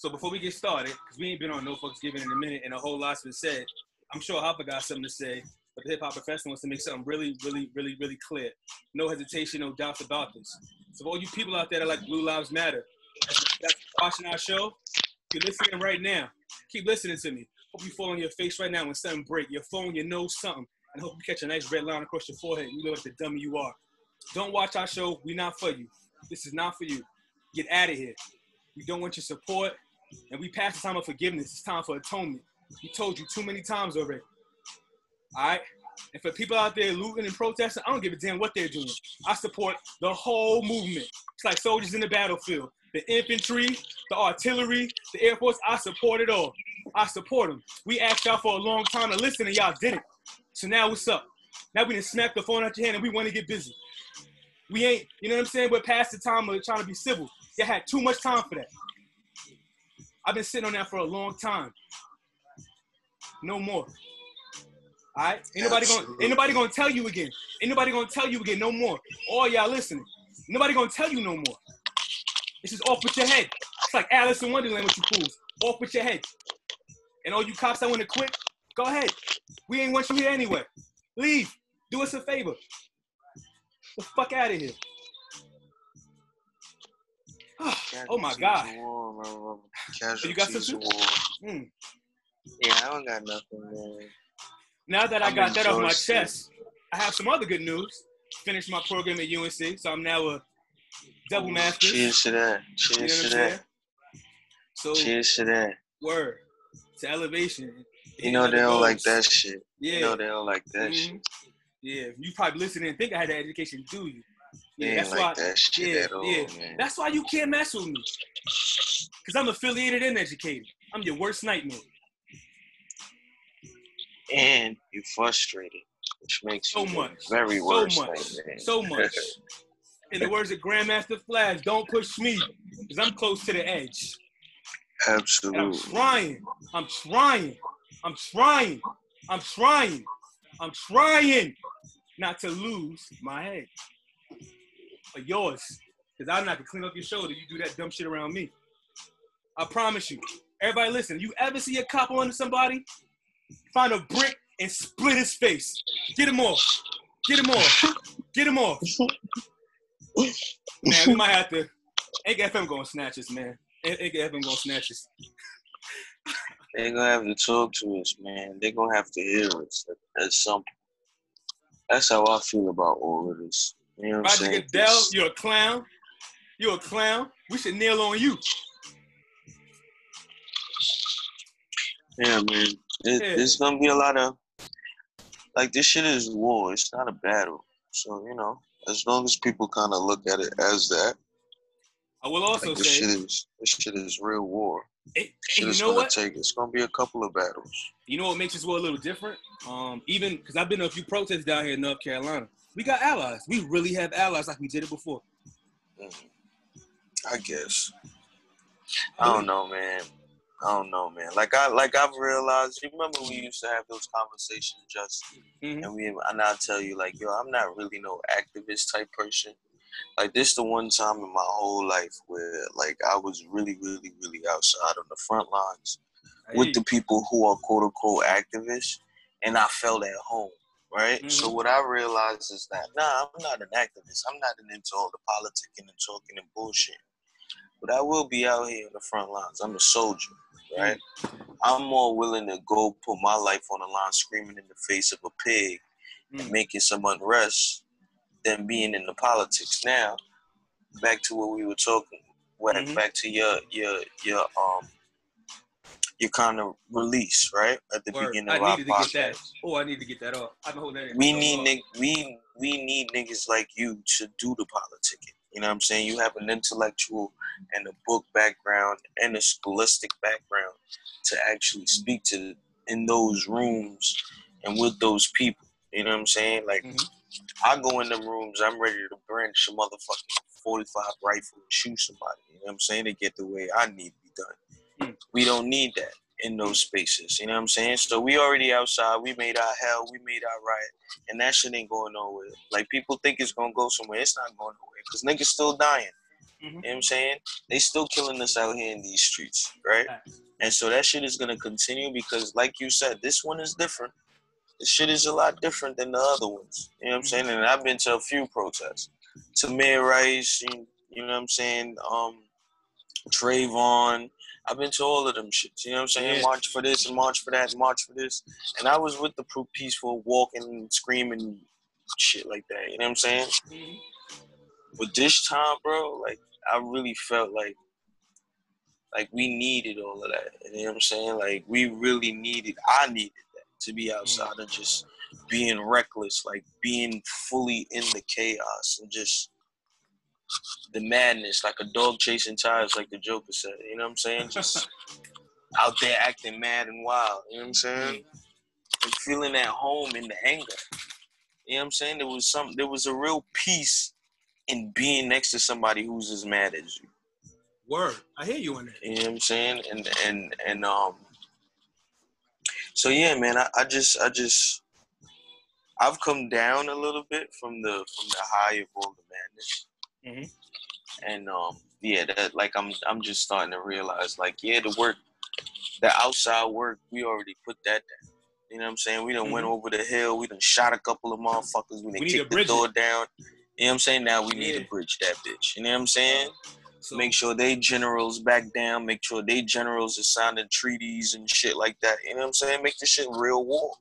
So before we get started, because we ain't been on No Fucks Given in a minute and a whole lot's been said, I'm sure Hopper got something to say, but the hip hop professional wants to make something really, really, really, really clear. No hesitation, no doubts about this. So all you people out there that like Blue Lives Matter, that's watching our show, you're listening right now. Keep listening to me. Hope you fall on your face right now when something break. Your phone, your nose, something. And hope you catch a nice red line across your forehead. You look like the dummy you are. Don't watch our show. We not for you. This is not for you. Get out of here. We don't want your support. And we passed the time of forgiveness. It's time for atonement. We told you too many times already. All right? And for people out there looting and protesting, I don't give a damn what they're doing. I support the whole movement. It's like soldiers in the battlefield. The infantry, the artillery, the Air Force, I support it all. I support them. We asked y'all for a long time to listen and y'all didn't. So now what's up? Now we done smack the phone out your hand and we want to get busy. We ain't, you know what I'm saying? We're past the time of trying to be civil. You had too much time for that. I've been sitting on that for a long time. No more. All right? Ain't nobody gonna ain't nobody gonna tell you again. Ain't nobody gonna tell you again no more. All y'all listening. Nobody gonna tell you no more. This is off with your head. It's like Alice in Wonderland with you fools. Off with your head. And all you cops that want to quit, go ahead. We ain't want you here anyway. Leave. Do us a favor. The fuck out of here. Oh my god. War, you got some. Mm. Yeah, I don't got nothing, man. Now that I I'm got that off my chest, I have some other good news. Finished my program at UNC, so I'm now a double master. Cheers to that. You know Cheers to that. So Cheers to that. word to elevation. You know they don't like that shit. Yeah. You know they don't like that Mhm. shit. Yeah, you probably listening and think I had that education, do you? Yeah, that's like why. that yeah, all, yeah. man. That's why you can't mess with me. Cause I'm affiliated and educated. I'm your worst nightmare. And you're frustrated, which makes So you much. very well. so worse. much. nightmare. So much. In the words of Grandmaster Flash, don't push me, because I'm close to the edge. And I'm trying. I'm trying. I'm trying. I'm trying. I'm trying not to lose my head. Or yours. Because I'm not gonna clean up your shoulder. You do that dumb shit around me. I promise you. Everybody listen, you ever see a cop on somebody? Find a brick and split his face. Get him off. Get him off. Get him off. Man, we might have to. Ain't FM gonna snatch us, man. Ain't ain't FM gonna snatch us. They're gonna have to talk to us, man. They're gonna have to hear us at, some. That's how I feel about all of this. You know Roger saying? Goodell, It's- you're a clown. You're a clown. We should kneel on you. Yeah, man. It, Yeah. There's gonna be a lot of like this shit is war. It's not a battle. So you know, as long as people kind of look at it as that, I will also like this say, shit is this shit is real war. hey, Shit you is know gonna what? take. It's gonna be a couple of battles. You know what makes this war a little different? Um, even because I've been to a few protests down here in North Carolina. We got allies. We really have allies like we did it before. I guess. I don't know, man. I don't know, man. Like I like I've realized. You remember we used to have those conversations, just Mhm. and we and I tell you like, yo, I'm not really no activist type person. Like this, the one time in my whole life where like I was really, really, really outside on the front lines with the people who are quote unquote activists, and I felt at home. Right. So Mhm. what I realized is that nah, I'm not an activist. I'm not an into all the politicking and talking and bullshit. But I will be out here in the front lines. I'm a soldier, right? I'm more willing to go put my life on the line screaming in the face of a pig and Mm. making some unrest than being in the politics. Now, back to what we were talking, what Mhm. back to your your your um your kind of release, right? At the Word. beginning I of our needed to get that. podcast. Oh, I need to get that off. I've been holding that. We need long. nig- we we need niggas like you to do the politicking. You know what I'm saying? You have an intellectual and a book background and a scholastic background to actually speak to in those rooms and with those people. You know what I'm saying? Like Mhm. I go in them rooms, I'm ready to branch a motherfucking 45 rifle and shoot somebody. You know what I'm saying? To get the way I need to be done. Mm. We don't need that in those spaces. You know what I'm saying? So we already outside. We made our hell. We made our riot. And that shit ain't going nowhere. Like people think it's gonna go somewhere. It's not going nowhere. Cause niggas still dying. Mm-hmm. You know what I'm saying? They still killing us out here in these streets, right? And so that shit is gonna continue because, like you said, this one is different. This shit is a lot different than the other ones. You know what I'm saying? And I've been to a few protests. Tamir Rice, you know what I'm saying? Um, Trayvon. I've been to all of them shits. You know what I'm saying? Yeah. March for this and march for that, and march for this. And I was with the peaceful walking and screaming shit like that. You know what I'm saying? But this time, bro, like I really felt like like we needed all of that. You know what I'm saying? Like we really needed I needed that to be mm. outside and just being reckless, like being fully in the chaos and just the madness, like a dog chasing tires, like the Joker said. You know what I'm saying? Just out there acting mad and wild. You know what I'm saying? And feeling at home in the anger. You know what I'm saying? There was some. There was a real peace in being next to somebody who's as mad as you. Word, I hear you on that. You know what I'm saying? And and and um. So yeah, man, I, I just I just I've come down a little bit from the from the high of all the madness. Mm-hmm. And um, yeah, that like I'm I'm just starting to realize like yeah, the work, the outside work, we already put that down. You know what I'm saying? We done mm-hmm. went over the hill. We done shot a couple of motherfuckers. We done we kicked the door it. down. You know what I'm saying? Now we need yeah. to bridge that bitch. You know what I'm saying? So, make sure they generals back down. Make sure they generals are signing treaties and shit like that. You know what I'm saying? Make this shit real war.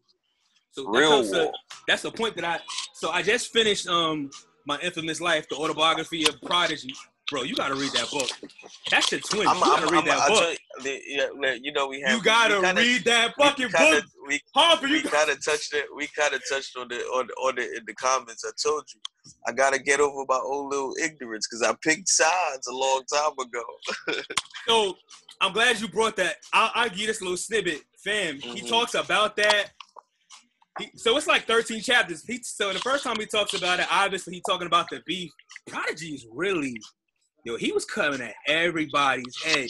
So real war. To, that's the point that I. So I just finished um my infamous life, the autobiography of Prodigy. Bro, you gotta read that book. That shit's twin. I'm, you gotta I'm, read I'm, that book. You, you know we have. You gotta kinda, read that fucking kinda, book. We, Harper, we kind of touched it. We kind of touched on the on on the in the comments. I told you, I gotta get over my old little ignorance because I picked sides a long time ago. so I'm glad you brought that. I'll, I'll give this little snippet, fam. Mm-hmm. He talks about that he, so it's like 13 chapters. He, so the first time he talks about it, obviously he's talking about the beef. Prodigy is really, yo, he was coming at everybody's head.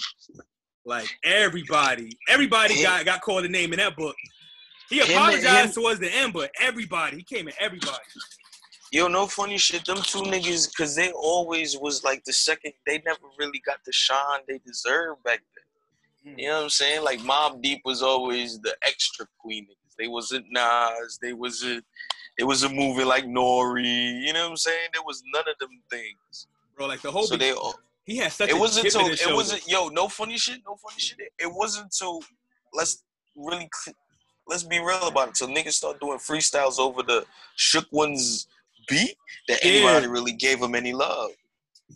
Like everybody. Everybody got, got called a name in that book. He apologized him, towards the end, but everybody, he came at everybody. Yo, no funny shit. Them two niggas, cause they always was like the second. They never really got the shine they deserved back then. Mm. You know what I'm saying? Like Mobb Deep was always the extra queen they wasn't Nas. They wasn't. It was a movie like Nori. You know what I'm saying? There was none of them things. Bro, like the whole. So they. All, he had such. It wasn't until it wasn't yo no funny shit no funny shit. It wasn't until let's really let's be real about it. So niggas start doing freestyles over the shook ones beat that yeah. anybody really gave him any love.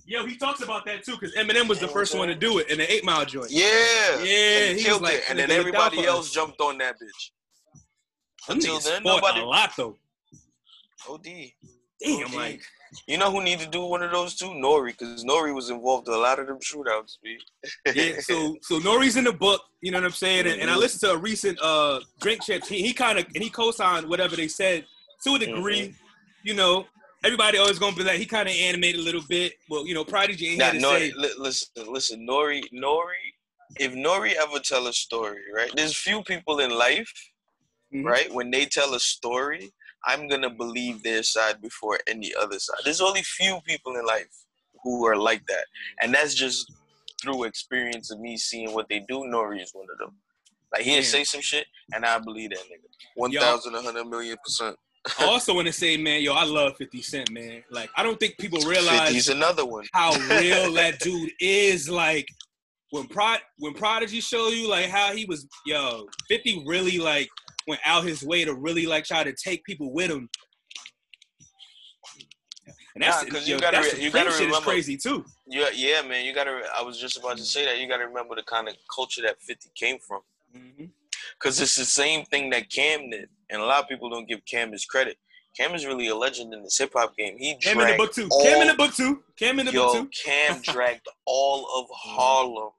Yo, he talks about that too, because Eminem was the first one to do it in the Eight Mile joint. Yeah, yeah, and he killed like, it, and then everybody else jumped on that bitch. Until then, nobody a lot though. OD. Damn, OD. like you know who need to do one of those two? Nori, because Nori was involved in a lot of them shootouts. yeah, so so Nori's in the book. You know what I'm saying? And, and I listened to a recent uh Drink Champs. He, he kind of and he co-signed whatever they said to a degree. Mm-hmm. You know, everybody always gonna be like he kind of animated a little bit. Well, you know, Prodigy ain't nah, to Nori, say. Li- listen, listen, Nori, Nori. If Nori ever tell a story, right? There's few people in life mm-hmm. right? When they tell a story, I'm gonna believe their side before any other side. There's only few people in life who are like that, and that's just through experience of me seeing what they do. Nori is one of them. Like he'll say some shit, and I believe that nigga. One thousand, a hundred million percent. I also want to say, man, yo, I love 50 Cent, man. Like, I don't think people realize He's another one. how real that dude is. Like, when Prod when Prodigy show you like how he was, yo, 50 really like went out his way to really like try to take people with him. And that's nah, you gotta you gotta remember crazy too. Yeah, yeah, man. You gotta. I was just about to say that. You gotta remember the kind of culture that Fifty came from. Mm-hmm. Cause it's the same thing that Cam did, and a lot of people don't give Cam his credit. Cam is really a legend in this hip hop game. He Cam in the book too. All, Cam in the book too. Cam in the yo, book too. Cam dragged all of Harlem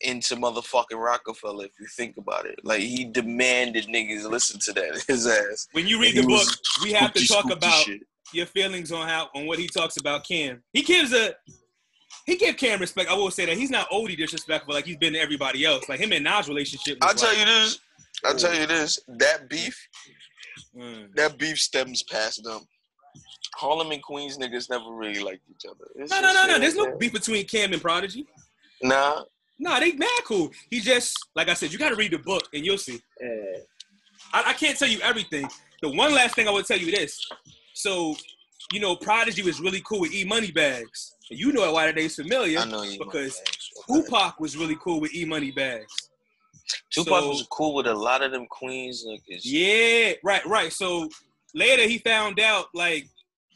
into motherfucking Roc-A-Fella if you think about it. Like he demanded niggas listen to that his ass. When you read the book, we have to talk about shit. your feelings on how on what he talks about Cam. He gives a he gave Cam respect. I will say that he's not oldie disrespectful like he's been to everybody else. Like him and Nas relationship. I'll like, tell you this. I'll tell you this. That beef, mm. that beef stems past them. Harlem and Queens niggas never really liked each other. It's No, no, no, no. There's no beef between Cam and Prodigy. Nah. Nah, they mad cool. He just, like I said, you got to read the book and you'll see. Yeah. I, I can't tell you everything. The one last thing I would tell you this. So, you know, Prodigy was really cool with E Money Bags. And you know why they's familiar. I know you. Because Tupac was really cool with E Money Bags. Tupac So- was cool with a lot of them Queens niggas. Yeah, right, right. So later he found out like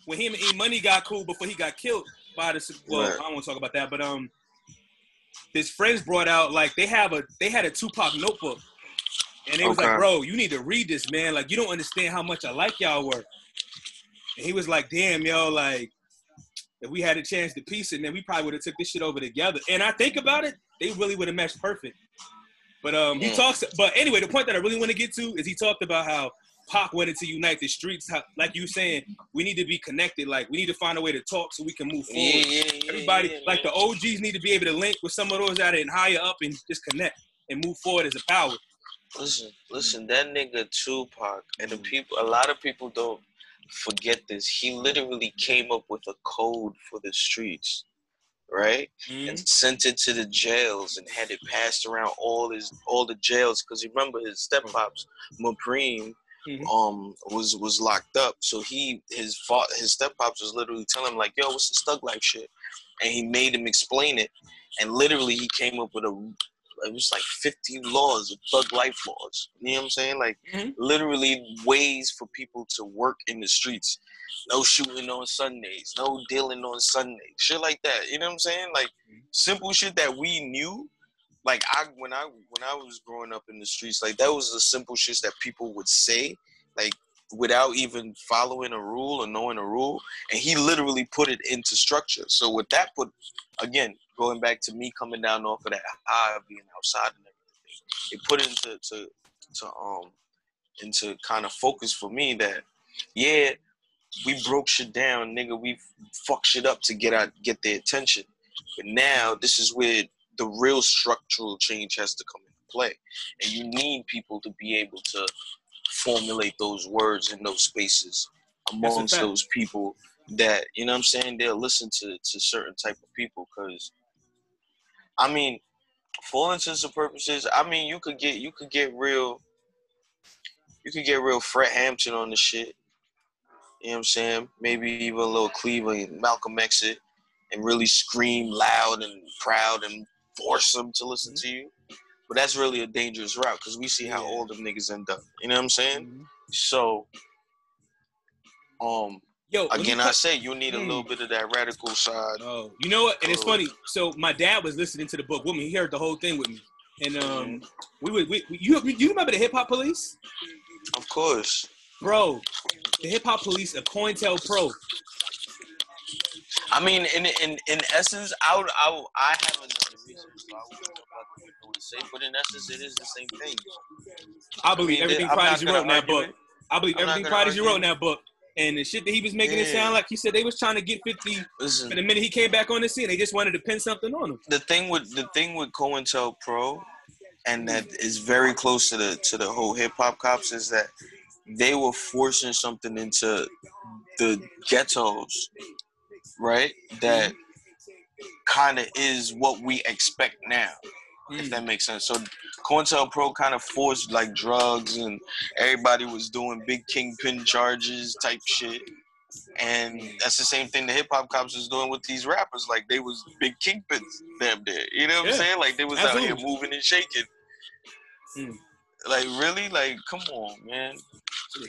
when him and E Money got cool before he got killed by the well, Right. I don't want to talk about that, but um his friends brought out like they have a they had a Tupac notebook. And they was like, bro, you need to read this, man. Like you don't understand how much I like y'all work. And he was like, damn, yo, like if we had a chance to piece it, then we probably would have took this shit over together. And I think about it, they really would have meshed perfect. But um, he Mm. talks. But anyway, the point that I really want to get to is he talked about how Pac wanted to unite the streets. Like you saying, we need to be connected. Like we need to find a way to talk so we can move forward. Yeah, yeah, Everybody, yeah, like the. OGs, need to be able to link with some of those out and higher up and just connect and move forward as a power. Listen, listen, that nigga Tupac and the Mm. people. A lot of people don't forget this. He literally came up with a code for the streets, right? Mm-hmm. and sent it to the jails and had it passed around all his all the jails because remember his step pops Mapreem Mhm. um was was locked up so he his fa- his step pops was literally telling him like yo what's this thug life shit and he made him explain it and literally he came up with a it was like 50 laws of thug life laws you know what i'm saying like Mhm. literally ways for people to work in the streets no shooting on Sundays, no dealing on Sundays, shit like that. You know what I'm saying? Like simple shit that we knew. Like I when I when I was growing up in the streets, like that was the simple shit that people would say, like without even following a rule or knowing a rule. And he literally put it into structure. So with that put again, going back to me coming down off of that high of being outside and everything, it put into to, to um into kind of focus for me that yeah, we broke shit down, nigga. We fucked shit up to get out, get their attention. But now this is where the real structural change has to come into play, and you need people to be able to formulate those words in those spaces amongst those people that you know what I'm saying they'll listen to to certain type of people. Because I mean for all intents and purposes I mean you could get you could get real you could get real Fred Hampton on the shit. You know what I'm saying? Maybe even a little Cleveland, Malcolm X it, and really scream loud and proud and force them to listen to you. But that's really a dangerous route because we see how Yeah. all them niggas end up. You know what I'm saying? Mhm. So, um, Yo, again, you I say you need a Mm. little bit of that radical side. Oh, you know what? And it's funny. So my dad was listening to the book with me. He heard the whole thing with me, and um, we would. We, we, you you remember the hip hop police, Of course. bro? The hip hop police, a COINTELPRO. I mean, in in in essence, I would, I, would, I haven't so I wouldn't know what to say. But in essence, it is the same thing. I believe mean, everything I'm not Prodigy wrote in that book. it. I believe I'm everything Prodigy wrote in that book. And the shit that he was making it sound like, he said they was trying to get 50. Listen, And the minute he came back on the scene, they just wanted to pin something on him. the thing with the thing with COINTELPRO, and that is very close to the to the whole hip hop cops is that they were forcing something into the ghettos, right? That kind of is what we expect now, if Mm. that makes sense. So COINTELPRO kind of forced like drugs, and everybody was doing big kingpin charges type shit. And that's the same thing the hip hop cops was doing with these rappers. Like they was big kingpins, damn near. You know what Yeah, I'm saying? Like they was out here moving and shaking. Mm. Like really? Like come on, man.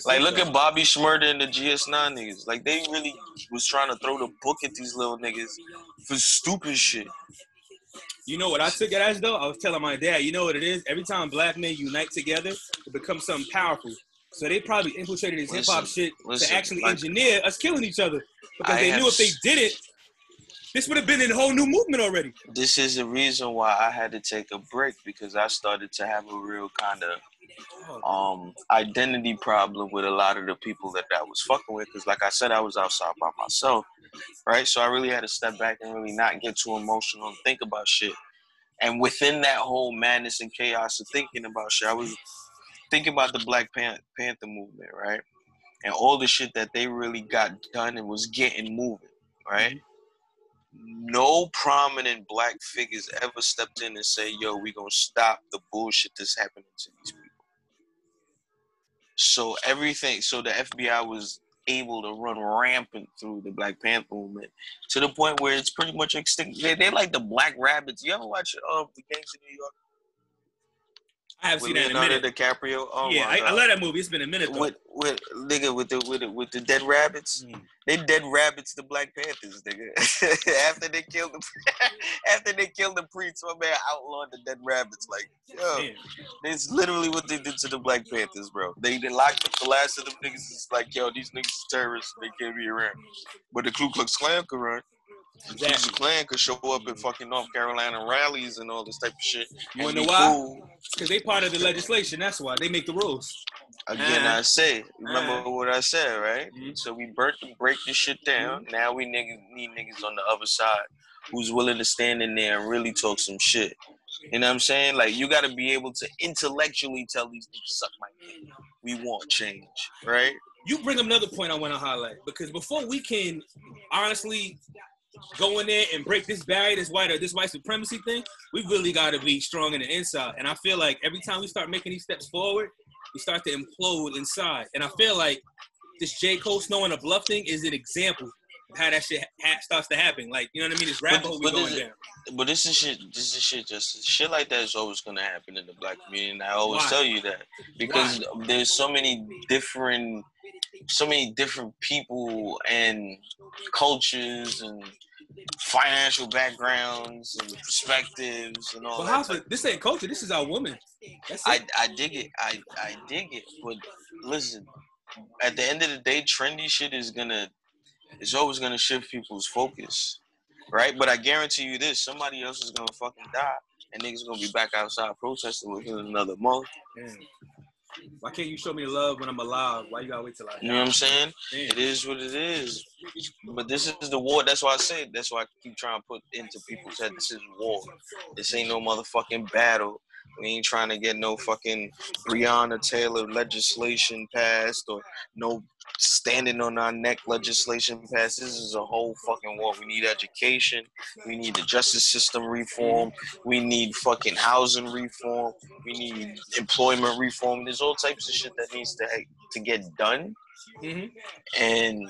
Like look at Bobby Shmurda and the GS9 niggas. Like they really was trying to throw the book at these little niggas for stupid shit. You know what I took it as though? I was telling my dad, you know what it is? Every time black men unite together, it becomes something powerful. So they probably infiltrated his hip hop shit listen, to actually like- engineer us killing each other. Because I they knew if they did it, this would have been a whole new movement already. This is the reason why I had to take a break because I started to have a real kind of um identity problem with a lot of the people that I was fucking with because like I said I was outside by myself right so I really had to step back and really not get too emotional and think about shit and within that whole madness and chaos of thinking about shit I was thinking about the Black Pan- Panther movement right and all the shit that they really got done and was getting moving, right? No prominent black figures ever stepped in and say, "Yo, we're gonna stop the bullshit that's happening to these people." So everything, so the FBI was able to run rampant through the Black Panther movement to the point where it's pretty much extinct. They, they like the Black Rabbits. You ever watch uh, the Gangs of New York? I have seen that in a Leonardo minute. DiCaprio. Oh yeah, I, I love that movie. It's been a minute though. with with nigga with the with the, with the dead rabbits. Mm. They dead rabbits the Black Panthers, nigga. after they killed the after they killed the priests, my man outlawed the dead rabbits. Like, yo, Man, it's literally what they did to the Black Panthers, bro. They they locked up the last of them niggas. It's like, yo, these niggas is terrorists. They can't be around. But the Ku Klux Klan could run. The Ku Klux exactly. Klan could show up at fucking North Carolina rallies and all this type of shit. You and wanna know why? cool. Because they part of the legislation. That's why they make the rules. Again, Uh, I say, remember uh. what I said, right? Mhm. So we burnt break this shit down. Now we niggas need niggas on the other side who's willing to stand in there and really talk some shit. You know what I'm saying? Like you got to be able to intellectually tell these niggas suck my dick. We want change, right? You bring up another point I want to highlight because before we can honestly go in there and break this barrier, this white or this white supremacy thing, we really got to be strong in the inside. And I feel like every time we start making these steps forward, we start to implode inside. And I feel like this J Cole Snow on tha Bluff thing is an example how that shit ha- starts to happen. Like you know what I mean? This rabbit But- hole we going down. But this is shit. This is shit. Just shit like that is always gonna happen in the black community, and I always Why? tell you that because there's so many different, so many different people and cultures and financial backgrounds and perspectives and all But that. this ain't culture. This is our woman. I. I dig it. I I dig it. But listen, at the end of the day, trendy shit is gonna is always gonna shift people's focus, right? But I guarantee you this: somebody else is gonna fucking die, and niggas gonna be back outside protesting within another month. Damn. Why can't you show me love when I'm alive? Why you gotta wait till I die? You know what I'm saying? Damn. It is what it is. But this is the war. That's why I say. That's why I keep trying to put into people's head. This is war. This ain't no motherfucking battle. We ain't trying to get no fucking Breonna Taylor legislation passed or no standing on our neck legislation passed. This is a whole fucking war. We need education. We need the justice system reform. We need fucking housing reform. We need employment reform. There's all types of shit that needs to to get done hmm and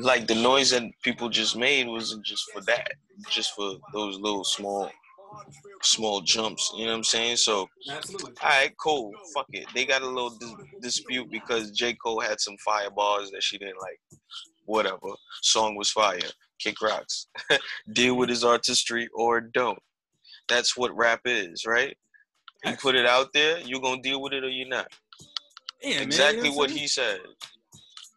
like the noise that people just made wasn't just for that just for those little small small jumps you know what i'm saying? So Absolutely. all right cool fuck it. They got a little dis- dispute because j. Cole had some fire bars that she didn't like. Whatever. Song was fire. Kick rocks. Deal with his artistry or don't. That's what rap is right? You put it out there you're gonna deal with it or you're not. Yeah, man, exactly you know what I'm he said.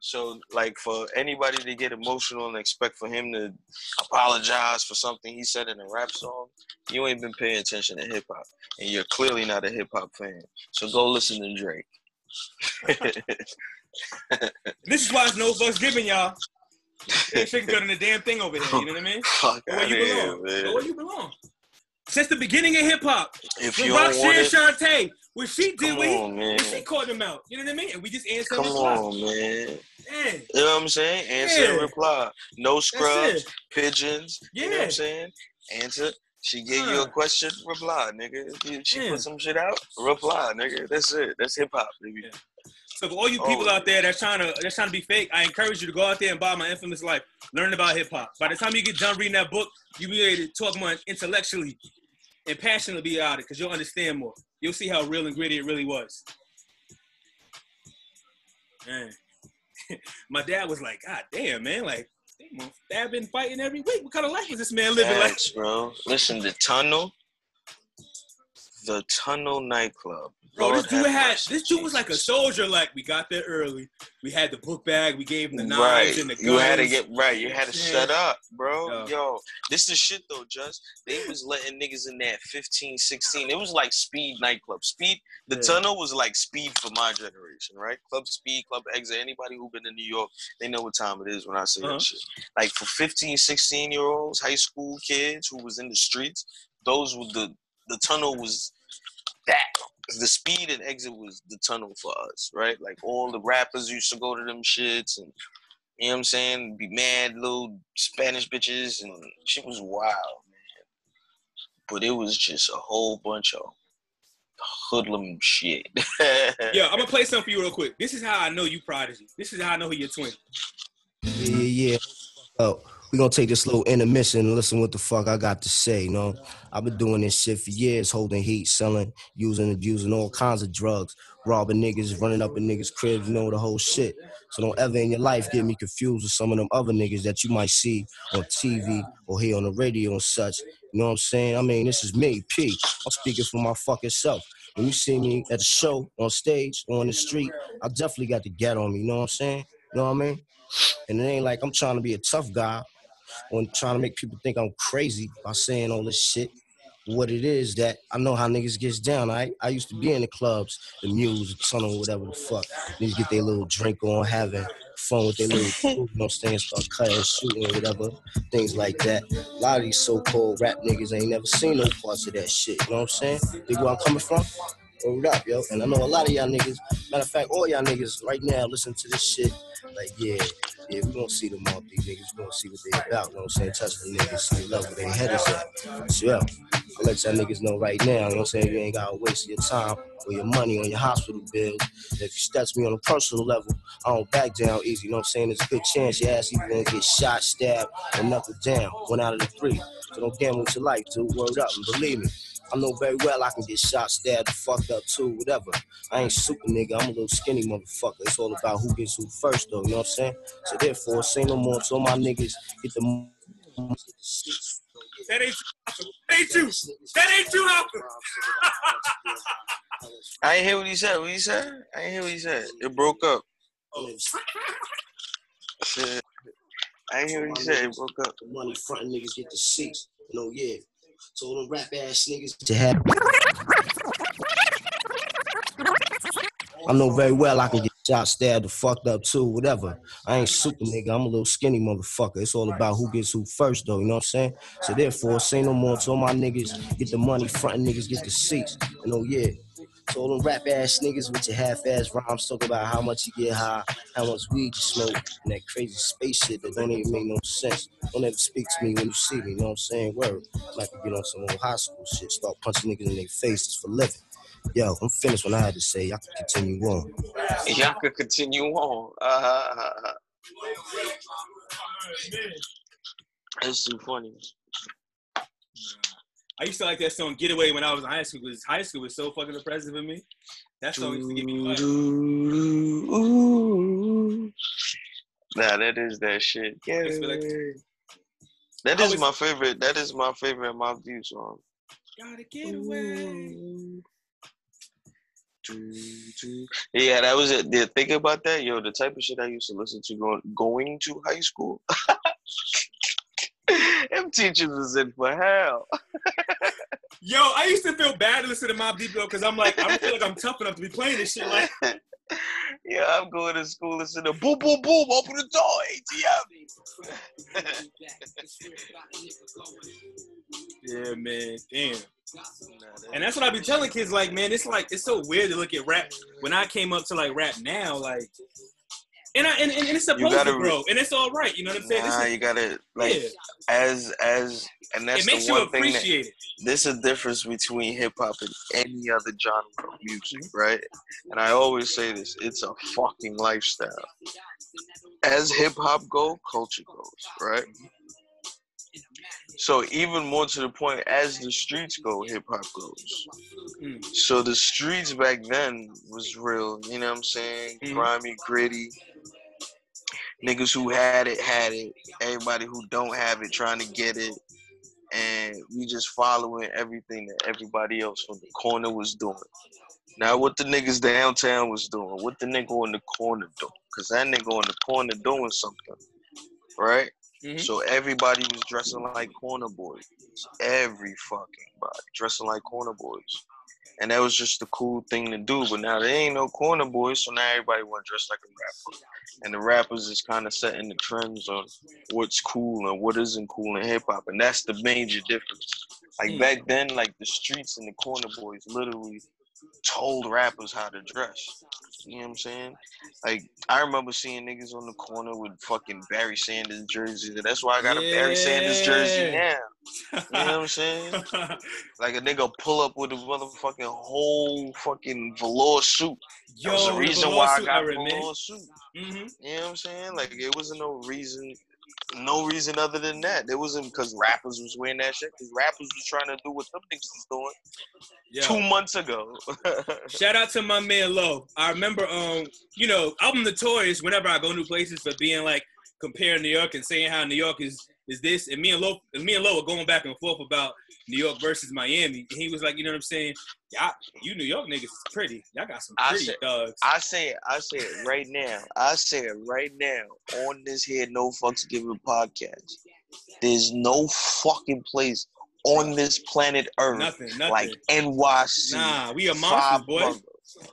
So, like, for anybody to get emotional and expect for him to apologize for something he said in a rap song, you ain't been paying attention to hip hop, and you're clearly not a hip hop fan. So go listen to Drake. This is why it's no fucks given, y'all. Ain't sugarcoating the damn thing over here. You know what I mean? Fuck where you belong. Man. where you belong. Since the beginning of hip hop, If when you don't want Roxanne Shanté, when she did, what he, on, she called him out. You know what I mean? And we just answered Come and on, man. Man, You know what I'm saying? Answer and Yeah. reply. No scrubs, pigeons. You know what I'm saying? Answer. She gave you a question, reply, nigga. She Yeah. put some shit out, reply, nigga. That's it. That's hip hop, baby. Yeah. So for all you people Oh. out there that's trying to that's trying to be fake, I encourage you to go out there and buy my infamous life. Learn about hip hop. By the time you get done reading that book, you'll be able to talk more intellectually and passionately about it because you'll understand more. You'll see how real and gritty it really was. Man. my dad was like, God damn, man, like damn, dad been fighting every week. What kind of life is this man living like? Facts, bro. Listen, the tunnel, the tunnel nightclub. Bro, this dude had mercy, this dude was like a soldier. Like we got there early. We had the book bag. We gave him the knives Right, and the guns. you had to get right. You had to Yeah. shut up, bro. Yo. Yo, this is shit though. Just they was letting niggas in there at 15, 16. It was like speed nightclub. Speed. The Yeah. tunnel was like speed for my generation, right? Club speed, club exit. Anybody who been in New York, they know what time it is when I say Uh-huh. that shit. Like for 15, 16 year olds, high school kids who was in the streets, those were the the tunnel was that. the speed and exit was the tunnel for us, right? Like all the rappers used to go to them shits and you know what I'm saying? Be mad little Spanish bitches and shit was wild, man. But it was just a whole bunch of hoodlum shit. Yo, I'm gonna play something for you real quick. This is how I know you prodigy. This is how I know you're twin. Yeah, yeah. Oh, we gonna take this little intermission and listen what the fuck I got to say. You know, I've been doing this shit for years, holding heat, selling, using, abusing all kinds of drugs, robbing niggas, running up in niggas' cribs, you know the whole shit. So don't ever in your life get me confused with some of them other niggas that you might see on TV or hear on the radio and such. You know what I'm saying? I mean, this is me, P. I'm speaking for my fucking self. When you see me at a show, on stage, on the street, I definitely got the get on me. You know what I'm saying? You know what I mean? And it ain't like I'm trying to be a tough guy or trying to make people think I'm crazy by saying all this shit. What it is that I know how niggas gets down. I I used to be in the clubs, the Muse, the Tunnel, whatever the fuck. Niggas get their little drink on, having fun with their little, you know what I'm saying, start cutting, shooting, whatever, things like that. A lot of these so-called rap niggas ain't never seen no parts of that shit. You know what I'm saying? Dig where I'm coming from? Word up, yo. And I know a lot of y'all niggas, matter of fact, all y'all niggas right now listen to this shit. Like, yeah, yeah, we gonna see them all these niggas. We gonna see what they about. You know what I'm saying? Touch the niggas, see love where they head is at. So, yeah, I'll let y'all niggas know right now. You know what I'm saying? You ain't gotta waste your time or your money on your hospital bills. If you touch me on a personal level, I don't back down easy. You know what I'm saying? There's a good chance your ass either gonna get shot, stabbed, or knuckled down. One out of the three. So don't gamble with your life, dude. Word up and believe me. I know very well I can get shot, stabbed, fucked up too, whatever. I ain't super nigga, I'm a little skinny motherfucker. It's all about who gets who first though, you know what I'm saying? So therefore, say no more to all my niggas, get the That ain't that ain't you. That ain't you, Alpha. I ain't hear what he said. What he said? I ain't hear what he said. It broke up. Shit. I ain't hear what he said. It broke up. The money front niggas get the seats. You know, yeah. So all them rap ass niggas to have. I know very well I can get shot, stabbed, or fucked up too, whatever. I ain't super nigga, I'm a little skinny motherfucker. It's all about who gets who first though, you know what I'm saying? So therefore, say no more to all my niggas, get the money, front niggas get the seats. You oh, know, yeah. So all them rap ass niggas with your half ass rhymes talk about how much you get high, how much weed you smoke, and that crazy space shit that don't even make no sense. Don't ever speak to me when you see me, you know what I'm saying? Word. Like to get on some old high school shit, start punching niggas in their faces for living. Yo, I'm finished when I had to say. Y'all can continue on. Y'all could continue on. Uh, that's too funny. I used to like that song "Get Away" when I was in high school. Because high school was so fucking oppressive for me. That song used to get me. Fired. Nah, that is that shit. Yeah. Like- That is was- my favorite. That is my favorite Mobb Deep song. Gotta get away. Yeah, that was it. Yeah, think about that, yo. The type of shit I used to listen to going going to high school. Them teachers was in for hell. Yo, I used to feel bad to listen to Mobb Deep because I'm like, I don't feel like I'm tough enough to be playing this shit. Like, yeah, I'm going to school listening to boom, boom, boom, open the door, ATM. yeah, man, damn. And that's what I be telling kids. Like, man, it's like it's so weird to look at rap. When I came up to like rap now, like, and I and, and it's supposed gotta to grow, and it's all right. You know what I'm saying? Nah, is, you gotta like yeah, as as and that's it makes the you one thing that appreciate it. there's a difference between hip hop and any other genre of music, Mm-hmm. right? And I always say this: it's a fucking lifestyle. As hip hop go, culture goes, right? So even more to the point, as the streets go, hip hop goes. Mm. So the streets back then was real, you know what I'm saying? Mhm. Grimy, gritty. Niggas who had it had it. Everybody who don't have it trying to get it. And we just following everything that everybody else on the corner was doing. Now what the niggas downtown was doing, what the nigga on the corner doing. Cause that nigga on the corner doing something. Right? Mhm. So everybody was dressing like corner boys. Every fucking body dressing like corner boys. And that was just the cool thing to do. But now there ain't no corner boys, so now everybody want to dress like a rapper. And the rappers is kind of setting the trends on what's cool and what isn't cool in hip hop. And that's the major difference. Like Mm. back then, like the streets and the corner boys literally told rappers how to dress. You know what I'm saying? Like I remember seeing niggas on the corner with fucking Barry Sanders jersey. That's why I got a Barry Sanders jersey now. You know what I'm saying? like a nigga pull up with a motherfucking whole fucking velour suit. Yo, that was the reason why I got a velour suit. Mm-hmm. You know what I'm saying? Like it wasn't no reason no reason other than that. It wasn't because rappers was wearing that shit. Because rappers was trying to do what them niggas was doing Yo. two months ago. Shout out to my man Low. I remember, um, you know, I'm notorious whenever I go new places for being like comparing New York and saying how New York is is this, and me and Low, and me and Low were going back and forth about New York versus Miami, and he was like, you know what I'm saying? Y'all, you New York niggas is pretty. Y'all got some pretty I say, thugs. I say it. I say it right now. I say it right now on this here No Fucks Given podcast. There's no fucking place on this planet Earth nothing, nothing. like NYC. Nah, we a monster, boy. You understand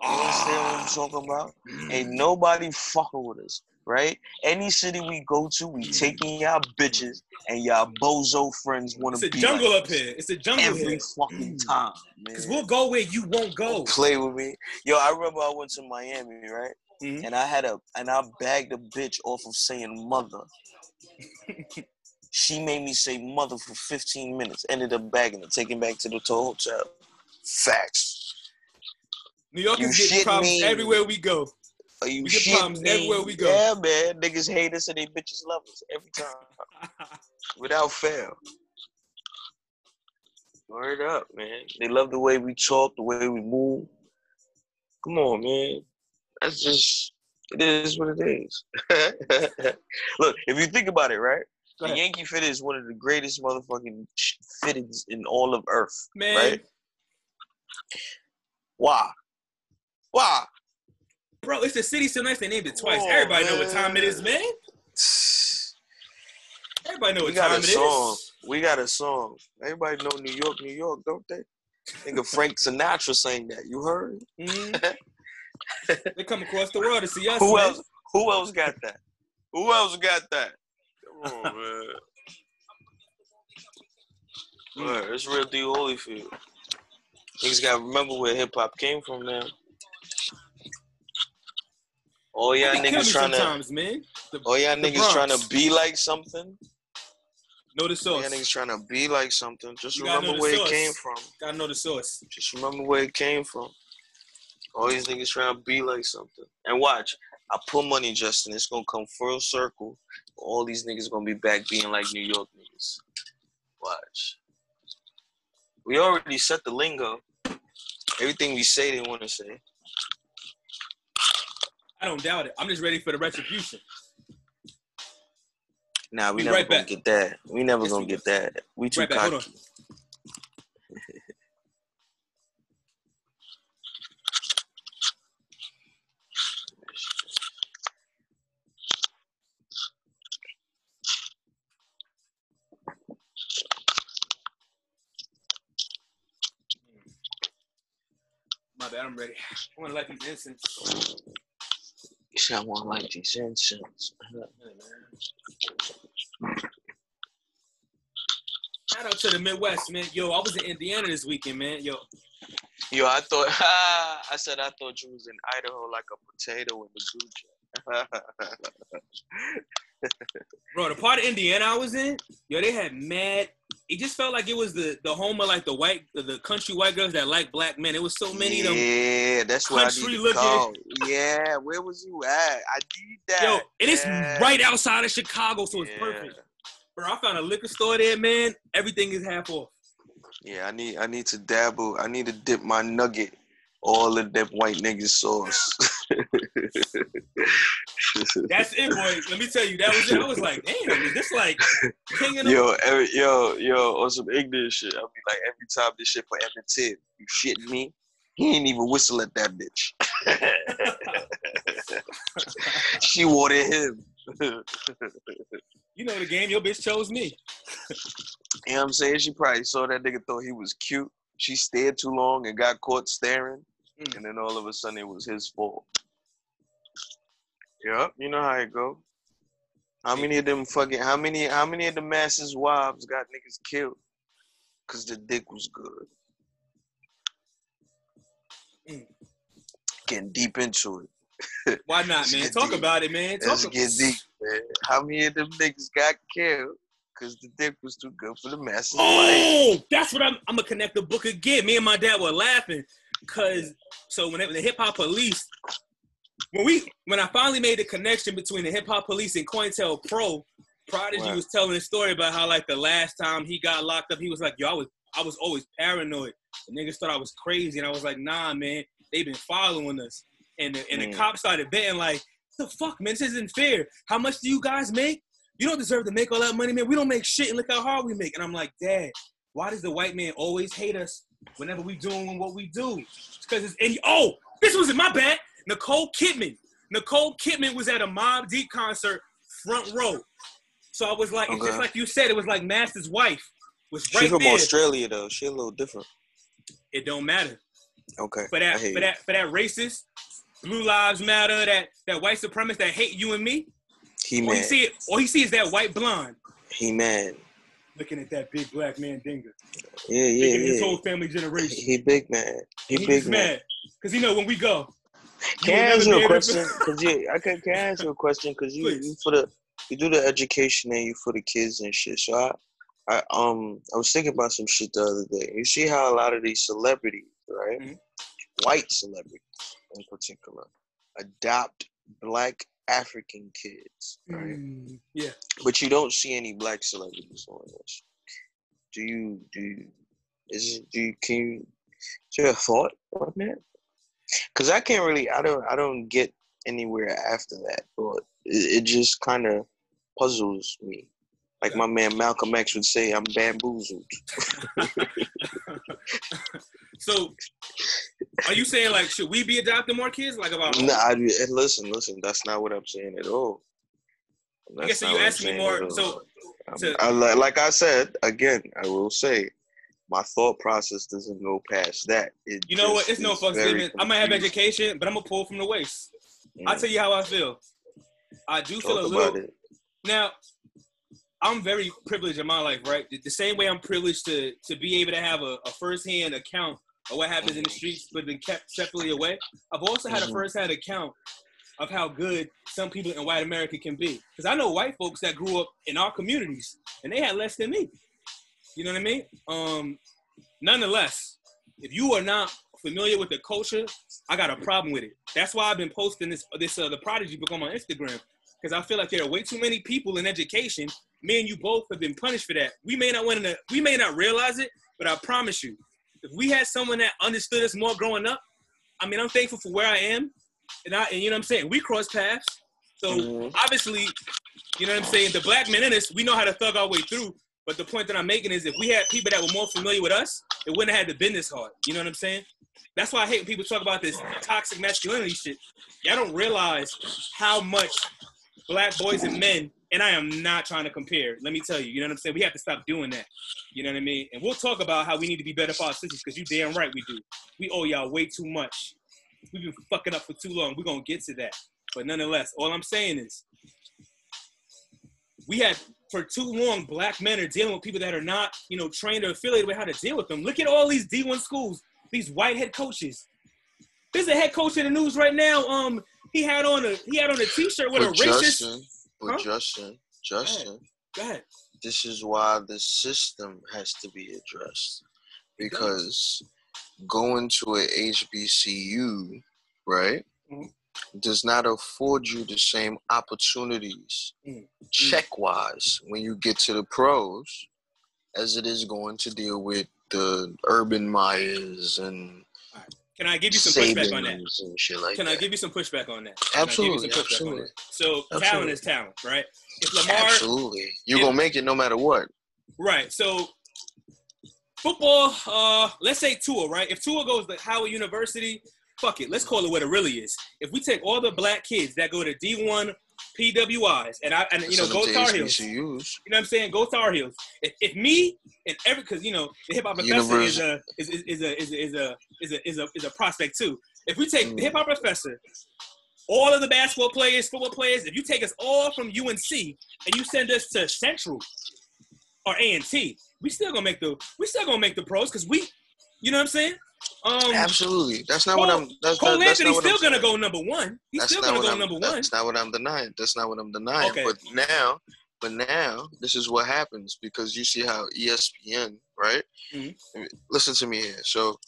what I'm talking about? Mm. Ain't nobody fucking with us right? Any city we go to, we taking y'all bitches and y'all bozo friends want to be. It's a jungle like up here. It's a jungle every here. fucking mm. time, man. Cause we'll go where you won't go. Play with me, yo. I remember I went to Miami, right? Mm-hmm. And I had a and I bagged a bitch off of saying mother. she made me say mother for 15 minutes. Ended up bagging it, taking back to the hotel. Facts. New York is getting problems everywhere we go. Are you we get problems everywhere we go. Yeah, man. Niggas hate us and they bitches love us every time. Without fail. Word up, man. They love the way we talk, the way we move. Come on, man. That's just it is what it is. Look, if you think about it, right? The Yankee fit is one of the greatest motherfucking fittings in all of Earth. Man. Right? Why? Why? Bro, it's the city so nice they named it twice. Oh, Everybody man. know what time it is, man. Everybody know what time it song. is. We got a song. Everybody know New York, New York, don't they? Think of Frank Sinatra saying that. You heard? Mm-hmm. they come across the world to see us. Who man. else? Who else got that? Who else got that? Come on, man. Mm. it's real D Holyfield. Niggas gotta remember where hip hop came from, man. Oh yeah, niggas trying to. Man. The, oh yeah, niggas trying to be like something. Know the source. Oh, yeah, niggas trying to be like something. Just remember where source. it came from. Gotta know the source. Just remember where it came from. All these niggas trying to be like something. And watch, I put money, Justin. It's gonna come full circle. All these niggas gonna be back being like New York niggas. Watch. We already set the lingo. Everything we say, they want to say. I don't doubt it. I'm just ready for the retribution. Nah, we never right gonna back. get that. We never yes, gonna we get that. We too right cocky. My bad, I'm ready. I want to light these incense. Someone like these incense. Shout out to the Midwest, man. Yo, I was in Indiana this weekend, man. Yo. Yo, I thought I said I thought you was in Idaho like a potato in the Gucci. Bro, the part of Indiana I was in, yo, they had mad. It just felt like it was the the home of like the white, the, country white girls that like black men. It was so many yeah, of them. Yeah, that's what I need looking. Call. Yeah, where was you at? I need that. Yo, and yeah. it's right outside of Chicago, so it's yeah. perfect. Bro, I found a liquor store there, man. Everything is half off. Yeah, I need I need to dabble. I need to dip my nugget all of that white nigga sauce. That's it, boys. Let me tell you, that was it. I was like, damn, is this like king of Yo, every, yo, yo, on some ignorant shit. I'll be like, every time this shit for Evan Tip, you shitting me? He ain't even whistle at that bitch. she wanted him. you know the game, your bitch chose me. you know what I'm saying? She probably saw that nigga, thought he was cute. She stared too long and got caught staring. Mm. And then all of a sudden it was his fault. Yep, you know how it go. How many of them fucking how many how many of the masses wives got niggas killed? Cause the dick was good. Mm. Getting deep into it. Why not, man? Talk deep. about it, man. Talk Let's about get deep, man. How many of them niggas got killed because the dick was too good for the masses? Oh, that's what I'm. I'm gonna connect the book again. Me and my dad were laughing, cause so when it- the hip hop police, when we when I finally made the connection between the hip hop police and COINTELPRO, Prodigy Right. was telling a story about how like the last time he got locked up, he was like, "Yo, I was I was always paranoid. The niggas thought I was crazy, and I was like, Nah, man, they've been following us." And the, and the Mm. cops started betting like, "The fuck, man, this isn't fair. How much do you guys make?" You don't deserve to make all that money, man. We don't make shit, and look how hard we make. And I'm like, Dad, why does the white man always hate us whenever we doing what we do? Because it's and oh, this was in my bad. Nicole Kidman. Nicole Kidman was at a Mobb Deep concert, front row. So I was like, it's just like you said, it was like Master's wife was she right from there. Australia though. She a little different. It don't matter Okay. for that for you. that for that racist, blue lives matter, that that white supremacist that hate you and me. He All he see it, all he sees that white blonde He mad. Looking at that big black man dinger, Yeah, yeah, thinking his whole family generation. He big man. He big man. mad because he know when we go. Can I ask you a question? Cause you, I can, can I ask you a question? Cause you, you for the, you do the education and you for the kids and shit. So I, I um, I was thinking about some shit the other day. You see how a lot of these celebrities, right, Mhm. white celebrities in particular, adopt black African kids, right? Mm, yeah. But you don't see any black celebrities on this. Do you? Do you? Is? Do you? Can you? Is there a thought on that? Because I can't really. I don't. I don't get anywhere after that. But it, it just kind of puzzles me. Like my man Malcolm X would say, "I'm bamboozled." So, are you saying like should we be adopting more kids? Like about No, I, and listen, listen. That's not what I'm saying at all. I guess so you asked me more. So to- I, like I said again, I will say, my thought process doesn't go past that. It you know what? It's no is fucks very given. I might have education, but I'm gonna pull from the waist. I'll Mm, tell you how I feel. I do feel a little. it. Now, I'm very privileged in my life, right? The, the same way I'm privileged to to be able to have a, a firsthand account of what happens in the streets, but been kept separately away. I've also had a Mhm. firsthand account of how good some people in white America can be. Because I know white folks that grew up in our communities and they had less than me. You know what I mean? Um, nonetheless, if you are not familiar with the culture, I got a problem with it. That's why I've been posting this this uh, the Prodigy book on my Instagram because I feel like there are way too many people in education. Me and you both have been punished for that. We may not want to, we may not realize it, but I promise you, if we had someone that understood us more growing up, I mean, I'm thankful for where I am, and I, and you know what I'm saying. We cross paths, so Mhm. obviously, you know what I'm saying. The black men in us, we know how to thug our way through. But the point that I'm making is, if we had people that were more familiar with us, it wouldn't have had to been this hard. You know what I'm saying? That's why I hate when people talk about this toxic masculinity shit. Y'all don't realize how much black boys and men, and I am not trying to compare. Let me tell you, you know what I'm saying? We have to stop doing that. You know what I mean? And we'll talk about how we need to be better for our sisters, because you damn right we do. We owe y'all way too much. We've been fucking up for too long. We're gonna get to that. But nonetheless, all I'm saying is we had for too long black men are dealing with people that are not, you know, trained or affiliated with how to deal with them. Look at all these D1 schools, these white head coaches. There's a head coach in the news right now. Um, he had on a he had on a t-shirt with a racist. Justin, but Huh? Justin, Justin, Go ahead. this is why the system has to be addressed because going to a HBCU, right, Mhm. does not afford you the same opportunities Mm. check wise when you get to the pros as it is going to deal with the Urban Meyers and Can I give you some pushback on that? Sabans and shit like Can that. I give you some pushback on that? Can I give you Absolutely, some pushback on absolutely. that? So talent is talent, right? If Lamar Absolutely. You're if- gonna make it no matter what. Right. So football, uh, let's say Tua, right? If Tua goes to Howard University, fuck it. Let's call it what it really is. If we take all the black kids that go to D1 PWIs and I and you know go Tar Heels. You know what I'm saying? Go Tar Heels. If, if me and every because you know the hip hop professor is a is, is, is a is a is a is a is a is a prospect too. If we take the Mm. hip hop professor, all of the basketball players, football players, if you take us all from UNC and you send us to Central or A and T, we still gonna make the we still gonna make the pros because we, you know what I'm saying? Um, Absolutely. That's not Cole- what I'm. That's, Cole not, that's Anthony's not still I'm gonna saying. go number one. He's That's still gonna go I'm, number one. That's not what I'm denying. That's not what I'm denying. Okay. But now, but now, this is what happens because you see how ESPN, right? Mhm. Listen to me here. So,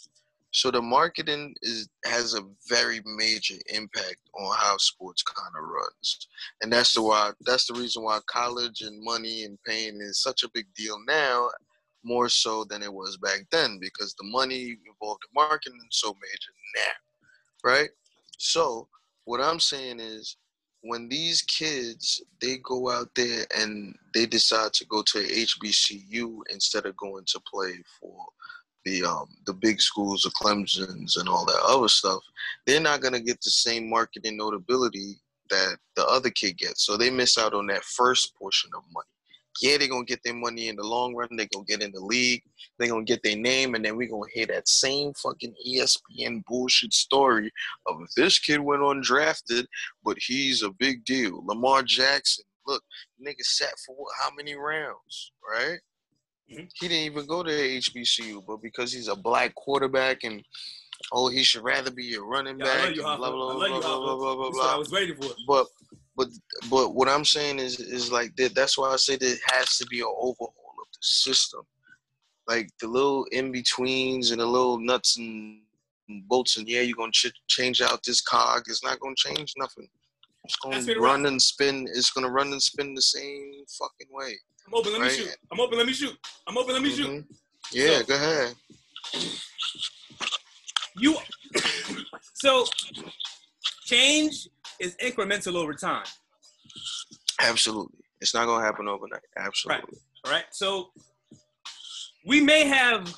so the marketing is has a very major impact on how sports kind of runs, and that's the why. That's the reason why college and money and pain is such a big deal now, more so than it was back then because the money involved in marketing is so major now, right? So what I'm saying is when these kids they go out there and they decide to go to HBCU instead of going to play for the um the big schools, the Clemson's and all that other stuff, they're not gonna get the same marketing notability that the other kid gets. So they miss out on that first portion of money. Yeah, they're gonna get their money in the long run, they're gonna get in the league, they're gonna get their name, and then we're gonna hear that same fucking ESPN bullshit story of this kid went undrafted, but he's a big deal. Lamar Jackson, look, nigga sat for what, how many rounds, right? Mhm. He didn't even go to HBCU, but because he's a black quarterback and oh, he should rather be a running Yeah, I back. love you, blah, blah, I blah, love you, blah, Hoffa. blah, blah, blah, That's what I was waiting for. But but but what I'm saying is is like that. That's why I say there has to be an overhaul of the system, like the little in betweens and the little nuts and bolts. And yeah, you're gonna ch- change out this cog. It's not gonna change nothing. It's gonna run and spin. It's gonna run and spin the same fucking way. I'm open. Let me shoot. I'm open. Let me shoot. I'm open. Let me shoot. Mhm. Yeah, So- go ahead. You. so, change is incremental over time. Absolutely, it's not gonna happen overnight. Absolutely. Right. All right. So we may have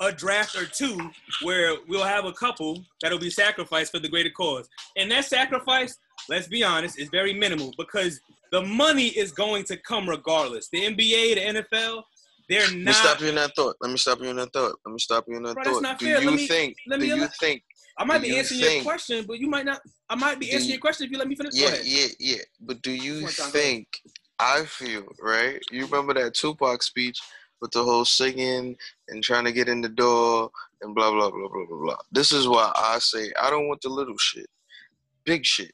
a draft or two where we'll have a couple that'll be sacrificed for the greater cause. And that sacrifice, let's be honest, is very minimal because the money is going to come regardless. The NBA, the NFL, they're not. Let me stop you in that thought. Let me stop you in that thought. Let me stop you in that Bro, thought. do you me- think? let do you think? I might do be you answering your question, but you might not. I might be answering you- your question if you let me finish. Yeah, yeah, yeah. But do you One time, go ahead. think? I feel right. You remember that Tupac speech with the whole singing and trying to get in the door and blah blah blah blah blah blah. This is why I say I don't want the little shit, big shit,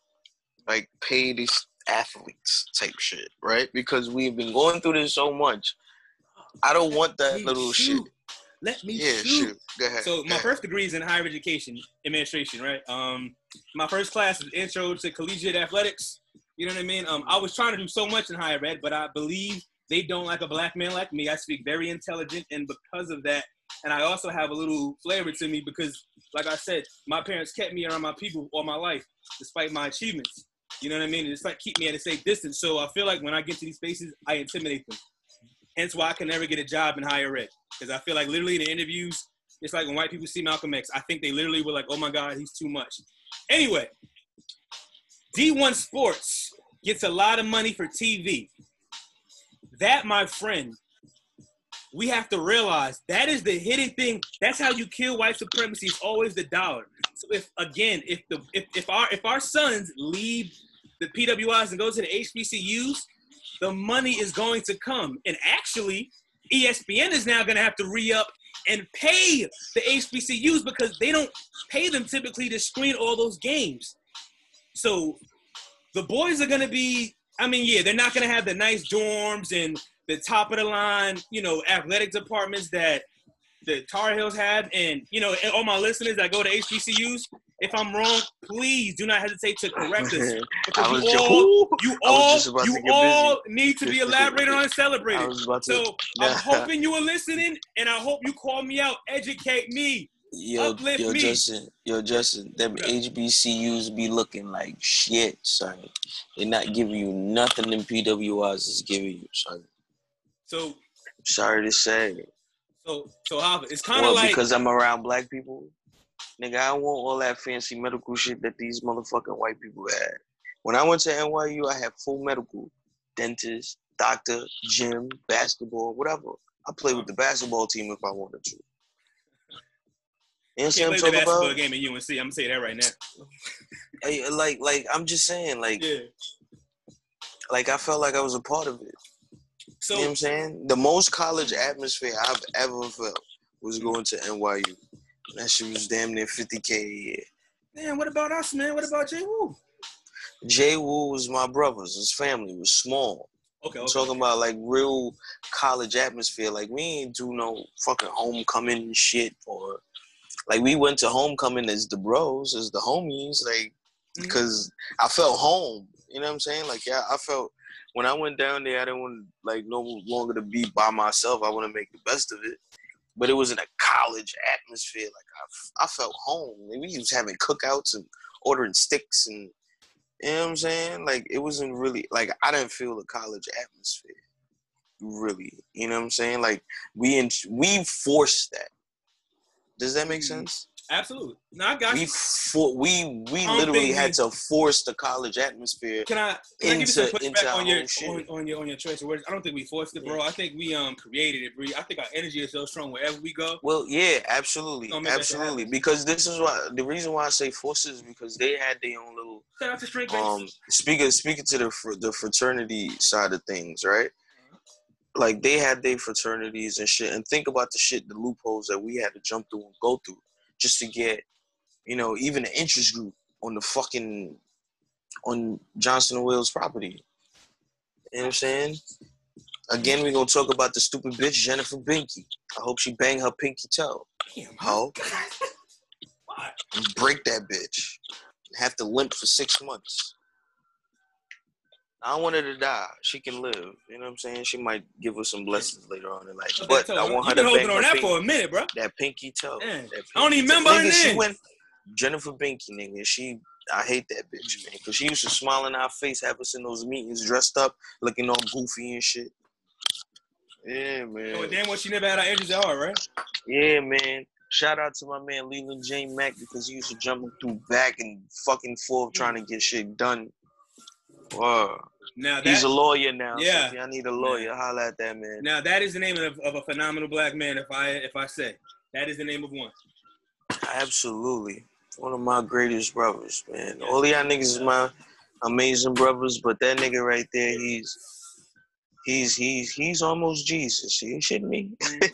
like pay these athletes type shit, right? Because we've been going through this so much. I don't want that little shit. Let me Yeah, shoot. shoot. Go ahead. So go my ahead. first degree is in higher education administration, right? Um, my first class is intro to collegiate athletics. You know what I mean? Um, I was trying to do so much in higher ed, but I believe they don't like a black man like me. I speak very intelligent, and because of that, and I also have a little flavor to me because, like I said, my parents kept me around my people all my life, despite my achievements. You know what I mean? It's like keep me at a safe distance. So I feel like when I get to these spaces, I intimidate them. Hence why I can never get a job in higher ed because I feel like literally in the interviews, it's like when white people see Malcolm X, I think they literally were like, "Oh my God, he's too much." Anyway, D1 Sports gets a lot of money for TV. That, my friend, we have to realize that is the hidden thing. That's how you kill white supremacy. It's always the dollar. So if again, if the if, if our if our sons leave the PWIs and go to the HBCUs, the money is going to come. And actually, ESPN is now going to have to re up and pay the HBCUs because they don't pay them typically to screen all those games. So the boys are going to be, I mean, yeah, they're not going to have the nice dorms and the top of the line, you know, athletic departments that the Tar Heels have. And, you know, and all my listeners that go to HBCUs, if I'm wrong, please do not hesitate to correct us. I Because was you all, you all, you all need to be elaborated on and celebrated. was about to. So I'm hoping you are listening, and I hope you call me out, educate me. Yo, Uplift yo, me. Justin, yo, Justin, them Yeah. HBCUs be looking like shit, son. They're not giving you nothing them PWIs is giving you, son. So, Sorry to say. so, so, Hava, it's kind of Well, like because I'm around black people, nigga, I want all that fancy medical shit that these motherfucking white people had. When I went to NYU, I had full medical, dentist, doctor, gym, basketball, whatever. I played with the basketball team if I wanted to. You know what can't I'm talking basketball about? game at UNC. I'm gonna say that right now. Hey, Like, like I'm just saying, like, Yeah. like I felt like I was a part of it. So, you know what I'm saying? The most college atmosphere I've ever felt was going to NYU. That shit was damn near 50k a year. Damn, what about us, man? What about Jay Wu? Jay Wu was my brothers. His family was small. Okay, okay. talking about like real college atmosphere. Like we ain't do no fucking homecoming shit or like we went to homecoming as the bros, as the homies, like Mhm. because I felt home. You know what I'm saying? Like yeah, I felt when I went down there, I didn't want like no longer to be by myself. I want to make the best of it. But it was in a college atmosphere. Like I, I felt home. We was having cookouts and ordering sticks and you know what I'm saying? Like it wasn't really like I didn't feel the college atmosphere. Really. You know what I'm saying? Like we in, we forced that. Does that make Mhm. sense? Absolutely. No, I got We you. for, we we don't literally had to force the college atmosphere. Can I, can I give you some Into- into pushback on your on, on your on your choice of words? I don't think we forced it, bro. I think we um created it, bro. I think our energy is so strong wherever we go. Well, yeah, absolutely, Gonna make that shit absolutely. Because this is why the reason why I say forces is because they had their own little Shout out to um speaking speaking to the fr- the fraternity side of things, right? Like they had their fraternities and shit, and think about the shit, the loopholes that we had to jump through and go through just to get, you know, even an interest group on the fucking on Johnson and Wales property. You know what I'm saying? Again, we're gonna talk about the stupid bitch Jennifer Binky. I hope she bang her pinky toe. Damn, Ho. Break that bitch. Have to limp for six months. I want her to die. She can live. You know what I'm saying? She might give us some blessings later on in life. But I want her to been holding bang on that pinky, for a minute, bro. that pinky toe. That I don't even toe. remember her Nigga, she name. went Jennifer Binky, nigga. She, I hate that bitch, man. Cause she used to smile in our face, have us in those meetings dressed up, looking all goofy and shit. Yeah, man. Oh, damn, well, she never had our interest at heart, right? Yeah, man. Shout out to my man Leland J. Mack because he used to jump through back and fucking forth trying to get shit done. Wow. Now that He's a lawyer now. Yeah. So y'all need a lawyer, holla at that man. now that is the name of, of a phenomenal black man. If I if I say that is the name of one. Absolutely. One of my greatest brothers, man. All y'all niggas is my amazing brothers, but that nigga right there, he's he's he's he's almost Jesus. You shitting me? Mm.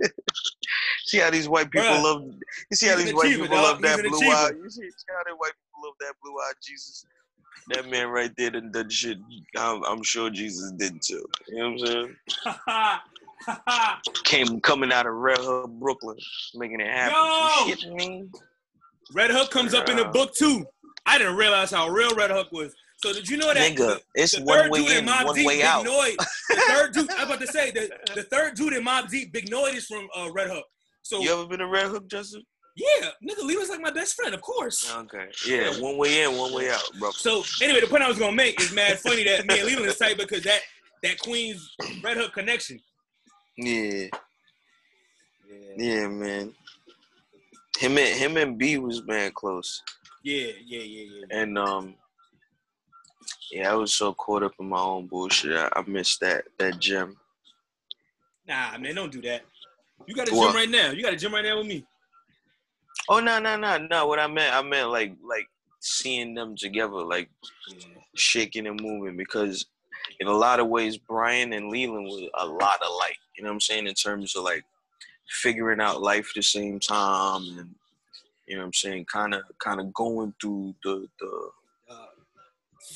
see how these white people Bruh. love you see how these white people love that blue eye. You see, how the white people love that blue eye Jesus? That man right there done done shit. I'm, I'm sure Jesus did too. You know what I'm saying? Came coming out of Red Hook, Brooklyn, making it happen. Yo! Red Hook comes up in the book too. I didn't realize how real Red Hook was. So did you know that Nigga, it's the one way in in, one Deep, way Big out. Noyd, the third dude, I'm about to say the, the third dude in Mobb Deep, Big Noyd is from uh, Red Hook. So You ever been to Red Hook, Justin? Yeah, nigga, Lee was like my best friend, of course. Okay. Yeah, one way in, one way out, bro. So anyway, the point I was gonna make is mad funny that me and Leland is tight because that that Queens Red Hook connection. Yeah, yeah, man. Him and him and B was man close, Yeah, yeah, yeah, yeah. and um, yeah, I was so caught up in my own bullshit. I, I missed that that gym. Nah, man, don't do that. You got a What? gym right now. You got a gym right now with me. Oh no, no, no, no. What I meant, I meant like like seeing them together, like shaking and moving, because in a lot of ways, Brian and Leland was a lot alike. You know what I'm saying in terms of like figuring out life at the same time, and you know what I'm saying, kind of kind of going through the the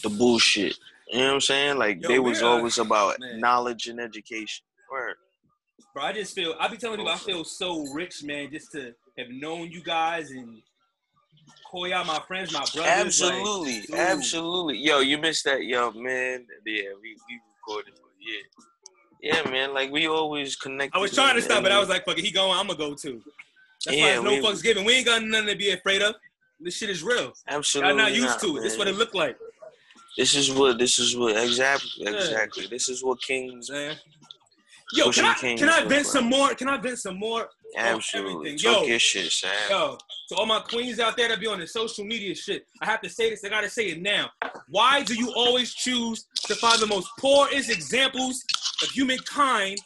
the bullshit. You know what I'm saying? Like Yo, they was always about man. knowledge and education. Word. Bro, I just feel I be telling people I oh, feel so rich, man, just to have known you guys and call y'all my friends, my brothers. Absolutely, dude. absolutely. Yo, you missed that, yo, man. Yeah, we, we recorded, yeah, yeah, man. Like we always connect. I was trying to stop, but I was like, fuck it, he going, I'm gonna go too. That's why Yeah, it's no we- fucks given. We ain't got nothing to be afraid of. This shit is real. absolutely Y'all not used to it. This is what it man. look like. This is what. This is what. Exactly. Yeah. Exactly. This is what kings. Man. Yo, Pushing can I can I vent some more? Can I vent some more? Absolutely. Yo. your shit, Sam. Yo, to all my queens out there that be on the social media shit, I have to say this. I gotta say it now. Why do you always choose to find the most poorest examples of humankind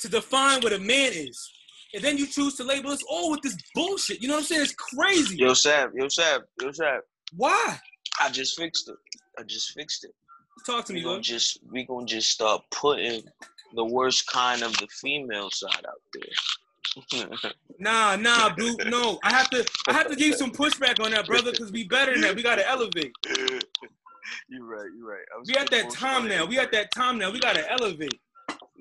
to define what a man is? And then you choose to label us all with this bullshit. You know what I'm saying? It's crazy. Yo, Sab. Yo, Sab. Yo, Sab. Why? I just fixed it. I just fixed it. Talk to We me, gonna bro. just we gonna just start putting the worst kind of the female side out there. Nah, nah, dude. No, I have to. I have to give you some pushback on that, brother, because we better than that. We gotta elevate. you're right. You're right. We at that time now. We at that time now. We gotta elevate.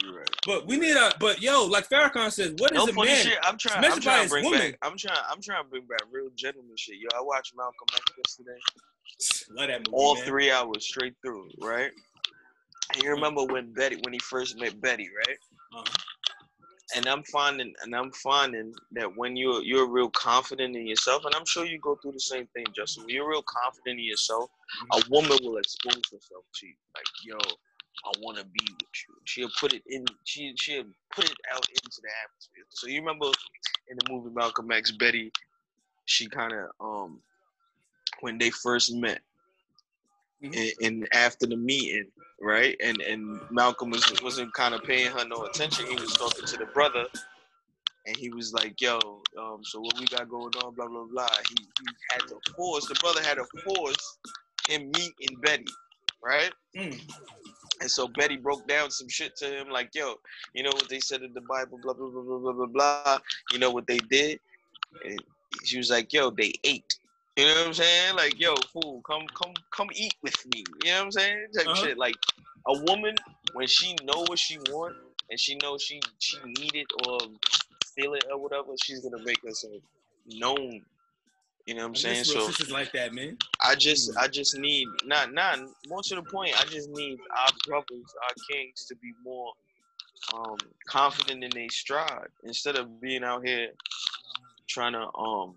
You're right. But we need a. But yo, like Farrakhan says, what is No a man? shit. I'm trying. I'm trying to bring woman. back. I'm trying. I'm trying to bring back real gentleman shit. Yo, I watched Malcolm X yesterday. Love that movie, all man. three hours straight through, right? And you remember when Betty, when he first met Betty, right? Uh-huh. And I'm finding, and I'm finding that when you're you're real confident in yourself, and I'm sure you go through the same thing, Justin. When you're real confident in yourself, a woman will expose herself to you, like, yo, I want to be with you. She'll put it in, she she'll put it out into the atmosphere. So you remember in the movie Malcolm X, Betty, she kind of um when they first met, Mhm. and, and after the meeting, right? And and Malcolm was wasn't kind of paying her no attention. He was talking to the brother, and he was like, "Yo, um, so what we got going on? Blah blah blah." He he had to force the brother had to force him meeting Betty, right? Mm. And so Betty broke down some shit to him, like, "Yo, you know what they said in the Bible? Blah blah blah blah blah blah blah. You know what they did?" And she was like, "Yo, they ate." You know what I'm saying? Like, yo, fool, come, come, come eat with me. You know what I'm saying? Type Uh-huh. shit. Like, a woman when she know what she want and she knows she she need it or feel it or whatever, she's gonna make herself known. You know what I'm And saying? So sisters like that, man. I just I just need not not more to the point. I just need our brothers, our kings, to be more um confident in their stride instead of being out here trying to um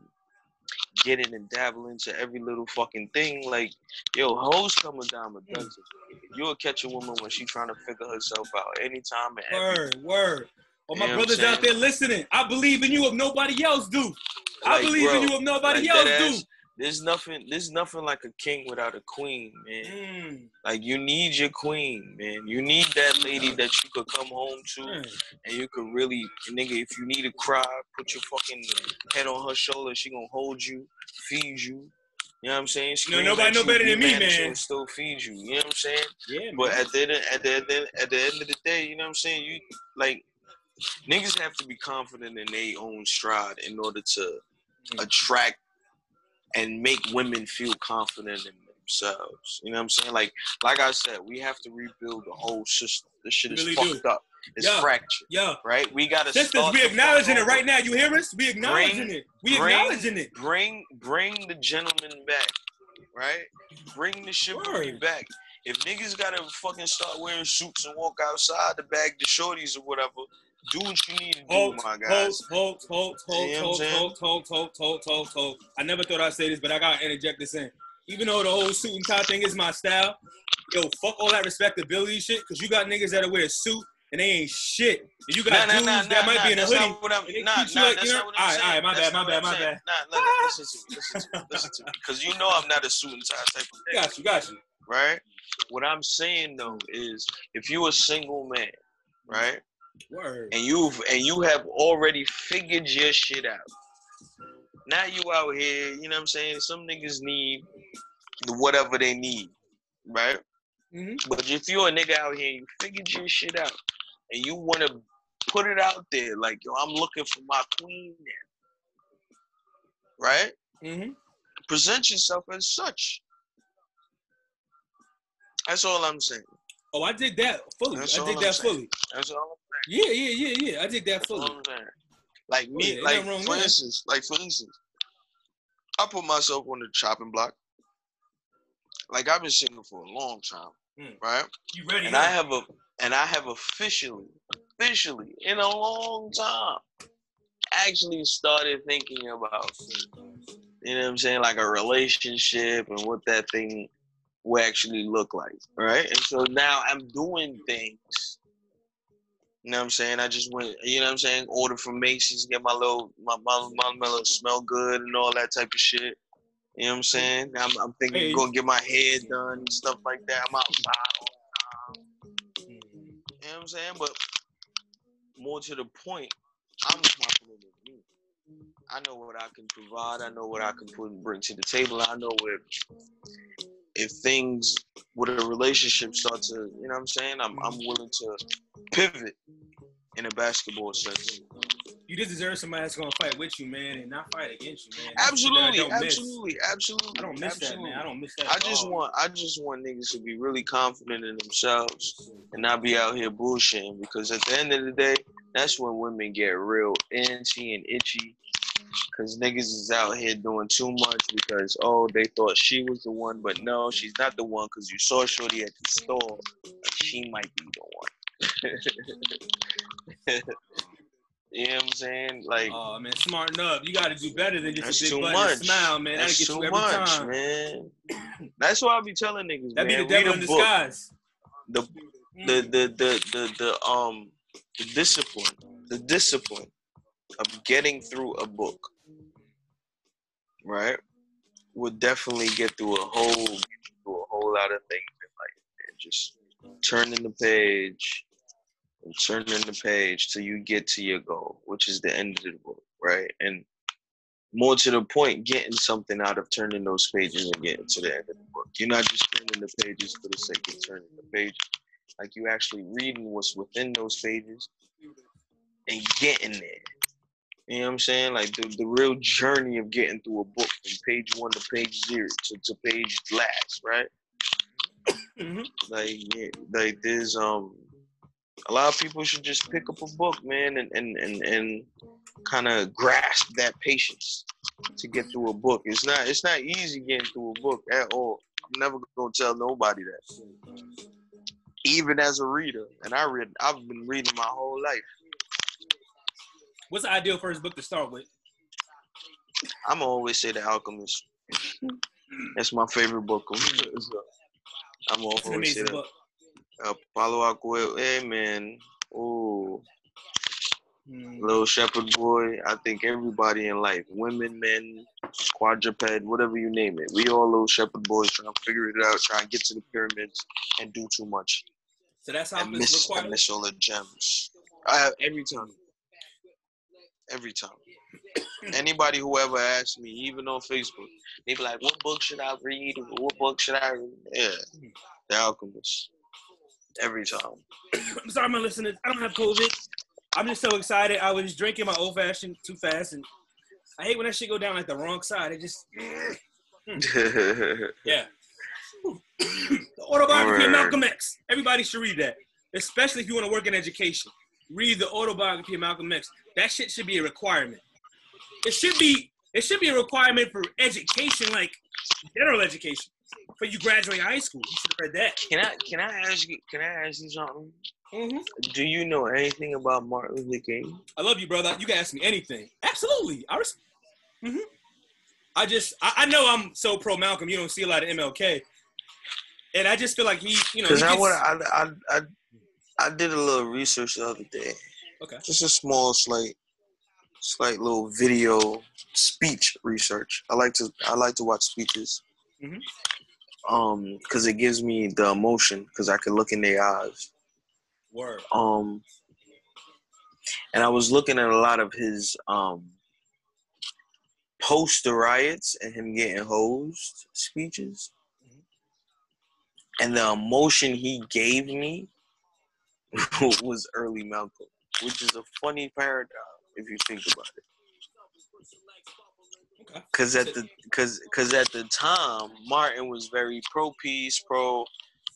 get in and dabble into every little fucking thing. Like, yo, hoes come a dime a dozen. You'll catch a woman when she trying to figure herself out anytime and every Word, word. All my You know brothers out there listening, I believe in you if nobody else do. I Like, believe in you if nobody like else do. ass, There's nothing. There's nothing like a king without a queen, man. Mm, Like you need your queen, man. You need that lady that you could come home to, mm. and you could really, nigga. If you need to cry, put your fucking head on her shoulder. She gonna hold you, feed you. You know what I'm saying? Scream nobody at know better than me, mad at you, man. still feed you. You know what I'm saying? Yeah, But at the end, at the, at the at the end of the day, you know what I'm saying? You like niggas have to be confident in their own stride in order to Mm. attract and make women feel confident in themselves. You know what I'm saying? Like like I said, we have to rebuild the whole system. This shit is Really fucked do. up. It's Yeah. fractured, Yeah. right? We gotta sisters, we acknowledging it right now. You hear us? We acknowledging Bring- it. We bring- acknowledging it. Bring bring the gentleman back, right? Bring the chivalry back. If niggas gotta fucking start wearing suits and walk outside to bag the shorties or whatever, do what you need to do, Hold, my hold, guys. hold, hold, hold, You know what I'm hold, saying? hold, hold, hold, hold, hold, hold. I never thought I'd say this, but I gotta interject this in. Even though the whole suit and tie thing is my style, yo, fuck all that respectability shit, cause you got niggas that'll wear a suit and they ain't shit. And you got Nah, nah, dudes nah, that nah, might be in a hoodie. not what I'm- nah, you nah, like, that's you know- not what I'm Alright, saying. alright, my That's bad, my bad, my saying. bad. Nah, let- listen to me, listen to me, listen to me. Because you know I'm not a suit and tie type of nigga, Got you, got you. right? What I'm saying though is, if you're a single man, right, Word. and you've and you have already figured your shit out, now you out here, you know what I'm saying? Some niggas need whatever they need, right? hmm But if you're a nigga out here, you figured your shit out, and you want to put it out there, like yo, I'm looking for my queen, now, right? hmm Present yourself as such. That's all I'm saying. Oh, I did that fully. That's I did that saying. fully. That's all. Yeah, yeah, yeah, yeah. I dig that fully. Like me, yeah, like for that. instance, like for instance, I put myself on the chopping block. Like I've been single for a long time, Mm. right? You ready? And I have a, and I have officially, officially in a long time, actually started thinking about, you know what I'm saying, like a relationship and what that thing will actually look like, right? And so now I'm doing things. You know what I'm saying? I just went, you know what I'm saying, order from Macy's, get my little, my, my, my, my little smell good and all that type of shit. You know what I'm saying? I'm, I'm thinking Hey. going to get my hair done and stuff like that. I'm outside all the time. You know what I'm saying? But more to the point, I'm confident in me. I know what I can provide. I know what I can put and bring to the table. I know if if things with a relationship start to, you know what I'm saying? I'm I'm willing to pivot in a basketball sense. you just deserve somebody that's gonna fight with you, man, and not fight against you, man. Absolutely, absolutely, miss. absolutely. I don't miss absolutely. that, man. I don't miss that. I just all. want, I just want niggas to be really confident in themselves and not be out here bullshitting. Because at the end of the day, that's when women get real antsy and itchy. Cause niggas is out here doing too much because oh they thought she was the one, but no, she's not the one. Cause you saw Shorty at the store, she might be the one. You know what I'm saying? Like, oh man, smarten up. You got to do better than just a big button smile, man. That's That'll get you every much, time. man. That's why I be telling niggas. That be the devil in disguise. The, the, the, the, the, the, um, the discipline, the discipline of getting through a book, right, would definitely get through a whole, through a whole lot of things. And just turning the page, and turning the page till you get to your goal, which is the end of the book, right? And more to the point, getting something out of turning those pages and getting to the end of the book. You're not just turning the pages for the sake of turning the pages. Like you actually reading what's within those pages and getting there. You know what I'm saying? Like the, the real journey of getting through a book from page one to page zero to, to page last, right? Mm-hmm. Like yeah, like there's um a lot of people should just pick up a book, man, and and and, and kind of grasp that patience to get through a book. It's not it's not easy getting through a book at all. I'm never gonna tell nobody that. Even as a reader, and I read, I've been reading my whole life. What's the ideal first book to start with? I'm always say The Alchemist. That's my favorite book. I'm always say that. Uh, Paulo Coelho, hey man, ooh, mm. little shepherd boy. I think everybody in life, women, men, quadruped, whatever you name it, we all little shepherd boys trying to figure it out, trying to get to the pyramids and do too much. So that's how I miss, and miss all the gems. I have every time, every time. Anybody who ever asks me, even on Facebook, they be like, "What book should I read? What book should I read?" Yeah, The Alchemist every time. I'm sorry, my listeners. I don't have COVID. I'm just so excited. I was drinking my old fashioned too fast, and I hate when that shit go down like the wrong side. It just, yeah. the autobiography of Malcolm X. Everybody should read that, especially if you want to work in education. Read the autobiography of Malcolm X. That shit should be a requirement. It should be. It should be a requirement for education, like general education for you graduating high school. You should have read that. Can I can I ask you can I ask you something? Mm-hmm. Do you know anything about Martin Luther King? I love you, brother. You can ask me anything. Absolutely. I res- mm-hmm. I just I, I, know I'm so pro Malcolm. You don't see a lot of MLK, and I just feel like he, you know, because I, I I I I did a little research the other day. Okay. Just a small, slight, slight little video speech research. I like to I like to watch speeches. Mm-hmm um because it gives me the emotion because i can look in their eyes Word. um and i was looking at a lot of his um post the riots and him getting hosed speeches mm-hmm. and the emotion he gave me was early malcolm which is a funny paradigm if you think about it Cause at the cause cause at the time Martin was very pro peace, pro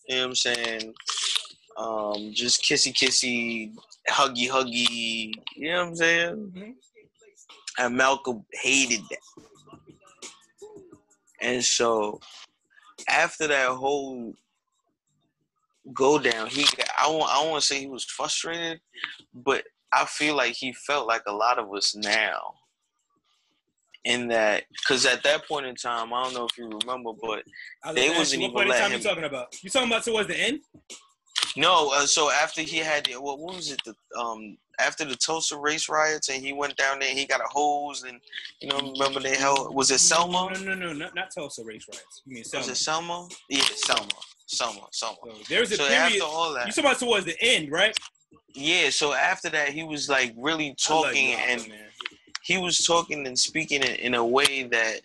you know what I'm saying, um, just kissy kissy, huggy huggy, you know what I'm saying? Mm-hmm. And Malcolm hated that. And so after that whole go down, he I won't I won't say he was frustrated, but I feel like he felt like a lot of us now in that because at that point in time, I don't know if you remember, but they wasn't even letting him. You talking about? You talking about towards the end? No, uh, so after he had what, what was it? The um after the Tulsa race riots, and he went down there, he got a hose, and you know, remember they held was it Selma? No, no, no, no, not, not Tulsa race riots. You mean Selma? Was it Selma? Yeah, Selma, Selma, Selma. So there's a so period. After all that, you talking about towards the end, right? Yeah. So after that, he was like really talking and. He was talking and speaking in, in a way that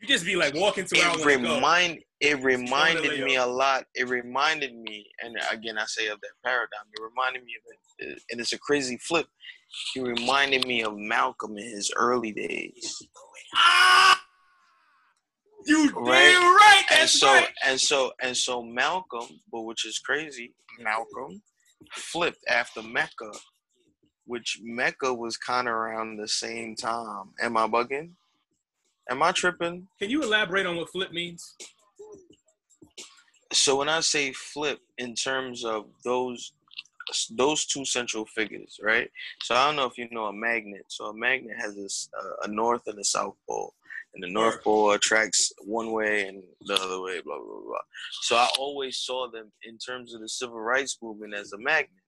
you just be like walking to it remind it reminded me a lot. It reminded me, and again I say of that paradigm. It reminded me of it, and it's a crazy flip. he reminded me of Malcolm in his early days. Ah! You Right. damn right. and so right. and so and so Malcolm, but which is crazy, Malcolm flipped after Mecca, which Mecca was kind of around the same time. Am I bugging? Am I tripping? Can you elaborate on what flip means? So when I say flip, in terms of those those two central figures, right? So I don't know if you know a magnet. So a magnet has this uh, a north and a south pole, and the north pole attracts one way and the other way, blah blah blah. So I always saw them in terms of the civil rights movement as a magnet,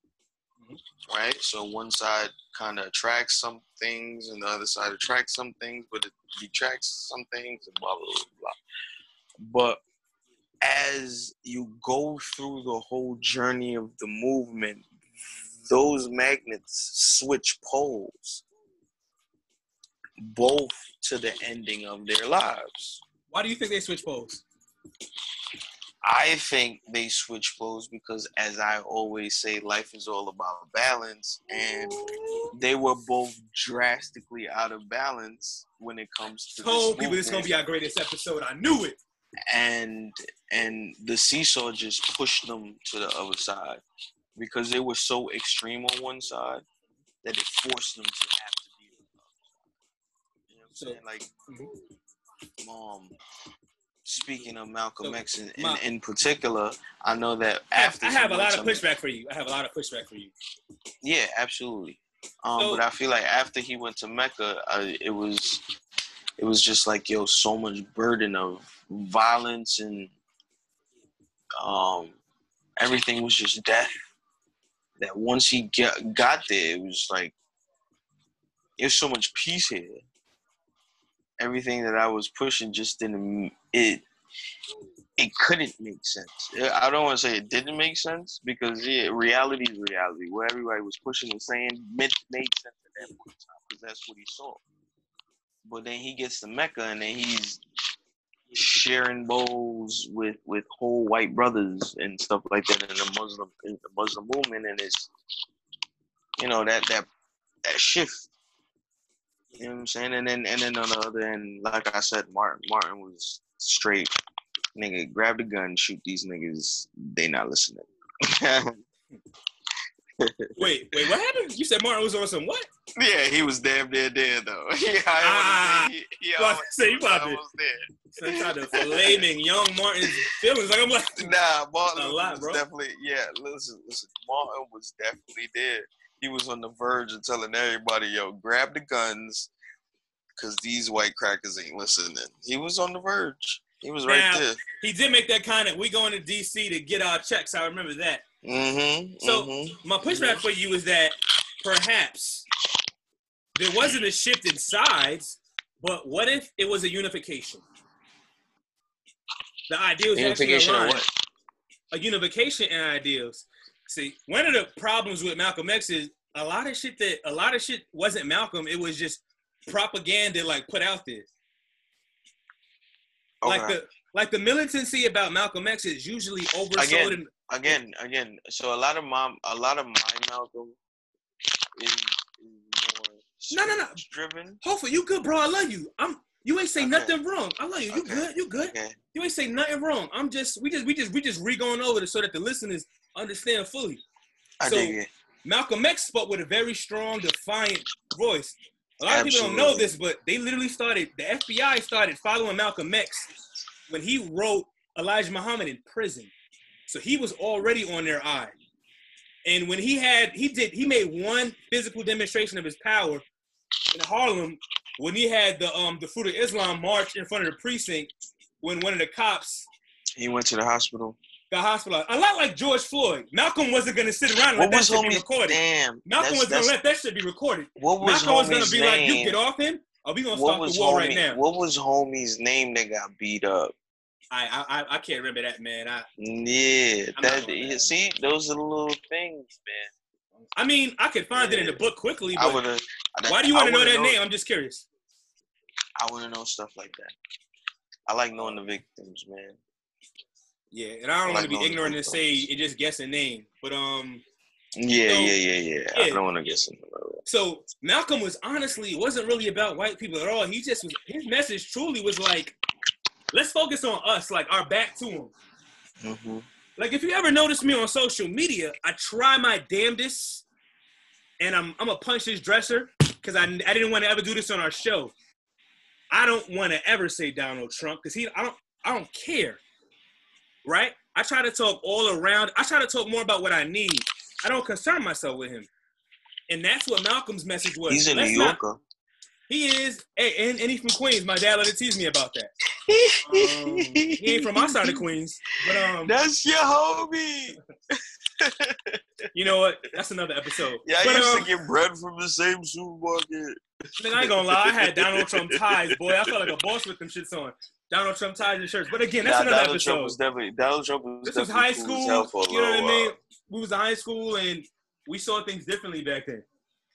Mhm. right? So one side kind of attracts some things, and the other side attracts some things, but it detracts some things, and blah blah blah. blah. But as you go through the whole journey of the movement, those magnets switch poles, both to the ending of their lives. Why do you think they switch poles? I think they switch poles because, as I always say, life is all about balance, and they were both drastically out of balance when it comes to Told people this is gonna be our greatest episode. I knew it. and and the seesaw just pushed them to the other side because they were so extreme on one side that it forced them to have to be on the other side. You know what I'm So- saying? Like, Mhm. um, speaking of Malcolm So, X in, in, particular, I know that I have, after I have a lot of pushback for you. I have a lot of pushback for you. Yeah, absolutely. Um, So- but I feel like after he went to Mecca, I, it was it was just like yo, so much burden of violence and um, everything was just death. That once he get, got there, it was like there's so much peace here. Everything that I was pushing just didn't it. It couldn't make sense. I don't want to say it didn't make sense because yeah, reality is reality. What everybody was pushing and saying made, sense at that point because that's what he saw. But then he gets to Mecca and then he's sharing bowls with with whole white brothers and stuff like that in the Muslim in the Muslim movement and it's you know that that that shift. You know what I'm saying? And then and then on the other end, like I said, Martin Martin was straight nigga, grab the gun, shoot these niggas, they not listening. Wait, wait, what happened? You said Martin was on some what? yeah, he was damn near dead though. yeah, Ah. I wanna say he, he Well, I almost, say you he about to- Some kind of flaming young Martin's feelings. Like I'm like, Nah, Martin a lot, was bro. definitely yeah. Listen, listen, Martin was definitely dead. He was on the verge of telling everybody, "Yo, grab the guns, cause these white crackers ain't listening." He was on the verge. He was right Now- there. he did make that comment. We going to DC to get our checks. I remember that. Mm-hmm. So- mm-hmm. My pushback for you is that perhaps there wasn't a shift in sides, but what if it was a unification? The ideals actually unification of aligned. what? A unification in ideals. See, one of the problems with Malcolm X is a lot of shit that a lot of shit wasn't Malcolm. It was just propaganda like put out there. Like the like the militancy about Malcolm X is usually oversold. Again, in, again, again. So a lot of mom, a lot of my Malcolm is, is more No, no, no. driven. hopefully you good, bro. I love you. I'm. You ain't say Okay. nothing wrong. I love you. You Okay. good. You good. Okay. You ain't say nothing wrong. I'm just. We just. We just. We just re going over this so that the listeners understand fully. I So- dig it. Malcolm X spoke with a very strong, defiant voice. A lot of people don't know this, but they literally started. The FBI started following Malcolm X when he wrote Elijah Muhammad in prison. So he was already on their eye. And when he had, he did, he made one physical demonstration of his power in Harlem when he had the um the Fruit of Islam march in front of the precinct when one of the cops He went to the hospital. Got hospitalized. A lot like George Floyd. Malcolm wasn't gonna sit around and let that shit be recorded. Damn. Malcolm was gonna let that shit be recorded. What was Malcolm was gonna homie's be like, "You name? get off him, or we gonna What start the war right now." What was homie's name that got beat up? I, I I- I can't remember that man. I Yeah, I'm that you that. see, those are the little things, man. I mean I could find it in the book quickly, I but would have. why do you want to know that name? I'm just curious. I want to know stuff like that. I like knowing the victims, man. Yeah, and I don't want to be ignorant and say it just guess a name, but um, Yeah, So- yeah, yeah, yeah, I don't want to some. So Malcolm was honestly it wasn't really about white people at all. He just was his message truly was like, let's focus on us, like our back to him. Mm-hmm. Like if you ever notice me on social media, I try my damnedest, and I'm I'm gonna punch this dresser because I I didn't want to ever do this on our show. I don't want to ever say Donald Trump because he I don't I don't care, right? I try to talk all around. I try to talk more about what I need. I don't concern myself with him, and that's what Malcolm's message was. He's a New Let's not- Yorker. he is, hey, and, and he's from Queens. My dad let to tease me about that. Um, he ain't from our side of Queens, but um, That's your homie. you know what? That's another episode. Yeah, I but, used um, to get bread from the same supermarket. Nigga, I ain't gonna lie, I had Donald Trump ties, boy. I felt like a boss with them shits on. Donald Trump ties and shirts. But again, that's Nah, another Donald episode. Trump was definitely Donald Trump was this was high school. You know what I mean? We was in high school and we saw things differently back then.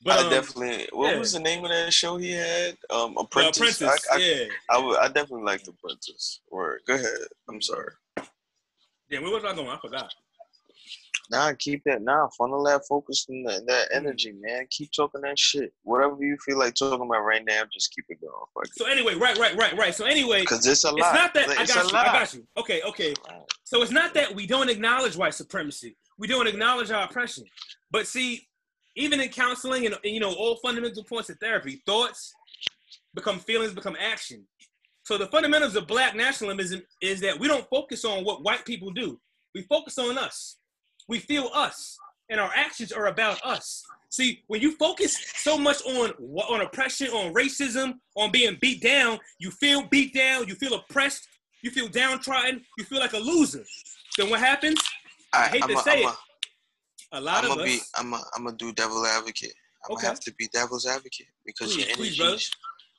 But I um, definitely. What yeah. was the name of that show he had? Um, the Apprentice. Apprentice, I, I, yeah. I, would- I definitely liked Apprentice. Word. Go ahead. I'm sorry. Yeah, where was I going? I forgot. Nah, keep that. Nah, funnel that focus and that, that mm. energy, man. Keep talking that shit. Whatever you feel like talking about right now, just keep it going. Fuck. So anyway, right, right, right, right. So anyway, Cause it's a lot. it's not that I got you. lot. I got you. Okay, okay. So it's not that we don't acknowledge white supremacy. We don't acknowledge our oppression. But see, even in counseling and and, you know all fundamental points of therapy, thoughts become feelings, become action. So the fundamentals of black nationalism is that we don't focus on what white people do. We focus on us. We feel us, and our actions are about us. See, when you focus so much on on oppression, on racism, on being beat down, you feel beat down, you feel oppressed, you feel downtrodden, you feel like a loser. Then what happens? I hate to say it. A lot I'm of us. be. I'm gonna. I'm gonna do devil advocate. I'm Okay. gonna have to be devil's advocate because Please, your please, energy, brother.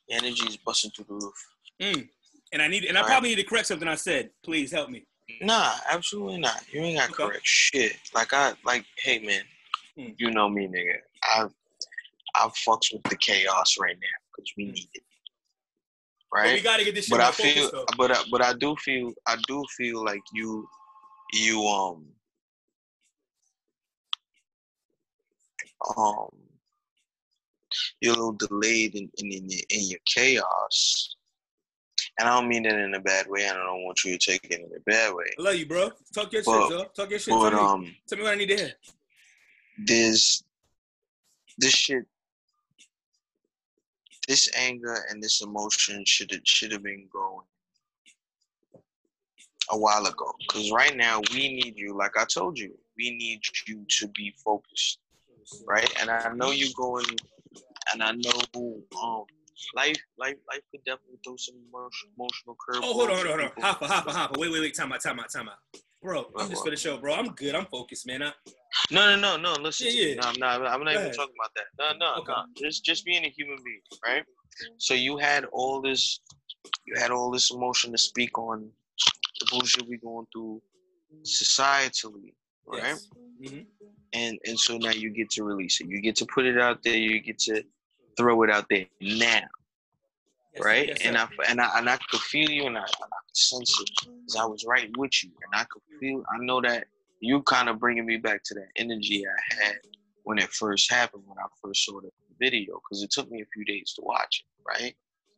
your energy is busting through the roof. Mm. And I need, and I Right. probably need to correct something I said. Please help me. Nah, absolutely not. You ain't got Okay. correct shit. Like I like, hey man, Hmm. you know me, nigga. I I fucks with the chaos right now because we need it. But we got to get this shit But I feel but I, but I do feel I do feel like you you um um you're a little delayed in, in, in, your, in your chaos. And I don't mean that in a bad way. and I don't want you to take it in a bad way. I love you, bro. Talk your But- shit, bro. Talk your shit. But Tell me, um tell me what I need to hear. This, this shit this anger and this emotion should have should have been going a while ago because right now we need you like i told you we need you to be focused right and i know you're going and i know um life life life could definitely throw some emotion, emotional curve Oh, hold on, hold on, hold on. Hopper, hopper, hopper. Wait, wait, wait. Time out, time out, time out. Bro, I'm just for the show, bro. I'm good. I'm focused, man. I, No, no, no, no. Listen, Yeah, yeah. no, I'm not. I'm not Go even ahead. talking about that. No, no, Okay. no. Just, just being a human being, right? So you had all this, you had all this emotion to speak on the bullshit we going through societally, right? yes. Mhm. And and so now you get to release it. You get to put it out there. You get to throw it out there now, Yes, right? yes, and. I and I and I could feel you, and I, and I could sense it, 'cause I was right with you, and I could feel. I know that you kind of bringing me back to that energy I had when it first happened, when I first saw the video, because it took me a few days to watch it, right?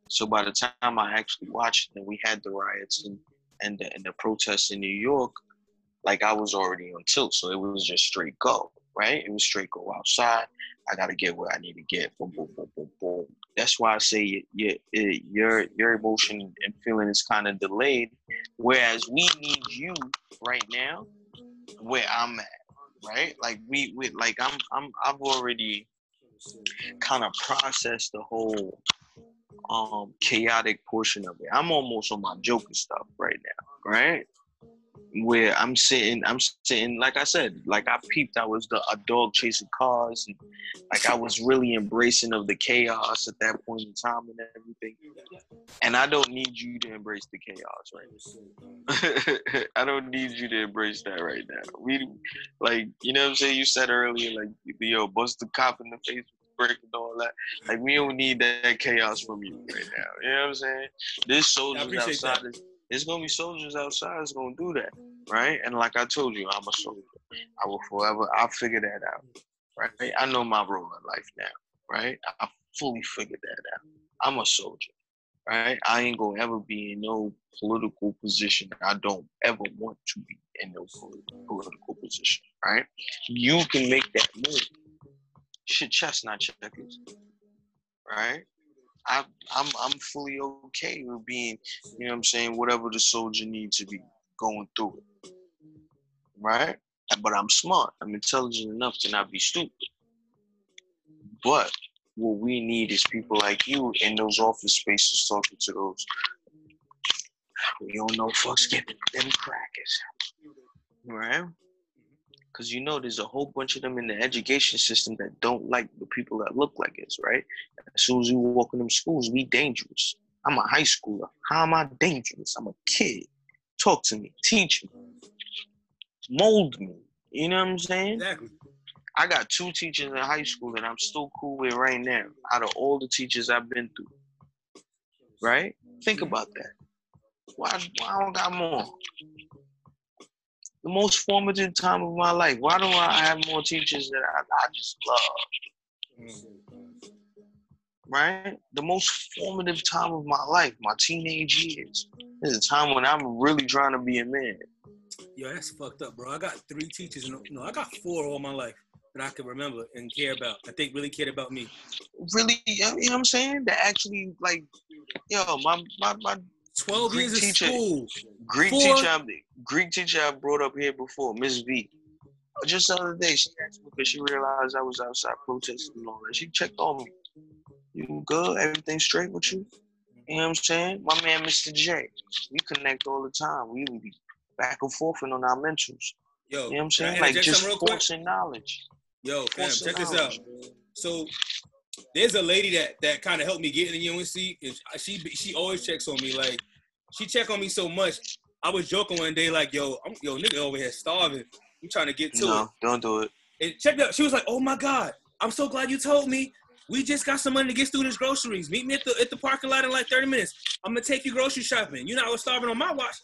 So by the time I actually watched it, and we had the riots and and the, and the protests in New York, like I was already on tilt, so it was just straight go, right? It was straight go outside. I gotta get what I need to get. Boom, boom, boom, boom, boom. That's why I say your your your emotion and feeling is kind of delayed, whereas we need you right now, where I'm at, right? Like we, we like I'm I'm I've already kind of processed the whole um chaotic portion of it. I'm almost on my Joker stuff right now, right? Where I'm sitting, I'm sitting, like I said, like I peeped, I was the a dog chasing cars, and like I was really embracing of the chaos at that point in time and everything. And I don't need you to embrace the chaos right now. I don't need you to embrace that right now. We like, you know what I'm saying? You said earlier, like, yo, bust the cop in the face with brick and all that. Like, we don't need that chaos from you right now. You know what I'm saying? This soldiers outside. There's gonna be soldiers outside that's gonna do that, right? And like I told you, I'm a soldier. I will forever. I'll figure that out. Right. I know my role in life now. Right. I fully figured that out. I'm a soldier. Right. I ain't gonna ever be in no political position. I don't ever want to be in no political position. Right. You can make that move. Shit, chestnut checkers. Right. I, I'm I'm fully okay with being, you know what I'm saying, whatever the soldier needs to be going through it. Right? But I'm smart. I'm intelligent enough to not be stupid. But what we need is people like you in those office spaces talking to those. We don't know fucks getting them crackers. Right? Because you know there's a whole bunch of them in the education system that don't like the people that look like us, right? As soon as you walk in them schools, we dangerous. I'm a high schooler. How am I dangerous? I'm a kid. Talk to me. Teach me. Mold me. You know what I'm saying? Exactly. I got two teachers in high school that I'm still cool with right now, out of all the teachers I've been through. Right? Think about that. Why, why I don't got more? The most formative time of my life. Why don't I have more teachers that I, I just love? Right? The most formative time of my life, my teenage years. This is a time when I'm really trying to be a man. Yo, that's fucked up, bro. I got three teachers. No, I got four all my life that I can remember and care about. I think really cared about me. Really, you know what I'm saying? That actually, like, yo, my my my 12 Greek years teacher, of school. Greek Four. teacher, I, Greek teacher I brought up here before, Miss V. Just the other day, she asked me because she realized I was outside protesting and all that. She checked on me. You good? Everything straight with you? You know what I'm saying? My man, Mr. J. We connect all the time. We even be back and forth and on our mentors. Yo, you know what I'm saying? Like just forcing knowledge. Yo, fam, check this out. So there's a lady that that kind of helped me get in the UNC. She she always checks on me. Like she check on me so much. I was joking one day, like, yo, I'm yo nigga over here starving. I'm trying to get to no, it. don't do it. And check out. She was like, oh my god, I'm so glad you told me. We just got some money to get students groceries. Meet me at the at the parking lot in like 30 minutes. I'm gonna take you grocery shopping. You know, I was starving on my watch.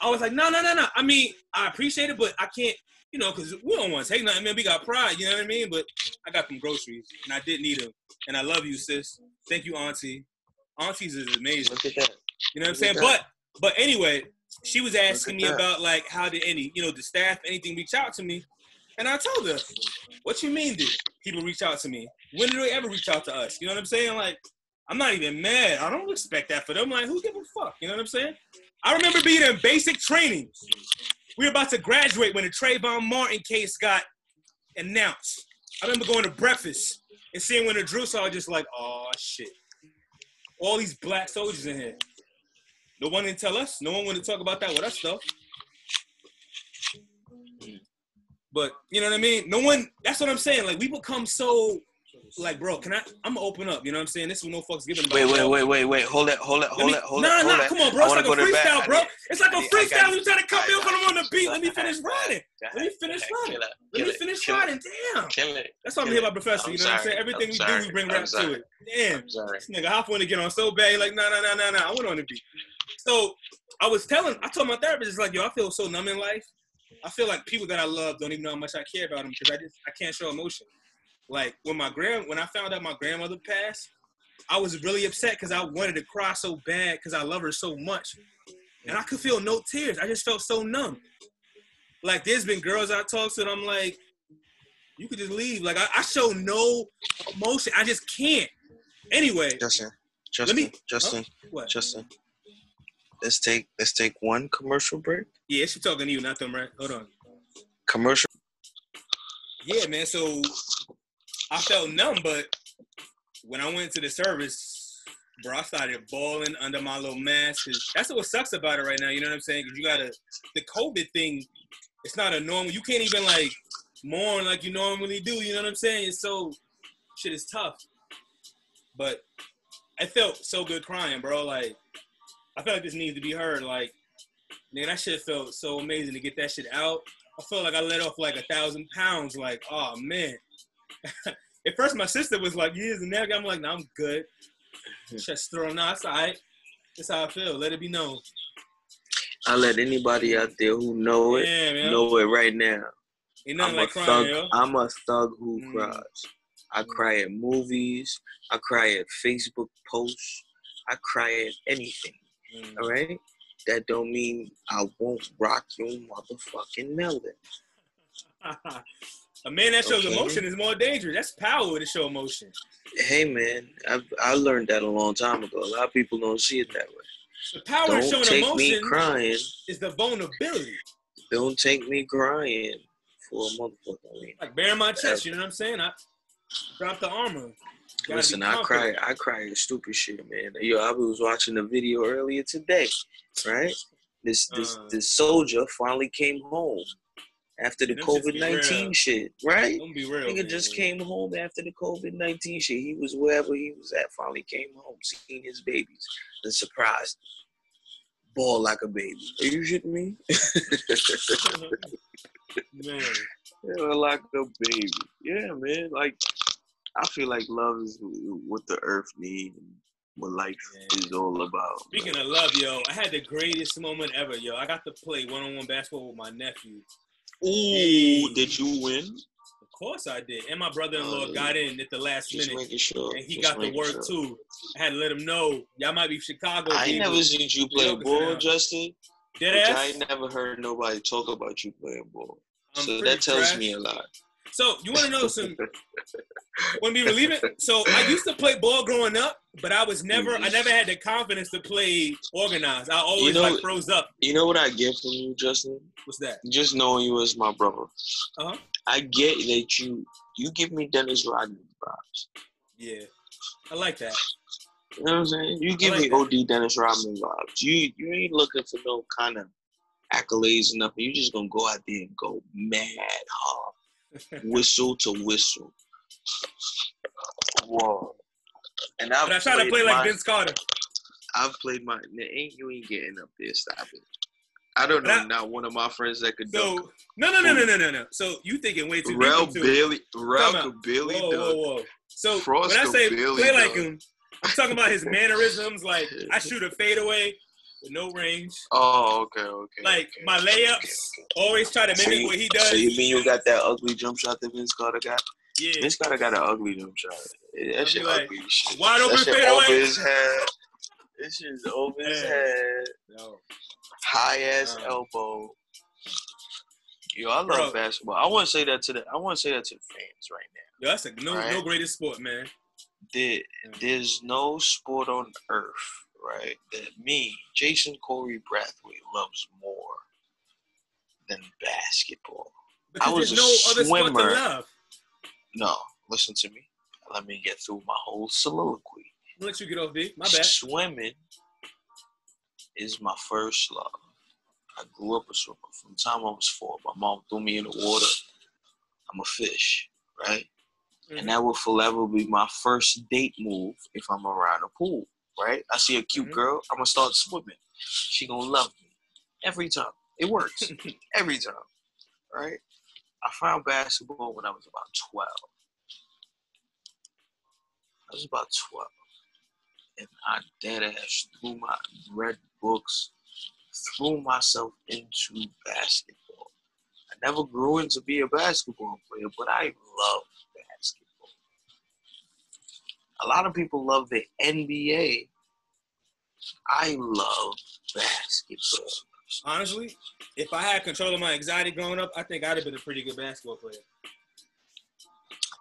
I was like, no, no, no, no. I mean, I appreciate it, but I can't you know, because we don't want to take nothing, man. We got pride, you know what I mean? But I got some groceries, and I did need them. And I love you, sis. Thank you, Auntie. Aunties is amazing. Look at that. You know what I'm saying? But but anyway, she was asking me about like how did any, you know, the staff, anything reach out to me. And I told her, what you mean did people reach out to me? When did they ever reach out to us? You know what I'm saying? Like, I'm not even mad. I don't expect that for them. Like, who give a fuck? You know what I'm saying? I remember being in basic training we were about to graduate when the Trayvon Martin case got announced. I remember going to breakfast and seeing when the Drew saw just like, oh shit. All these black soldiers in here. No one didn't tell us. No one wanted to talk about that with us though. But you know what I mean? No one, that's what I'm saying. Like we become so like, bro, can I? I'm gonna open up. You know what I'm saying? This is no fucks given. Wait, wait, wait, wait, wait. Hold it, hold it, hold it, hold it. Nah, nah, come on, bro. It's like a freestyle, bro. It's like a freestyle. You trying to cut me off when I'm on the beat? Let me finish riding. Let me finish riding. Let me finish riding. Damn. Kill it. That's why I'm here by professor. You know what I'm saying? Everything we do, we bring rap to it. Damn. This nigga Hop want to get on so bad. Like, nah, nah, nah, nah, nah. I went on the beat. So I was telling, I told my therapist, it's like, yo, I feel so numb in life. I feel like people that I love don't even know how much I care about them because I just I can't show emotion. Like when my grand when I found out my grandmother passed, I was really upset because I wanted to cry so bad because I love her so much, and I could feel no tears. I just felt so numb. Like there's been girls I talked to, and I'm like, you could just leave. Like I, I show no emotion. I just can't. Anyway, Justin, Justin, me, Justin, huh? what? Justin. Let's take let's take one commercial break. Yeah, she talking to you, not them, right? Hold on. Commercial. Yeah, man. So I felt numb, but when I went to the service, bro, I started bawling under my little mask. That's what sucks about it right now. You know what I'm saying? Because you gotta the COVID thing. It's not a normal. You can't even like mourn like you normally do. You know what I'm saying? So shit is tough. But I felt so good crying, bro. Like I felt like this needs to be heard. Like man, that shit felt so amazing to get that shit out. I felt like I let off like a thousand pounds. Like, oh man, at first, my sister was like, "Years and that." I'm like, "No, I'm good." Just throw them. No, it's all right. That's how I feel. Let it be known. I let anybody out there who know it yeah, know it right now. Ain't nothing I'm like a crying, thug. yo. I'm a thug who Mm. cries. I cry at movies. I cry at Facebook posts. I cry at anything. Mm. All right. That don't mean I won't rock your motherfucking melon. a man that shows Okay. emotion is more dangerous. That's power to show emotion. Hey man, I I learned that a long time ago. A lot of people don't see it that way. The power of Don't showing take me emotion crying. is the vulnerability. Don't take me crying for a motherfucker. I mean, Like bearing my chest, you know what I'm saying? I drop the armor. Listen, I cry. I cry stupid shit, man. Yo, I was watching a video earlier today, right? This this Uh. this soldier finally came home after the Them shits be COVID nineteen shit, right? Don't be real. Nigga man. just came home after the COVID nineteen shit. He was wherever he was at. Finally came home, seen his babies, and surprised. Ball like a baby. Are you shitting me? man. Yeah, like a baby. Yeah, man. Like I feel like love is what the earth needs what life Yeah. is all about. Speaking of love, yo, I had the greatest moment ever, yo. I got to play one-on-one basketball with my nephew. Ooh, did you win? Of course I did. And my brother-in-law Oh, got in at the last minute. sure. And he just got the work sure. too. I had to let him know. Y'all might be Chicago. I people. never seen you play ball. Justin. Ass? I ain't never heard nobody talk about you playing ball. I'm so that tells me a lot. So you want to know some? Want me to believe it? So I used to play ball growing up, but I was never. I never had the confidence to play organized. I always know- like froze up. You know what I get from you, Justin? What's that? Just knowing you as my brother. Uh-huh. I get that you you give me Dennis Rodman vibes. Yeah, I like that. You know what I'm saying? You give like me that. OD Dennis Rodman vibes. You you ain't looking for no kind of accolades or nothing. You just gonna go out there and go mad hard, whistle to whistle. Whoa. And I've But I try to played play like Vince Carter. I've played my. Ain't you ain't getting up there? Stop it. I don't know. That- not one of my friends that could dunk. So no, no, no, no, no, no, no. So you thinking way too deep Rel into it. Bailey, Rel Time out. could Bailey Whoa, dunk. whoa, whoa. So Frost when I say barely play like him, I'm talking about his mannerisms. Like I shoot a fadeaway with no range. Oh, okay, okay. Like okay, my layups, okay, okay. always try to So mimic you- what he does. So you mean you got that ugly jump shot that Vince Carter got? yeah. Vince Carter got an ugly jump shot. That I'll shit like, ugly shit. wide open fadeaway. over his head. This shit's over his Yeah. head. No. High ass elbow. Yo, I love Bro. basketball. I want to say that to the. I want to say that to the fans right now. Yo, that's a no, Right. no greatest sport, man. There, there's no sport on earth, right, that me, Jason Corey Brathwaite, loves more than basketball. Because was there's a no other sport swimmer. No, listen to me. Let me get through my whole soliloquy. I'll let you get off, D. My bad. Swimming is my first love. I grew up a swimmer from the time I was four. My mom threw me in the water. I'm a fish, right? Mhm. And that will forever be my first date move if I'm around a pool, right? I see a cute Mhm. girl, I'm gonna start swimming. She gonna love me every time. It works every time, right? I found basketball when I was about 12. I was about 12. And I dead ass threw my read books, threw myself into basketball. I never grew into be a basketball player, but I love. A lot of people love the NBA. I love basketball. Honestly, if I had control of my anxiety growing up, I think I'd have been a pretty good basketball player.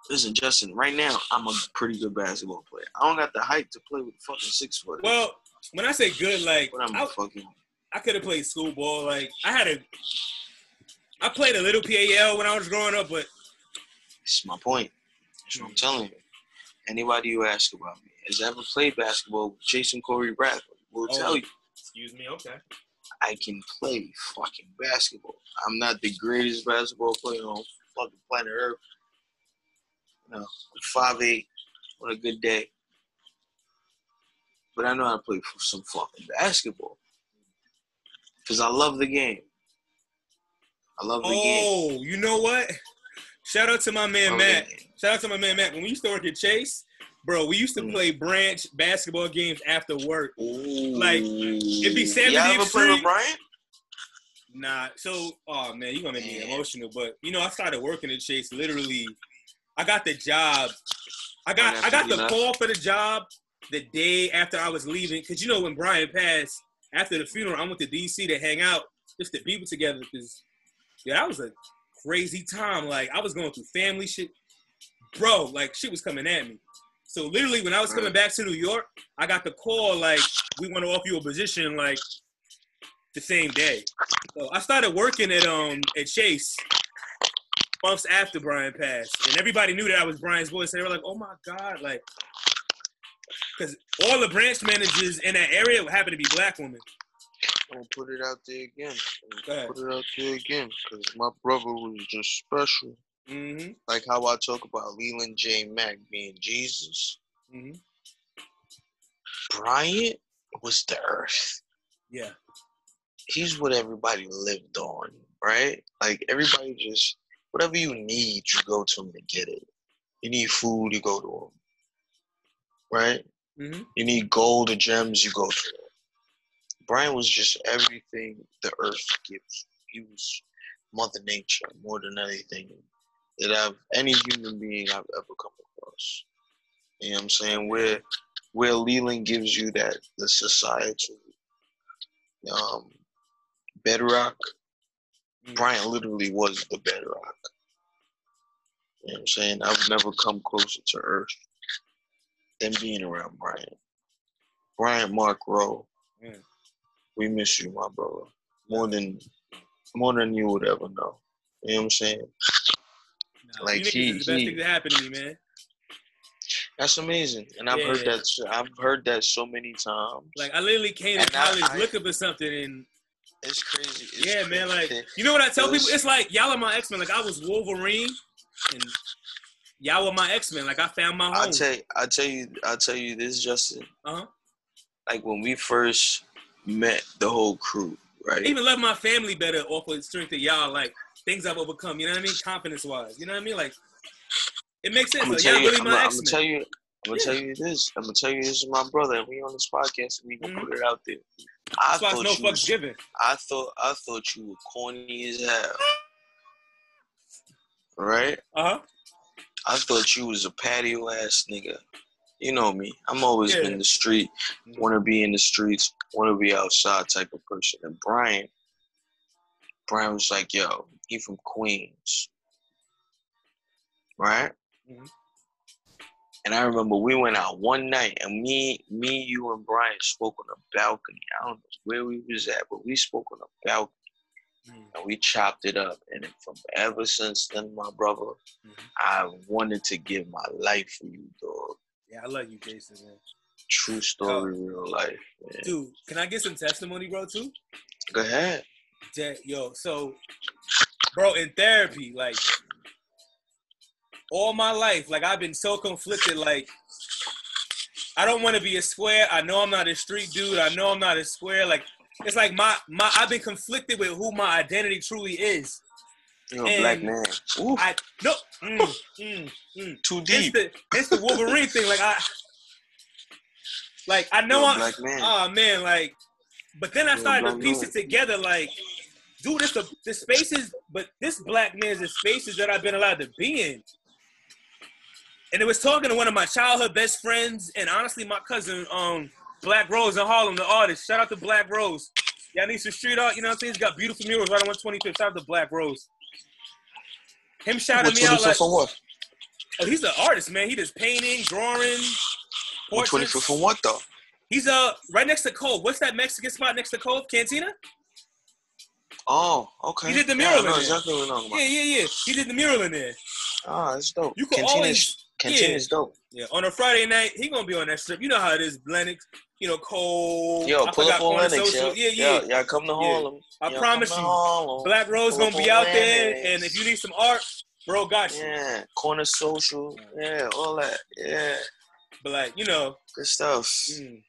Listen, Justin, right now I'm a pretty good basketball player. I don't got the height to play with fucking six foot. Well, when I say good, like but I'm I, fucking I could have played school ball. Like I had a, I played a little PAL when I was growing up, but That's my point. That's what I'm Hmm. telling you. Anybody you ask about me has ever played basketball Jason Corey Bradley will Oh. tell you excuse me, okay. I can play fucking basketball. I'm not the greatest basketball player on fucking planet Earth. You know, five eight on a good day. But I know how to play for some fucking basketball. Cause I love the game. I love the game. Oh, you know what? Shout out to my man the Matt. game. Shout out to my man Matt. When we used to work at Chase, bro, we used to Mm. play branch basketball games after work. Ooh. Like, it'd be Y'all ever 70th play with. Brian? Nah, so oh man, you're gonna make me emotional. But you know, I started working at Chase. Literally, I got the job. I got I got the call for the job the day after I was leaving. Cause you know when Brian passed after the funeral, I went to DC to hang out just to be together. Cause yeah, that was a crazy time. Like I was going through family shit, bro. Like shit was coming at me. So literally, when I was coming back to New York, I got the call like we want to offer you a position like the same day. So I started working at um at Chase months after Brian passed, and everybody knew that I was Brian's voice. And they were like, "Oh my god!" Like, because all the branch managers in that area happened to be black women. I'm gonna put it out there again. Put it out there again, because my brother was just special. Mm-hmm. Like how I talk about Leland J. Mack being Jesus. Mm-hmm. Brian was the earth. Yeah. He's what everybody lived on, right? Like everybody just whatever you need, you go to him to get it. You need food, you go to him. Right? Mm-hmm. You need gold or gems, you go to him. Brian was just everything the earth gives. He was Mother Nature more than anything that I've any human being I've ever come across. You know what I'm saying? Where where Leland gives you that the societal um bedrock, Mm. Brian literally was the bedrock. You know what I'm saying? I've never come closer to earth than being around Brian. Brian Mark Rowe. We miss you, my brother. More than more than you would ever know. You know what I'm saying? Nah, Like, you he- the best he- thing that happened to me, man. That's amazing. And I've heard Yeah. that I've heard that so many times. Like I literally came to And I- college I- looking for something, and it's crazy. It's yeah, man. Like you know what I tell It people? It's like y'all are my X Men. Like I was Wolverine, and y'all were my X Men. Like I found my I home. tell I tell you I tell you this, Justin. Uh-huh. Like when we first met the whole crew, right? I even love my family better off of the strength of y'all. Like things I've overcome. You know what I mean? Confidence wise. You know what I mean? Like it makes sense. I'm gonna Like, tell you. really I'm my gonna, I'm gonna tell you. I'm gonna Yeah. tell you this. I'm gonna tell you this is my brother, and we on this podcast, and we can Mhm. put it out there. I thought no you was, given. I thought I thought you were corny as hell. Right? Uh huh. I thought you was a patio ass nigga. You know me. I'm always Yeah. been the street, Mhm. wanna be in the streets, wanna be outside type of person. And Brian, Brian was like, yo, he from Queens. Right? Mhm. And I remember we went out one night and me, me, you and Brian spoke on a balcony. I don't know where we was at, but we spoke on a balcony Mm. and we chopped it up. And from ever since then, my brother, Mhm. I wanted to give my life for you, dog. Yeah, I love you, Jason, man. True story, oh, real life. Man. Dude, can I get some testimony, bro, too? Go ahead. Ja- Yo, so, bro, in therapy, like, all my life, like, I've been so conflicted. Like, I don't want to be a square. I know I'm not a street dude. I know I'm not a square. Like, it's like my my. I've been conflicted with who my identity truly is. You're a black And man. Ooh, I no. Mm, mm, mm. too It's deep. the it's the Wolverine thing. Like I, like I know I'm. man. Oh man, like, but then I You're started to piece man. it together. Like, dude, it's the the spaces, but this black man's the spaces that I've been allowed to be in. And it was talking to one of my childhood best friends, and honestly, my cousin, um, Black Rose in Harlem, the artist. Shout out to Black Rose. Y'all need some street art. You know what I'm saying? He's got beautiful murals right on 125th. Shout out to Black Rose. Him shouting What, me out like, for what? oh, he's an artist, man. He does painting, drawing, portraits. 25th for what, though? He's uh right next to Cove. What's that Mexican spot next to Cove? Cantina? Oh, okay. He did the Yeah, mural know in there. exactly what you're talking about. Yeah, yeah, yeah. He did the mural in there. Ah, that's dope. You could Cantina's, always- Cantina's dope. Yeah, on a Friday night, he gonna be on that strip. You know how it is, Lenox. You know, Cole. Yo, I pull up on Lenox, yo. Yeah, yeah. Yo, y'all come to Yeah. Harlem. I Yo, promise you, Harlem. Black Rose Pull gonna be out there, and if you need some art, bro, got you. Yeah, corner social. Yeah, all that. Yeah, But like, you know, good stuff. mm,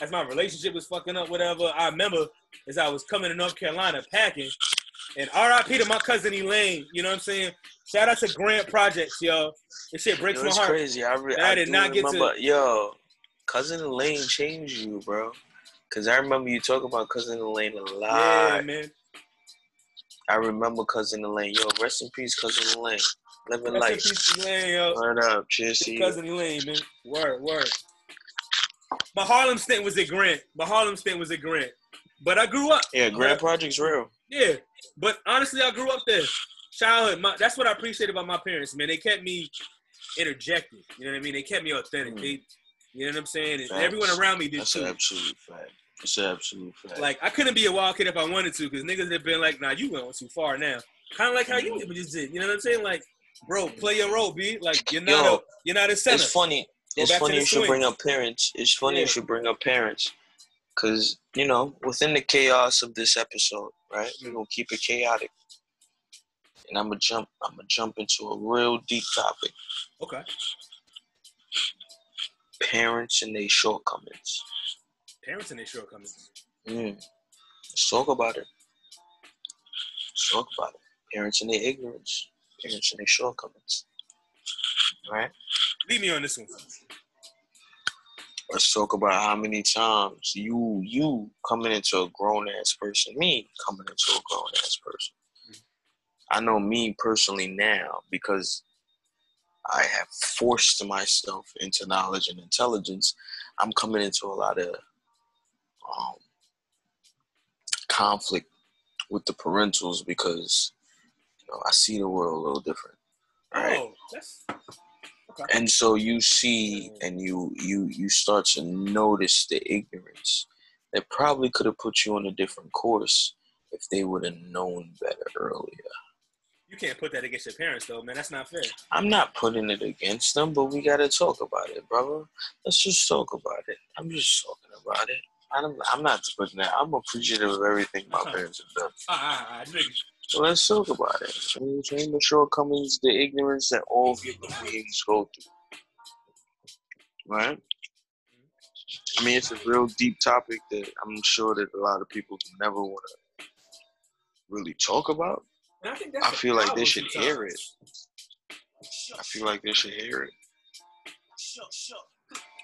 as my relationship was fucking up, whatever. I remember as I was coming to North Carolina packing, and R.I.P. to my cousin Elaine. You know what I'm saying? Shout out to Grant Projects, yo. This shit breaks Yo, my it's heart. crazy. I, re- I I did not get to- remember. Yo, cousin Elaine changed you, bro. Cause I remember you talking about cousin Elaine a lot. Yeah, man. I remember cousin Elaine. Yo, rest in peace, cousin Elaine. Living Rest in life. peace, Elaine, yo. Word up. Cheers to you. cousin Elaine, man. Word, word. My Harlem stint was at Grant. My Harlem stint was at Grant. But I grew up. Yeah, Grant Project's real. Yeah. But honestly, I grew up there. Childhood. My, that's what I appreciate about my parents, man. They kept me interjected. You know what I mean? They kept me authentic. Mm. They, you know what I'm saying? And Facts. everyone around me did That's too. an absolute fact. It's an absolute fact. Like I couldn't be a wild kid if I wanted to, because niggas have been like, "Nah, you went too far now." Kind of like how you just did. You know what I'm saying? Like, bro, play your role, b. Like you're not Yo, a you're not a center. it's funny. Go It's funny you should bring up parents. It's funny Yeah. you should bring up parents. Cause, you know, within the chaos of this episode, right? We're gonna keep it chaotic. And I'm gonna jump I'm gonna jump into a real deep topic. Okay. Parents and their shortcomings. Parents and their shortcomings. Mm. Let's talk about it. Let's talk about it. Parents and their ignorance. Parents and their shortcomings. Right? Leave me on this one. let's talk about how many times you you coming into a grown ass person, me coming into a grown ass person. I know me personally now because I have forced myself into knowledge and intelligence. I'm coming into a lot of um, conflict with the parentals because you know I see the world a little different. Right Oh, that's and so you see and you you you start to notice the ignorance that probably could have put you on a different course if they would have known better earlier you can't put that against your parents though, man. That's not fair. i'm not putting it against them but we gotta talk about it brother let's just talk about it i'm just talking about it i'm, I'm not putting that i'm appreciative of everything my parents have done ah, ah, nigga. so let's talk about it you know what I'm saying? the shortcomings the ignorance that all human beings go through right I mean, it's a real deep topic that I'm sure that a lot of people never want to really talk about. I I feel like they should sometimes. hear it. I feel like they should hear it,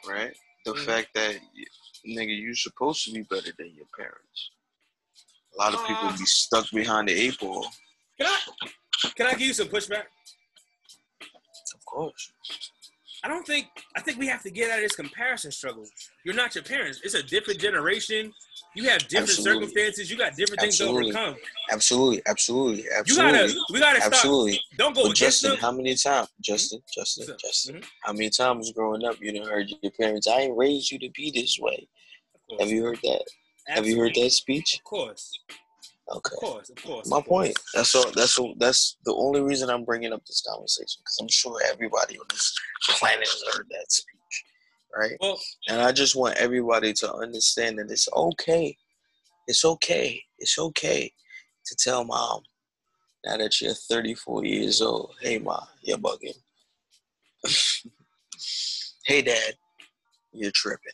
right? The Mhm. fact that, nigga, you're supposed to be better than your parents. A lot of people Uh, be stuck behind the eight ball. Can I can I give you some pushback? Of course. I don't think I think we have to get out of this comparison struggle. You're not your parents. It's a different generation. You have different Absolutely. circumstances. You got different things Absolutely. to overcome. Absolutely. Absolutely. absolutely. You Absolutely. gotta we gotta stop. Absolutely. Don't go But Justin, them. how many times? Justin, Justin, What's up? Justin. Mhm. How many times growing up you done heard your parents, I ain't raised you to be this way. Have you heard that? Have you heard that speech? Of course. Okay. Of course. Of course. My of course. point. That's all. That's all. That's the only reason I'm bringing up this conversation because I'm sure everybody on this planet has heard that speech, right? Well, And I just want everybody to understand that it's okay. It's okay. It's okay to tell mom now that you're 34 years old. Hey, ma, you're bugging. hey, dad, you're tripping.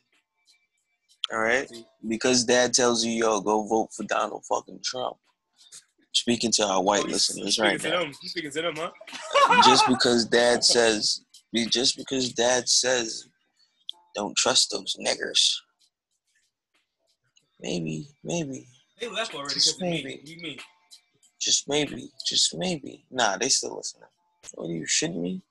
All right? Because dad tells you, yo, go vote for Donald fucking Trump. Speaking to our white oh, listeners right now. them. Speaking to them, huh? Just because dad says, just because dad says, don't trust those niggers. Maybe, maybe, They left already Just because of me. maybe. You mean? just maybe, just maybe. Nah, they still listening. What are you shitting me?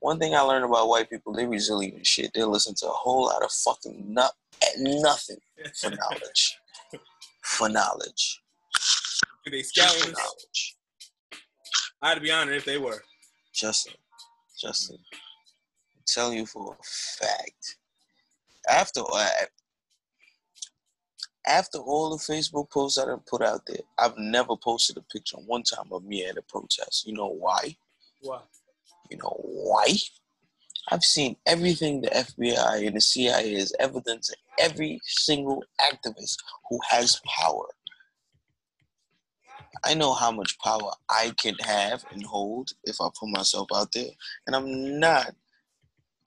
One thing I learned about white people, they resilient as shit. They listen to a whole lot of fucking nut nothing for knowledge. for knowledge. they Just scouting for knowledge. I'd be honored if they were. Justin, Justin, I'm telling you for a fact. After uh, after all the Facebook posts that I put out there, I've never posted a picture one time of me at a protest. You know why? Why? You know why? I've seen everything the FBI and the CIA has ever done to every single activist who has power. I know how much power I can have and hold if I put myself out there, and I'm not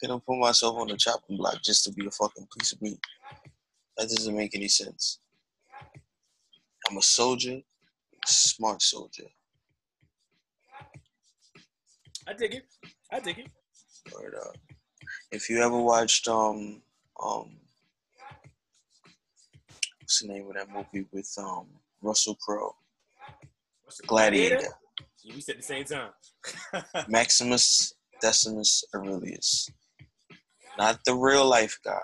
gonna put myself on the chopping block just to be a fucking piece of meat. That doesn't make any sense. I'm a soldier, smart soldier. I dig it. I dig it. Word up. If you ever watched um um what's the name of that movie with um Russell Crowe? What's it, Gladiator. We said the same time. Maximus Decimus Aurelius. Not the real life guy.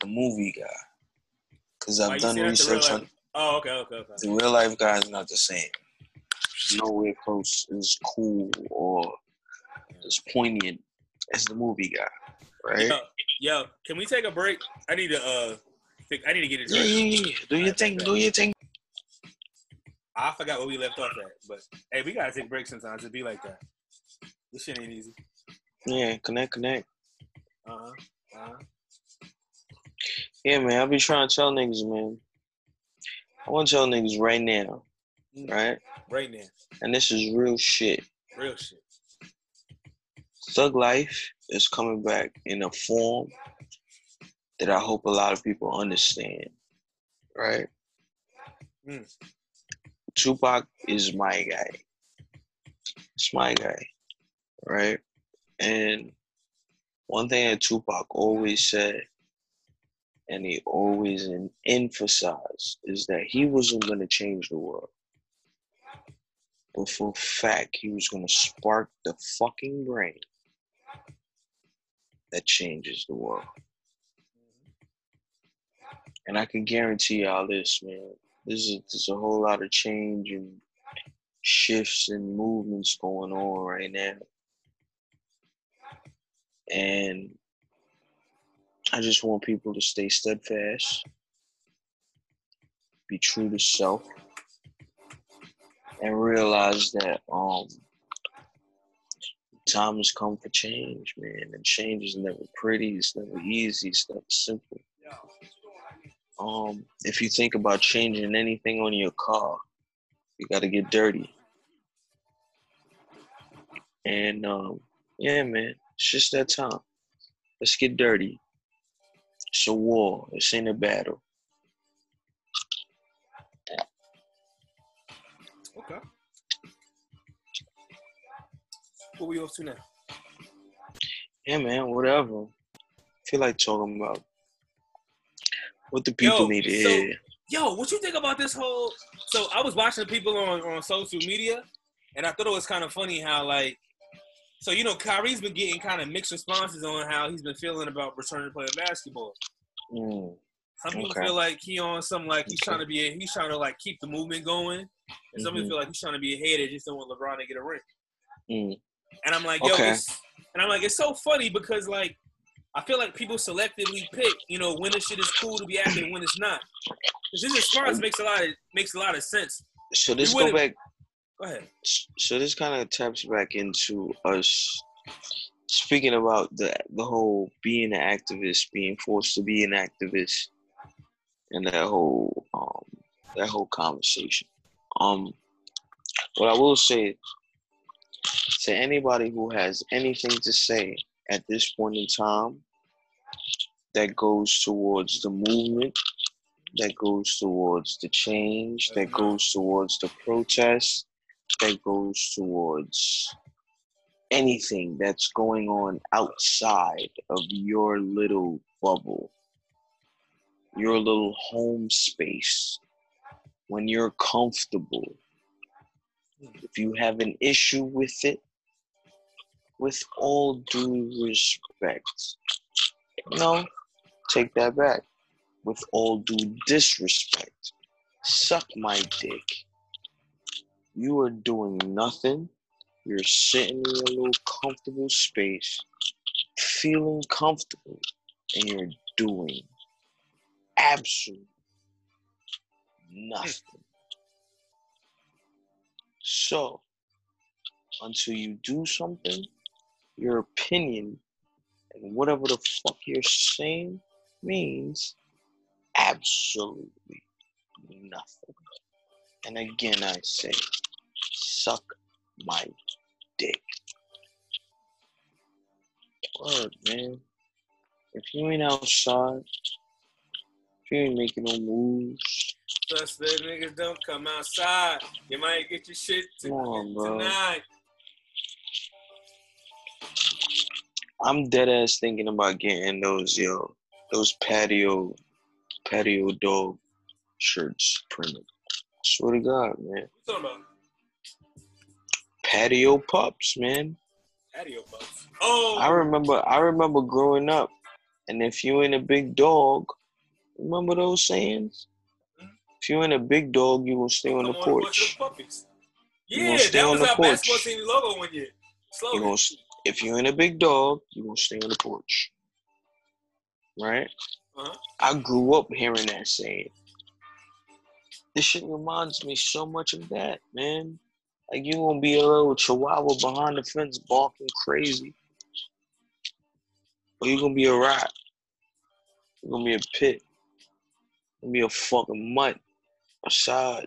The movie guy. Because I've done say that, the real research on oh, okay, okay, okay. the real life guy is not the same. Nowhere close as cool or as poignant as the movie guy. Right? Yo, yo, can we take a break? I need to uh, I need to get it. Yeah, yeah, yeah. Do your thing, do your thing. I forgot where we left off at, but hey, we gotta take breaks sometimes. It be like that. This shit ain't easy. Yeah, connect, connect. Uh huh. Uh huh. Yeah, man, I be trying to tell niggas, man. I want to tell niggas right now, right? Right now, And this is real shit. real shit. Thug life is coming back in a form that I hope a lot of people understand, right? Mm. Tupac is my guy. It's my guy, right? And one thing that Tupac always said, and he always emphasized, is that he wasn't going to change the world. But for a fact, he was going to spark the fucking brain that changes the world. And I can guarantee y'all this, man. This is there's a whole lot of change and shifts and movements going on right now. And I just want people to stay steadfast, be true to self, and realize that um time has come for change, man. And change is never pretty, it's never easy, it's never simple. Um, if you think about changing anything on your car, you gotta get dirty. And um, yeah, man, it's just that time. Let's get dirty. It's a war. This ain't a battle. Okay. What we off to now? Yeah, man, whatever. feel like talking about what the people Yo, need to so- hear. Yo, what you think about this whole? So I was watching people on on social media, and I thought it was kind of funny how like, so you know, Kyrie's been getting kind of mixed responses on how he's been feeling about returning to play basketball. Mm, Some people Okay. feel like he on some like he's Okay. trying to be a, he's trying to like keep the movement going, and some people Mhm. feel like he's trying to be a hater, just don't want LeBron to get a ring. mm. And I'm like, yo, Okay. it's, and I'm like, it's so funny because like I feel like people selectively pick, you know, when this shit is cool to be active and when it's not. Because this response makes a lot of makes a lot of sense. So this go back. Go ahead. So this kind of taps back into us speaking about the the whole being an activist, being forced to be an activist, and that whole um that whole conversation. Um, what I will say to anybody who has anything to say at this point in time that goes towards the movement, that goes towards the change, that goes towards the protest, that goes towards anything that's going on outside of your little bubble, your little home space, when you're comfortable. If you have an issue with it, with all due respect, no, take that back. With all due disrespect, suck my dick. You are doing nothing. You're sitting in your little comfortable space, feeling comfortable, and you're doing absolutely nothing. So, until you do something, your opinion and whatever the fuck you're saying means absolutely nothing. And again, I say, suck my dick. Word, man. If you ain't outside, if you ain't making no moves, Trust that niggas don't come outside. You might get your shit to, Come on, bro. tonight. I'm dead ass thinking about getting those yo, those patio, patio dog shirts printed. Swear to God, man. What you talking about? Patio pups, man. Patio pups. Oh, I remember I remember growing up, and if you ain't a big dog, remember those sayings? Mhm. If you ain't a big dog, you will stay on the porch the Yeah, that was the our porch. basketball team logo one year. You Slogan. gonna, if you ain't a big dog, you gonna stay on the porch. Right? Uh-huh. I grew up hearing that saying. This shit reminds me so much of that, man. Like you gonna be a little chihuahua behind the fence barking crazy. Or you gonna be a rat. You're gonna be a pit. You're gonna be a fucking mutt outside.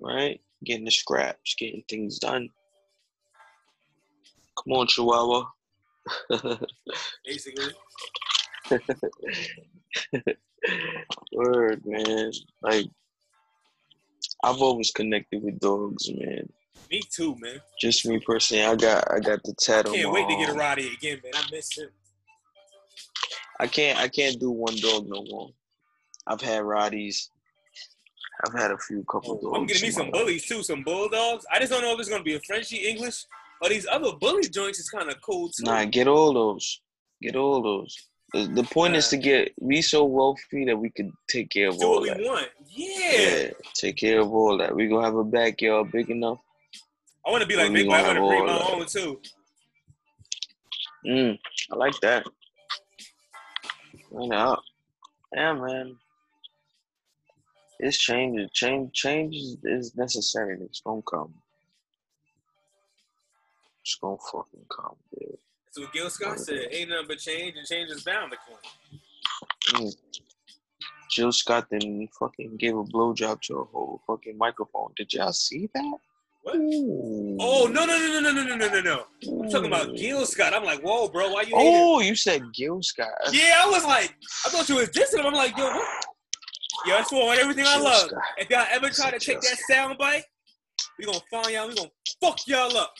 Right? Getting the scraps, getting things done. Come on, Chihuahua. Basically. Word, man. Like I've always connected with dogs, man. Me too, man. Just me personally, I got I got the tat on Can't wait to get a. Roddy again, man. I miss him. I can't I can't do one dog no more. I've had Roddies. I've had a few couple dogs. Oh, I'm getting me some bullies too, some bulldogs. I just don't know if it's gonna be a Frenchie English or these other bully joints is kind of cool too. Nah, get all those. Get all those. The, the point is to get we so wealthy that we could take care of Do all what we that. want. Yeah. Yeah, take care of all that. We gonna have a backyard big enough. I want to be like We Big Boy. I want to breed my own too. Mm, I like that. Know. Yeah, man. It's changes. Change, change is, is necessary. It's gonna come. It's gonna fucking come, dude. What Gil Scott said. Ain't nothing but change, and change is bound to come. Mm. Jill Scott then fucking gave a blowjob to a whole fucking microphone. Did y'all see that? What? Ooh. Oh no no no no no no no no no! I'm talking about Gil Scott. I'm like, whoa, bro, why you? Oh, you said Gil Scott. Yeah, I was like, I thought you was dissing him. I'm like, yo, what? Yo, that's for everything I love. Scott. If y'all ever try to Jill take that sound bite, we gonna find y'all. We gonna fuck y'all up.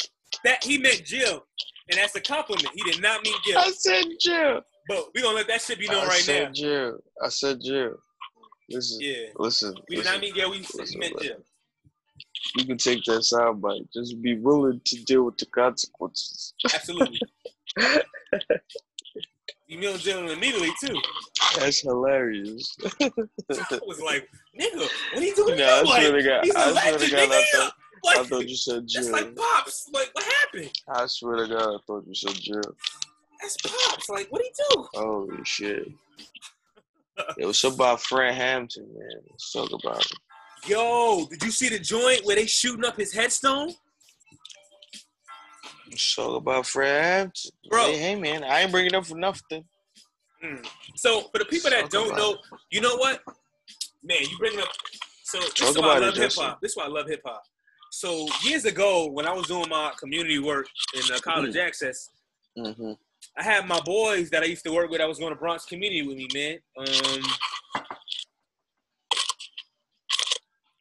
That he meant Jill, and that's a compliment. He did not mean Jill. I said Jill. But we gonna let that shit be known I right said now. Jill. I said Jill. Listen, Yeah, listen. we did listen. not mean Jill. We listen, meant listen. Jill. You can take that soundbite. Just be willing to deal with the consequences. Absolutely. you know Jill immediately too. That's hilarious. I was like, nigga, what he doing? Nah, now? I like, swear to God, he's a I swear to God, I thought, like, I thought you said that's Jill. like pops. Like, what happened? I swear to God, I thought you said Jill. That's pops. Like, what he do? Holy shit. It was about Fred Hampton, man. Let's talk about it. Yo, did you see the joint where they shooting up his headstone? Let's talk about Fred Hampton. Bro. Hey, hey, man, I ain't bringing up for nothing. Mm. So for the people that don't know, it. you know what? Man, you bring up. So this Talk is why I love hip hop. This is why I love hip hop. So years ago, when I was doing my community work in uh, college access, Mm-hmm. I had my boys that I used to work with. I was going to Bronx community with me, man. Um,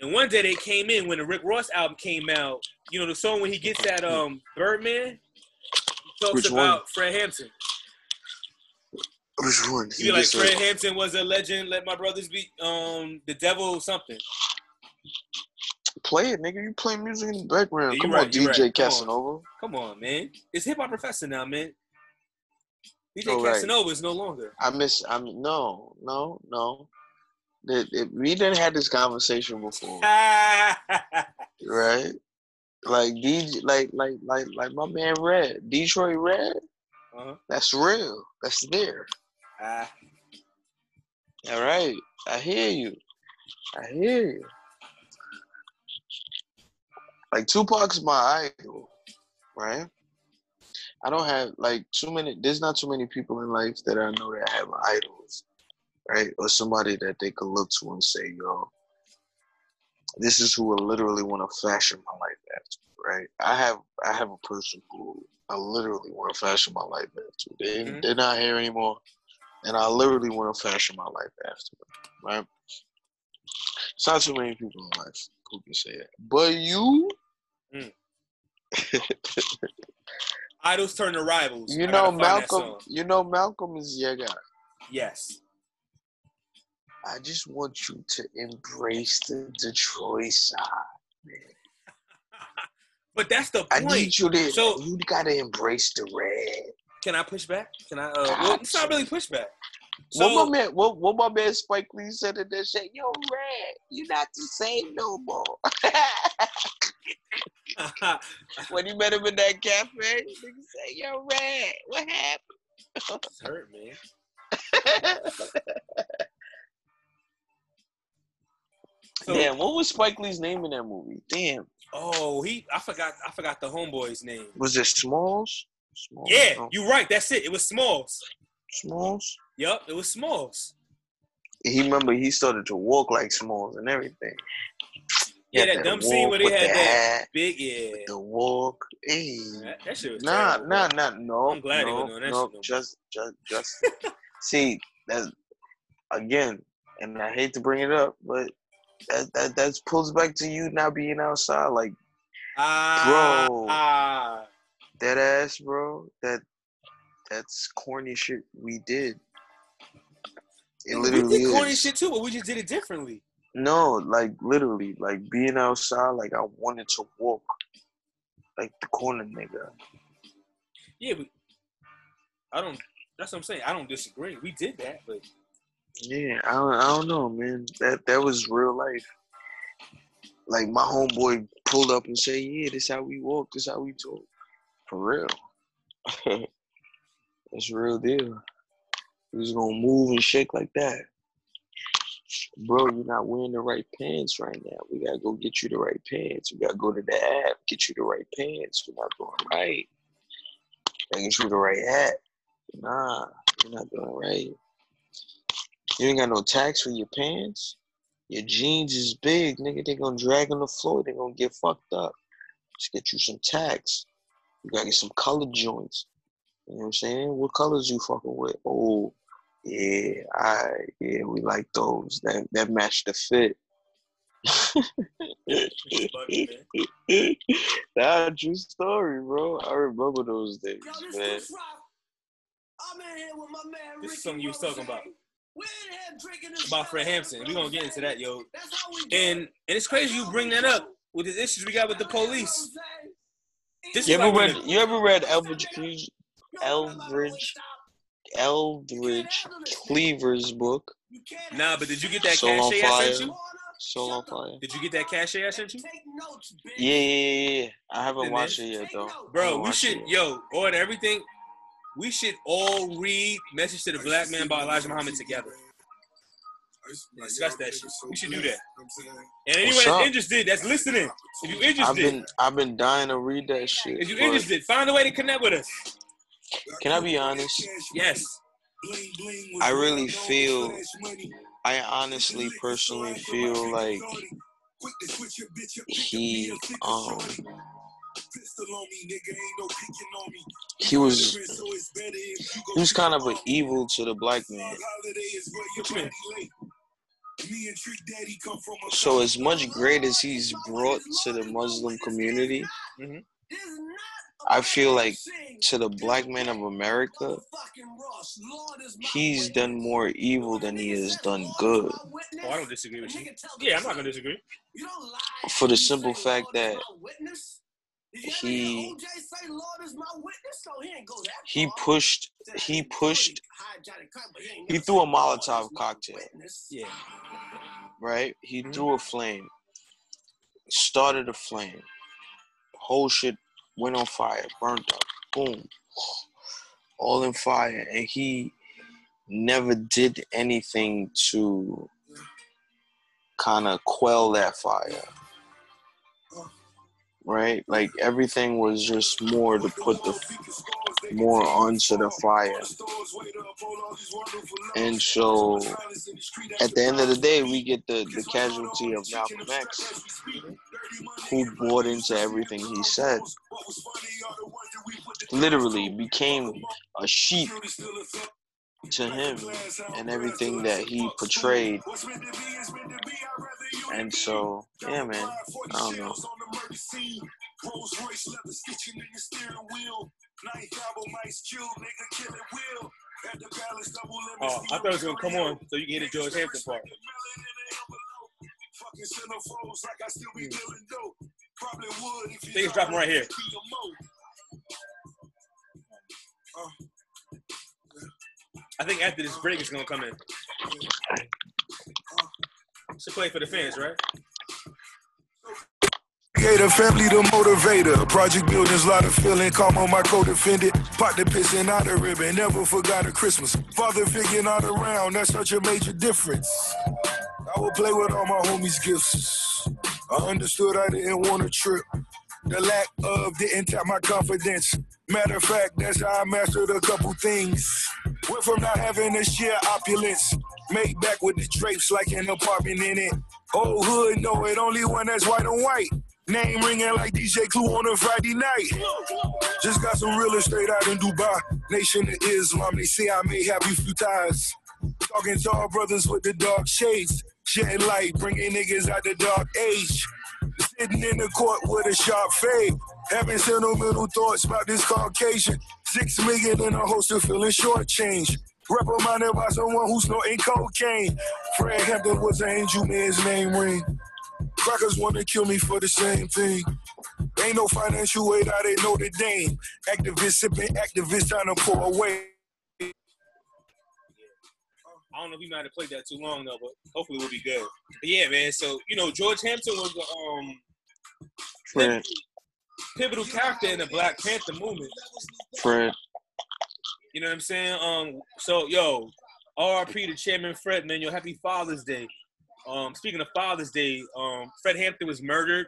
and one day they came in when the Rick Ross album came out. You know the song when he gets that um Birdman. He talks Which one? about Fred Hampton. Which one? Be like Fred Hampton was a legend. Let my brothers be um the devil something. Play it, nigga. You play music in the background. Yeah, Come right, on, right. DJ Come on. Casanova. Come on, man. It's hip hop professor now, man. DJ Oh, right. Casanova is no longer. I miss. I'm no, no, no. That it, we didn't had this conversation before, right? Like DJ, like like like like my man Red, Detroit Red. uh-huh. That's real. That's there. Ah, All right, I hear you. I hear you. Like Tupac's my idol, right? I don't have like too many. There's not too many people in life that I know that have idols, right? Or somebody that they could look to and say, "Yo, this is who I literally want to fashion my life after." Right? I have I have a person who I literally want to fashion my life after. They Mhm. they're not here anymore, and I literally want to fashion my life after them. Right? It's not too many people in life who can say that, but you. Mm. idols turn to rivals. You I know gotta find that Malcolm. You know Malcolm is your guy. Yes. I just want you to embrace the Detroit side. But that's the I point. need you to. So- you gotta embrace the red. Can I push back? Can I? Uh, well, it's not really pushback. what So my man? What, what my man Spike Lee said in that shit? Yo, red, you're not the same no more. when he met him in that cafe, nigga say, "Yo, red, what happened?" it's hurt, man. So, Damn, what was Spike Lee's name in that movie? Damn, Oh, he. I forgot. I forgot the homeboy's name. was it Smalls? Smalls? Yeah, No, you're right. That's it. It was Smalls. Smalls. Yup, it was Smalls. He remember he started to walk like Smalls and everything. Yeah, that dumb scene where they had that hat, big. Yeah, the walk. Hey. that, that shit was Nah, terrible, nah, nah, no. I'm glad no, that no, shit no just, just, just. see, that's again, and I hate to bring it up, but that that that pulls back to you not being outside, like Ah, Bro. ah. that ass, bro. That that's corny shit we did. It we did corny is. shit too, but we just did it differently. No, like literally, like being outside, like I wanted to walk, like the corner nigga. Yeah, but I don't. That's what I'm saying. I don't disagree. We did that, but Yeah, I don't, I don't know, man. That that was real life. Like my homeboy pulled up and said, "Yeah, this how we walk. This how we talk." For real. That's real deal. He was gonna move and shake like that. Bro, you're not wearing the right pants right now. We gotta go get you the right pants. We gotta go to the app, get you the right pants. We're not doing right. Gotta get you the right hat. Nah, you're not doing right. You ain't got no tax for your pants. Your jeans is big, nigga. They gonna drag on the floor. They gonna get fucked up. Just get you some tax. You gotta get some colored joints. You know what I'm saying? What colors you fucking with? Oh, yeah, I yeah, we like those. That that match the fit. That's a true story, bro. I remember those days, man. this is something you was talking about. About Fred Hampton. We gonna get into that, yo. And and it's crazy you bring that up with the issues we got with the police. This You is ever like when read? the- You ever read Eldridge Cleaver, Eldridge Cleaver's book, Nah, but did you get that Soul on I sent you? Soul on Fire? Did you get that cachet I sent you? Yeah, yeah, yeah, yeah. I haven't Then watched this- it yet, though. Bro, we should, yo, order everything. We should all read Message to the Black Man by Elijah Muhammad together. Discuss that shit. We should do that. And anyone that's interested, that's listening, if you interested, I've been I've been dying to read that shit. if you interested, find a way to connect with us. Can I be honest? Yes. I really feel I honestly personally feel like he um he was he was kind of an evil to the black man. What you mean? So as much great as he's brought to the Muslim community, Mhm. I feel like to the black man of America, he's done more evil than he has done good. Oh, I don't disagree with you. Yeah, I'm not gonna disagree. For the simple fact that he he pushed he pushed he threw a Molotov cocktail, Yeah. right? He Mhm. threw a flame, started a flame, whole shit went on fire, burned up, boom, all in fire, and he never did anything to kind of quell that fire. Right? Like everything was just more to put the more onto the fire. And so at the end of the day, we get the, the casualty of Malcolm X, who bought into everything he said. Literally became a sheep to him and everything that he portrayed. And so, yeah, man, I don't know. Rolls Royce stitching steering wheel. Nigga, kill it will. Oh, I thought it was gonna come on so you can hear the George Hampton part. Fucking centerfolds like I still be dealing dope. Probably would if you think it's dropping right here. Uh, I think after this break, it's gonna come in. Should play for the fans, right? Creator, family the motivator. Project buildings, lot of feeling. Calm on my co-defendant. Partner pissing out a ribbon. Never forgot a Christmas. Father figure not around. That's such a major difference. I would play with all my homies' gifts. I understood I didn't want to trip. The lack of didn't tap my confidence. Matter of fact, that's how I mastered a couple things. Went from not having a sheer opulence. Made back with the drapes like an apartment in it. Old hood, know it, only one that's white and white. Name ringing like DJ Clue on a Friday night. Just got some real estate out in Dubai. Nation of Islam, they say I may have you few ties. Talking to our brothers with the dark shades. Shedding light, bringing niggas out the dark age. Sitting in the court with a sharp fade. Having sentimental thoughts about this Caucasian. Six million in a holster feeling shortchanged. Reprimanded by someone who's snorting cocaine. Fred Hampton was an angel, man, his name ring. Crackers wanna kill me for the same thing. Ain't no financial aid out at Notre Dame. Activists sipping, activists trying to pour away. I don't know if we might have played that too long though, but hopefully we'll be good. But yeah, man. So you know, George Hampton was the um Fred, pivotal character in the Black Panther movement. Fred, You know what I'm saying? Um, so yo, RP to Chairman Fred, man. Yo, happy Father's Day. Um, speaking of Father's Day, um, Fred Hampton was murdered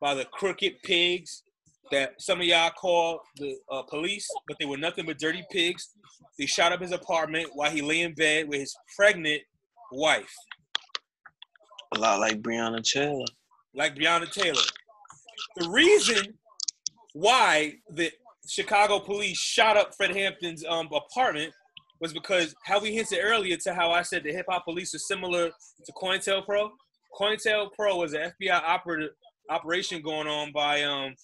by the crooked pigs that some of y'all call the uh, police, but they were nothing but dirty pigs. They shot up his apartment while he lay in bed with his pregnant wife, a lot like Breonna Taylor. like Breonna Taylor. The reason why the Chicago police shot up Fred Hampton's um, apartment was because how we hinted earlier to how I said the hip hop police are similar to COINTELPRO. COINTELPRO was an FBI operative operation going on by um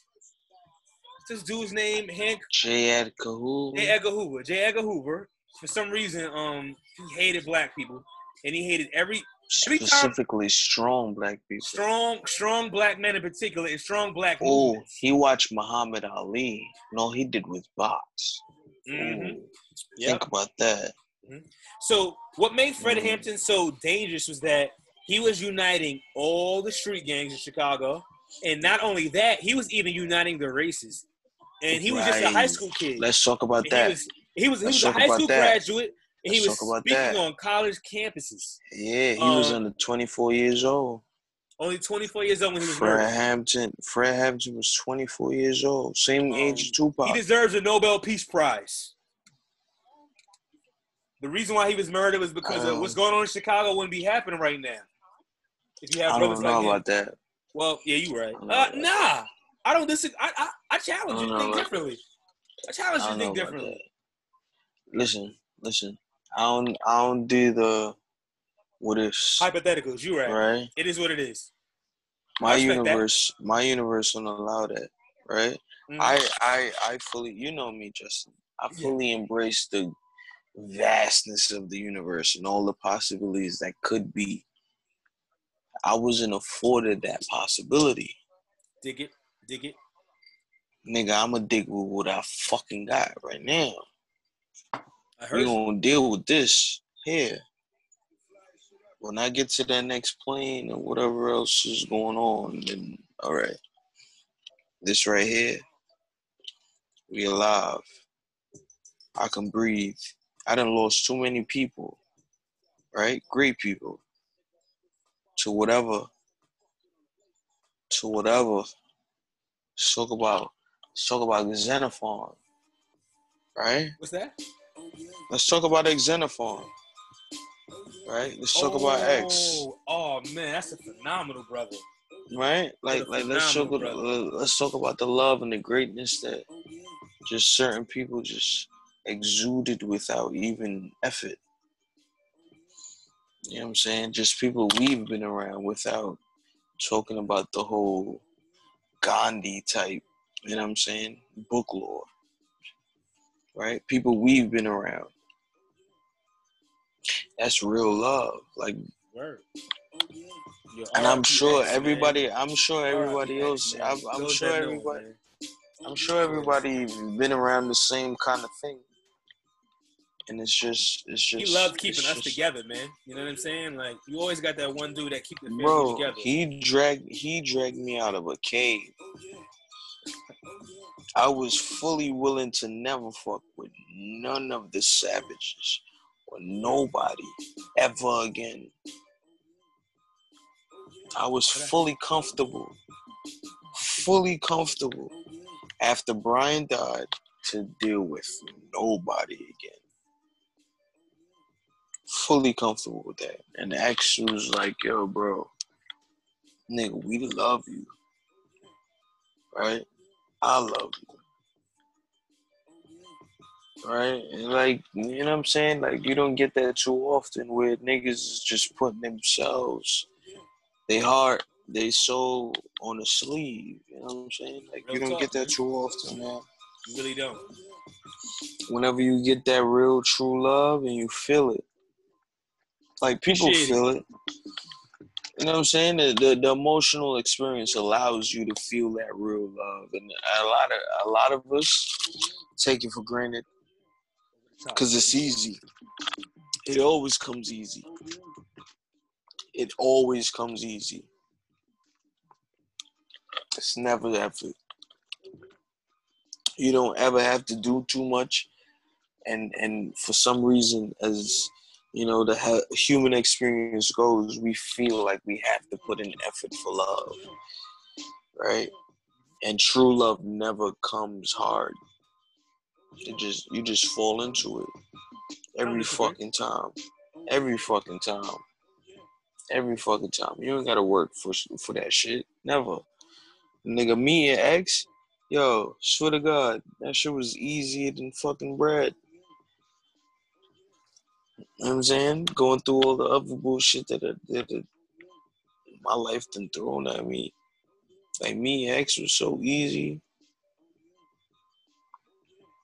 this dude's name? Hank J. Edgar Hoover. J. Edgar Hoover. J. Edgar Hoover. For some reason, um, he hated black people, and he hated every every time Specifically, strong black people. strong, strong black men in particular, and strong black Oh, he watched Muhammad Ali. No, he did with box. Mm-hmm. Yep. Think about that. So what made Fred Mhm. Hampton so dangerous was that he was uniting all the street gangs in Chicago, and not only that, he was even uniting the races. And he was just a high school kid. Let's talk about And that. He was he was, he was a high school that. graduate, and he Let's was talk about speaking that. on college campuses. yeah, he was um, under 24 years old. Only 24 years old when he was Fred murdered. Hampton. Fred Hampton was 24 years old. Same Um, age as Tupac. He deserves a Nobel Peace Prize. The reason why he was murdered was because of Um, what's going on in Chicago wouldn't be happening right now. If you have I don't know like him. about that. Well, yeah, you're right. I don't know Uh, nah, I don't disagree. I, I, I challenge I you to think differently. I I challenge you to think differently. Listen, listen. I don't. I don't do the what ifs. Hypotheticals, you right. Right. It is what it is. My respect that. universe. My universe don't allow that. Right. Mhm. I. I. I fully. You know me, Justin. I Yeah. fully embrace the vastness of the universe and all the possibilities that could be. I wasn't afforded that possibility. dig it, dig it. Nigga, I'ma dig with what I fucking got right now. I heard we you. gonna deal with this here. When I get to that next plane or whatever else is going on, then all right. This right here, we alive. I can breathe. I done lost too many people, right? Great people. To whatever. To whatever. Let's talk about. Let's talk about Xenophon, right? What's that? Let's talk about Xenophon. Right? Let's talk about oh, X. Oh, Oh man, that's a phenomenal brother. Right? Like like let's talk about, let's talk about the love and the greatness that just certain people just exuded without even effort. You know what I'm saying? Just people we've been around without talking about the whole Gandhi type, you know what I'm saying? Book lore. Right? People we've been around. That's real love. Like, Word. And I'm sure everybody. I'm sure everybody else. I'm, I'm sure everybody. I'm sure everybody been around the same kind of thing. And it's just, it's just. He loves keeping us just- together, man. You know what I'm saying? Like you always got that one dude that keeps the family Bro, together. he dragged he dragged me out of a cave. I was fully willing to never fuck with none of the savages or nobody ever again. I was fully comfortable, fully comfortable after Brian died to deal with nobody again. Fully comfortable with that. And X was like, yo, bro, nigga, we love you. Right? I love you. Right? And like, you know what I'm saying? Like, you don't get that too often where niggas is just putting themselves, they heart, they soul on a sleeve. You know what I'm saying? Like, you don't get that too often, man. You really don't. Whenever you get that real true love and you feel it, like people Appreciate it. feel it. You know what I'm saying? The, the the emotional experience allows you to feel that real love, and a lot of a lot of us take it for granted because it's easy. It always comes easy. It always comes easy. It's never effort. You don't ever have to do too much, and and for some reason, as you know, the human experience goes, we feel like we have to put in effort for love, right? And true love never comes hard. It just you just fall into it every fucking time, every fucking time, every fucking time. You ain't gotta work for for that shit. Never, nigga. Me and X, yo, swear to God, that shit was easier than fucking bread. You know what I'm saying? Going through all the other bullshit that, I, that, that my life done thrown at me. Like me and X was so easy.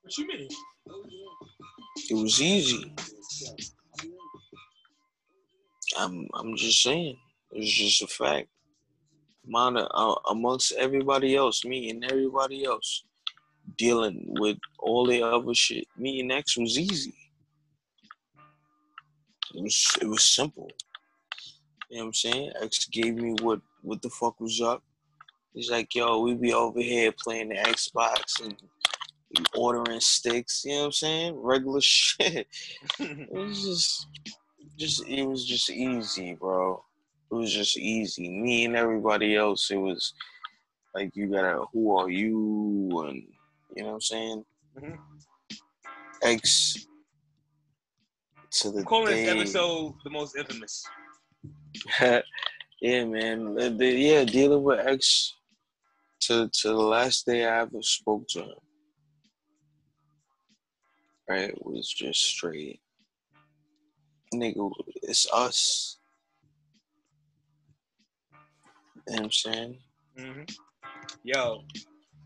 What you mean? It was easy. I'm I'm just saying. It's just a fact. Uh, amongst everybody else, me and everybody else, dealing with all the other shit. Me and X was easy. It was it was simple. You know what I'm saying? X gave me what what the fuck was up. He's like, yo, we be over here playing the Xbox and ordering sticks. You know what I'm saying? Regular shit. It was just, just it was just easy, bro. It was just easy. Me and everybody else, it was like you gotta, who are you? And you know what I'm saying? Mhm. X to the I'm calling day. this episode the most infamous. yeah, man. Yeah, dealing with X to to the last day I ever spoke to him. Right, it was just straight. Nigga, it's us. You know what I'm saying? hmm Yo,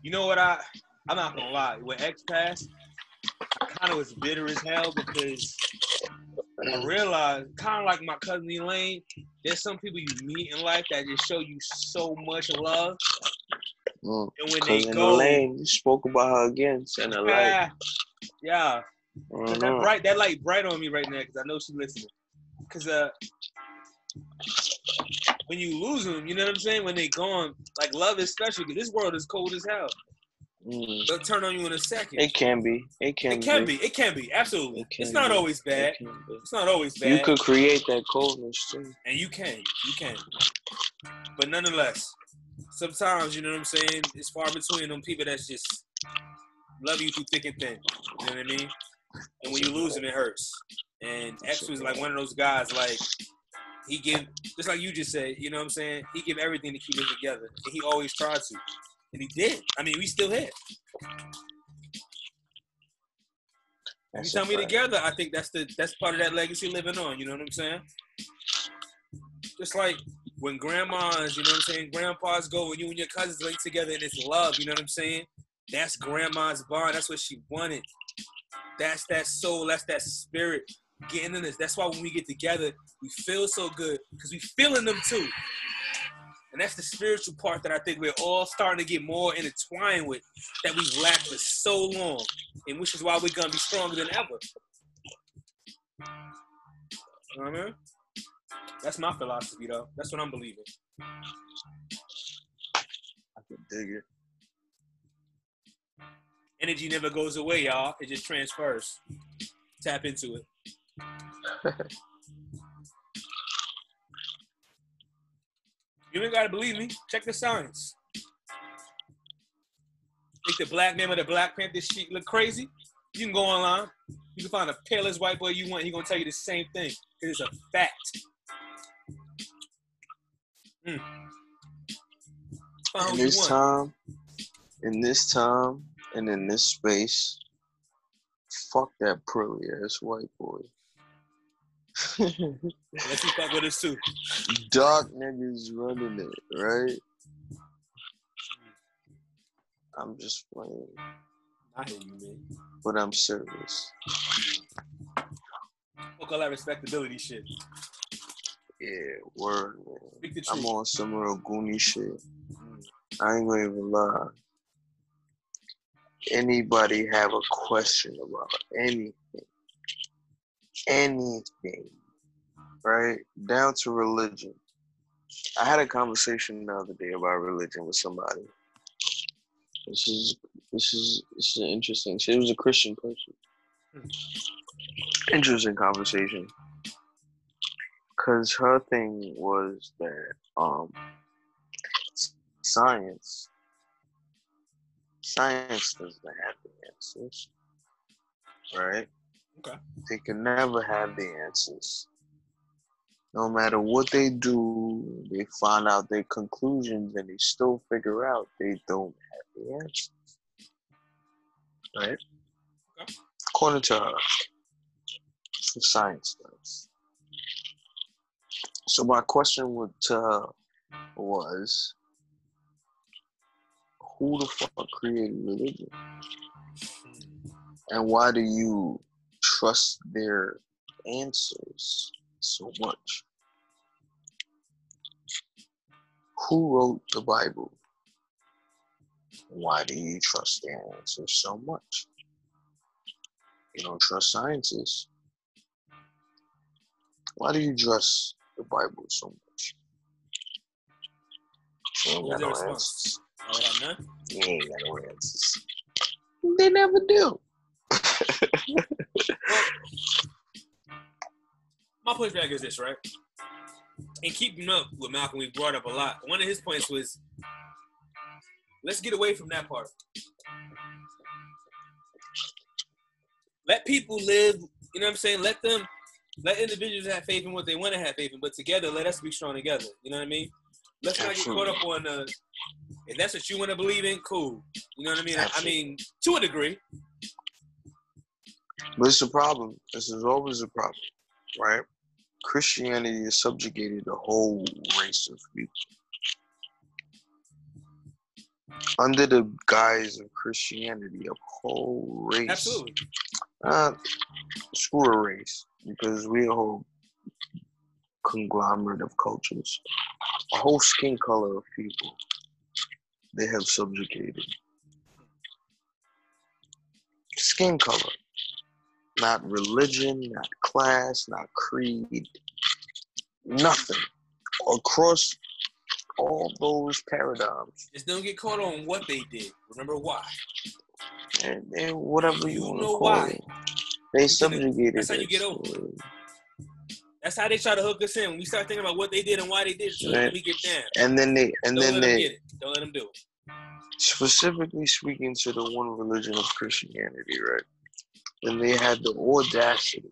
you know what I? I'm not gonna lie. When X passed, I kind of was bitter as hell because I realized, kind of like my cousin Elaine, there's some people you meet in life that just show you so much love, Mm. and when Cause they go, the lane, you spoke about her again, and the light. yeah, yeah, I that bright, that light bright on me right now because I know she's listening. Cause uh, when you lose them, you know what I'm saying? When they gone, like love is special. Cause this world is cold as hell. Mm. They'll turn on you in a second. It can be. It can. It can be. It can be. Absolutely. It can it's not be. always bad. It. It's not always bad. You could create that coldness too. and you can. You can. But nonetheless, sometimes you know what I'm saying. It's far between them people that's just love you through thick and thin. You know what I mean? And when you lose them, it hurts. And X was like one of those guys. Like he give, just like you just said. You know what I'm saying? He give everything to keep it together, and he always tried to, and he did. I mean, we still here. Every time we together, I think that's the that's part of that legacy living on. You know what I'm saying? Just like when grandmas, you know what I'm saying, grandpas go and you and your cousins link together and it's love. You know what I'm saying? That's grandma's bond. That's what she wanted. That's that soul. That's that spirit. getting in this. That's why when we get together, we feel so good because we feeling them too. And that's the spiritual part that I think we're all starting to get more intertwined with that we've lacked for so long, and which is why we're gonna be stronger than ever. You know what I mean? That's my philosophy, though. That's what I'm believing. I can dig it. Energy never goes away, y'all. It just transfers. Tap into it. you ain't gotta believe me. Check the science. Make the black man with the Black Panther sheet look crazy? You can go online. You can find the palest white boy you want. He gonna tell you the same thing. It is a fact. Mm. In this time, in this time, and in this space, fuck that pearly ass white boy. Let's fuck with us too. Dark niggas running it, right? I'm just playing. I hear you, man. But I'm serious. Fuck all that respectability shit. Yeah, word, man. Speak the I'm on some real goony shit. Mm. I ain't gonna even lie. Anybody have a question about anything, anything, right? Down to religion. I had a conversation the other day about religion with somebody. This is this is this is interesting. She was a Christian person. Interesting conversation. Cause her thing was that um science science doesn't have the answers. Right? Okay. They can never have the answers. No matter what they do, they find out their conclusions and they still figure out they don't have the answers. Right? Okay. According to uh, her, that's what science does. So my question would to her was who the fuck created religion? And why do you trust their answers so much? Who wrote the Bible? Why do you trust their answers so much? You don't trust scientists. Why do you trust the Bible so much? You ain't got no answers. I have none? You ain't got no answers. They never do. My pushback is this, right? And keeping up with Malcolm, we brought up a lot. One of his points was let's get away from that part. Let people live, you know what I'm saying? Let them, let individuals have faith in what they want to have faith in, but together, let us be strong together. You know what I mean? Let's not get caught up on the, if that's what you want to believe in, cool. You know what I mean? I, I mean, to a degree. But it's a problem. This is always a problem, right? Christianity has subjugated a whole race of people. Under the guise of Christianity, a whole race. Absolutely. Uh, screw a race, because we're a whole conglomerate of cultures. A whole skin color of people they have subjugated. Skin color not religion, not class, not creed, nothing. Across all those paradigms, Just don't get caught on what they did. Remember why. and, and whatever you, You want know to call why. it, they subjugated. that's how you us. get over That's how they try to hook us in. When we start thinking about what they did and why they did it, so Right. let me get down. And then they, and Don't then they, get it. Don't let them do it. specifically speaking to the one religion of Christianity, right? And they had the audacity,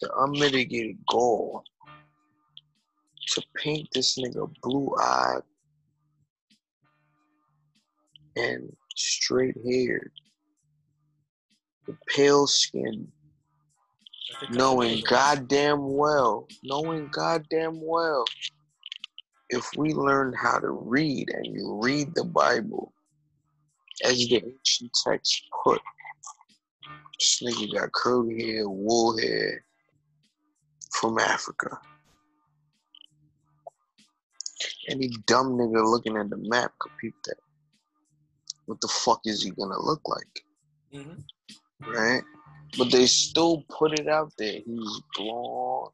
the unmitigated gall to paint this nigga blue eyed and straight haired, with pale skin, That's a couple knowing goddamn well, knowing goddamn well, if we learn how to read and you read the Bible as the ancient text put, This nigga got curly hair, wool hair from Africa. Any dumb nigga looking at the map could peep that. What the fuck is he gonna look like? Mhm. Right? But they still put it out there. He's blonde.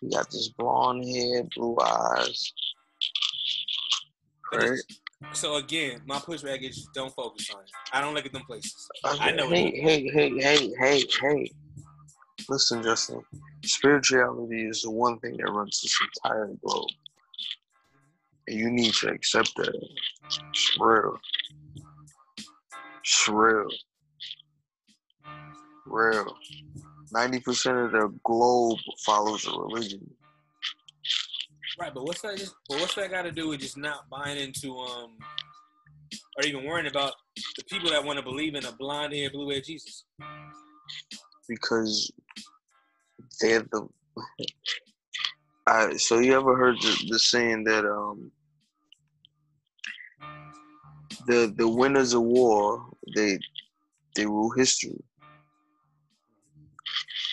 He got this blonde hair, blue eyes. Right? So again, my pushback is don't focus on it. I don't look at them places. Okay, I know Hey, it. hey, hey, hey, hey, hey. Listen, Justin. Spirituality is the one thing that runs this entire globe. And you need to accept that. It's real. It's real. Real. 90% of the globe follows a religion. Right, but what's that? Just, but what's that got to do with just not buying into um, or even worrying about the people that want to believe in a blonde haired, blue haired Jesus? because they're the. I, so you ever heard the, the saying that um the the winners of war they they rule history.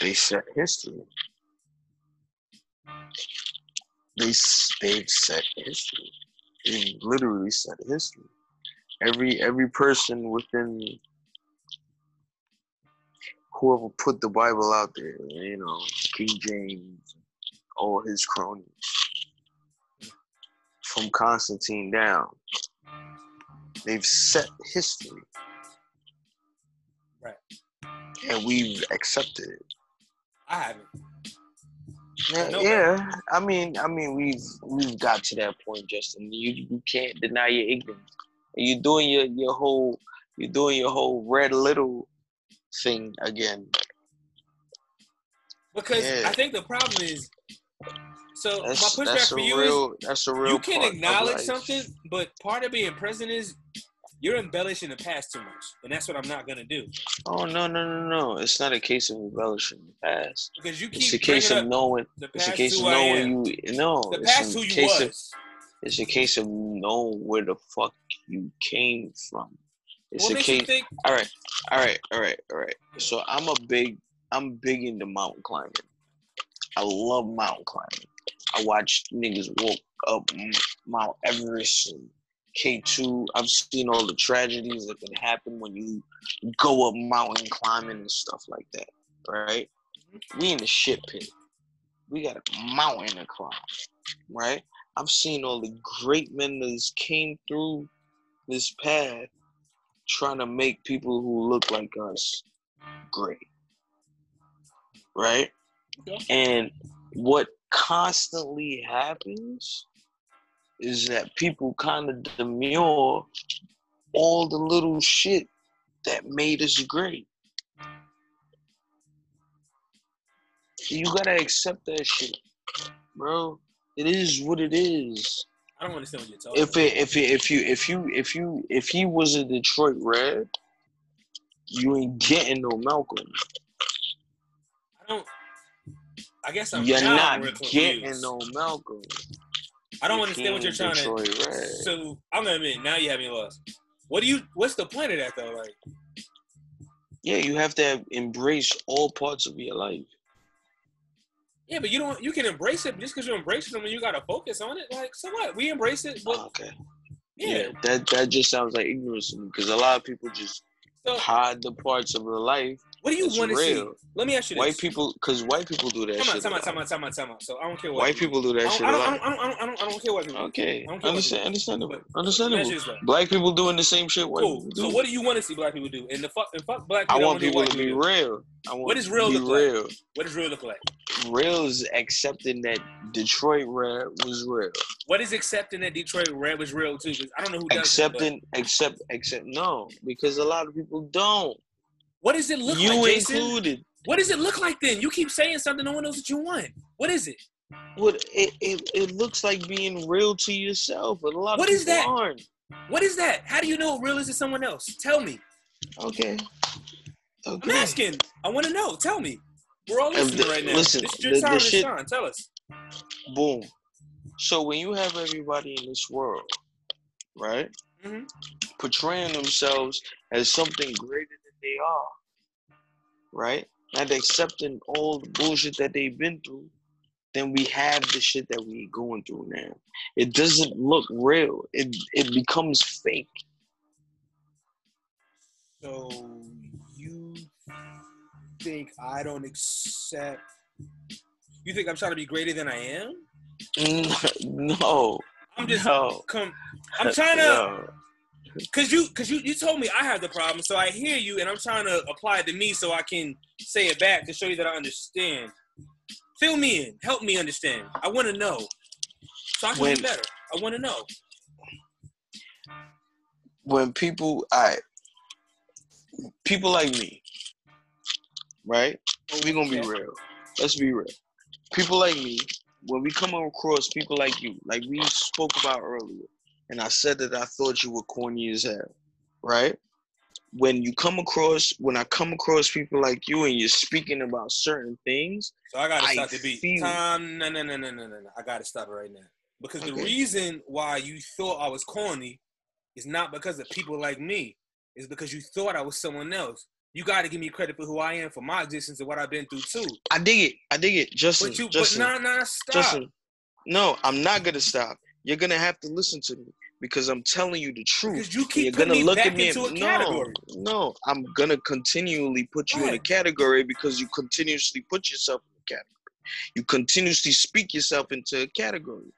They set history. They they've set history. They literally set history. Every every person within whoever put the Bible out there, you know, King James, all his cronies, from Constantine down, they've set history. Right. And we've accepted it. I haven't. Yeah, No. yeah. I mean, I mean, we've we've got to that point, Justin. You you can't deny your ignorance. You're doing your your whole you're doing your whole red little thing again. Because Yeah. I think the problem is, so That's my pushback for you real that's a is real. you can acknowledge something, but part of being president is you're embellishing the past too much, and that's what I'm not gonna do Oh no no no no! It's not a case of embellishing the past. because you It's a keep case of knowing. the It's a past case of who I am. knowing you. No, The it's past a who you case was. of. It's a case of knowing where the fuck you came from. It's what a case. you think? All right, all right, all right, all right. So I'm a big, I'm big into mountain climbing. I love mountain climbing. I watch niggas walk up Mount Everest and K2. I've seen all the tragedies that can happen when you go up mountain climbing and stuff like that. Right? We in the shit pit. We got a mountain to climb. Right? I've seen all the great men that came through this path trying to make people who look like us great. Right? And what constantly happens is that people kind of demur all the little shit that made us great. You gotta accept that shit, bro. It is what it is. I don't understand what you're talking. If it, if it, if you if you if you if he was a Detroit Red, you ain't getting no Malcolm. I don't. I guess I'm You're now not getting no Malcolm. I don't understand what you're trying to. Detroit Red. So I'm gonna admit now you have me lost. What do you? What's the point of that though? Like, Yeah, you have to embrace all parts of your life. yeah, but you don't. You can embrace it just because you embrace it, and you gotta focus on it. Like, so what? We embrace it, but ah, okay. yeah. that that just sounds like ignorance because a lot of people just So hide the parts of their life. What do you want to see? Let me ask you this. White people, because white people do that Come on, shit. time a out, time lot. out, time out, time out. So I don't care what White people do that I shit I lot. don't, I don't, I don't, I don't, I don't care what people. do. Okay, I don't care understand, understandable, But- Let me understandable. ask you this, though. Black people doing the same shit white Cool. do. So what do you want to see black people do? And the fuck, and fuck black I people. want don't people want to be people real. I want What to real be look like? real. do. What does real look like? Real is accepting that Detroit Red was real. What is accepting that Detroit Red was real too? Because I don't know who does Accepting, accept, accept. No, because a lot of people don't. What does it look you like, Jason? included. What does it look like then? You keep saying something, no one knows what you want. What is it? What it, it, it looks like being real to yourself, but a lot What of is people that? aren't. What is that? How do you know what real is to someone else? Tell me. Okay. I'm Okay. asking. I want to know. Tell me. We're all listening the- right now. listen, this is your the- time the shit- shine. Tell us. Boom. So when you have everybody in this world, right, Mhm. portraying themselves as something greater than they are, right? Not accepting all the bullshit that they've been through, then we have the shit that we're going through now. It doesn't look real. It it becomes fake. So you think I don't accept? You think I'm trying to be greater than I am? No, I'm just no, come. I'm trying to, no. Cause you, cause you, you told me I have the problem, so I hear you, and I'm trying to apply it to me so I can say it back to show you that I understand. Fill me in, help me understand. I want to know, so I can When- be better. I want to know. when people I people like me, right? We gonna be real. Let's be real. People like me, when we come across people like you, like we spoke about earlier, and I said that I thought you were corny as hell, right? When you come across, when I come across people like you and you're speaking about certain things, So I gotta I stop the beat. feel- Time, no, no, no, no, no, no, no. I gotta stop it right now because the reason why you thought I was corny is not because of people like me. It's because you thought I was someone else. You got to give me credit for who I am, for my existence, and what I've been through too. I dig it. I dig it. Justin, But you, Justin, but nah, nah, stop. Justin. No, I'm not gonna stop. You're gonna have to listen to me because I'm telling you the truth. Because you keep you're gonna look at me into a and, category. no, no, I'm gonna continually put you in a category because you continuously put yourself in a category. You continuously speak yourself into a category.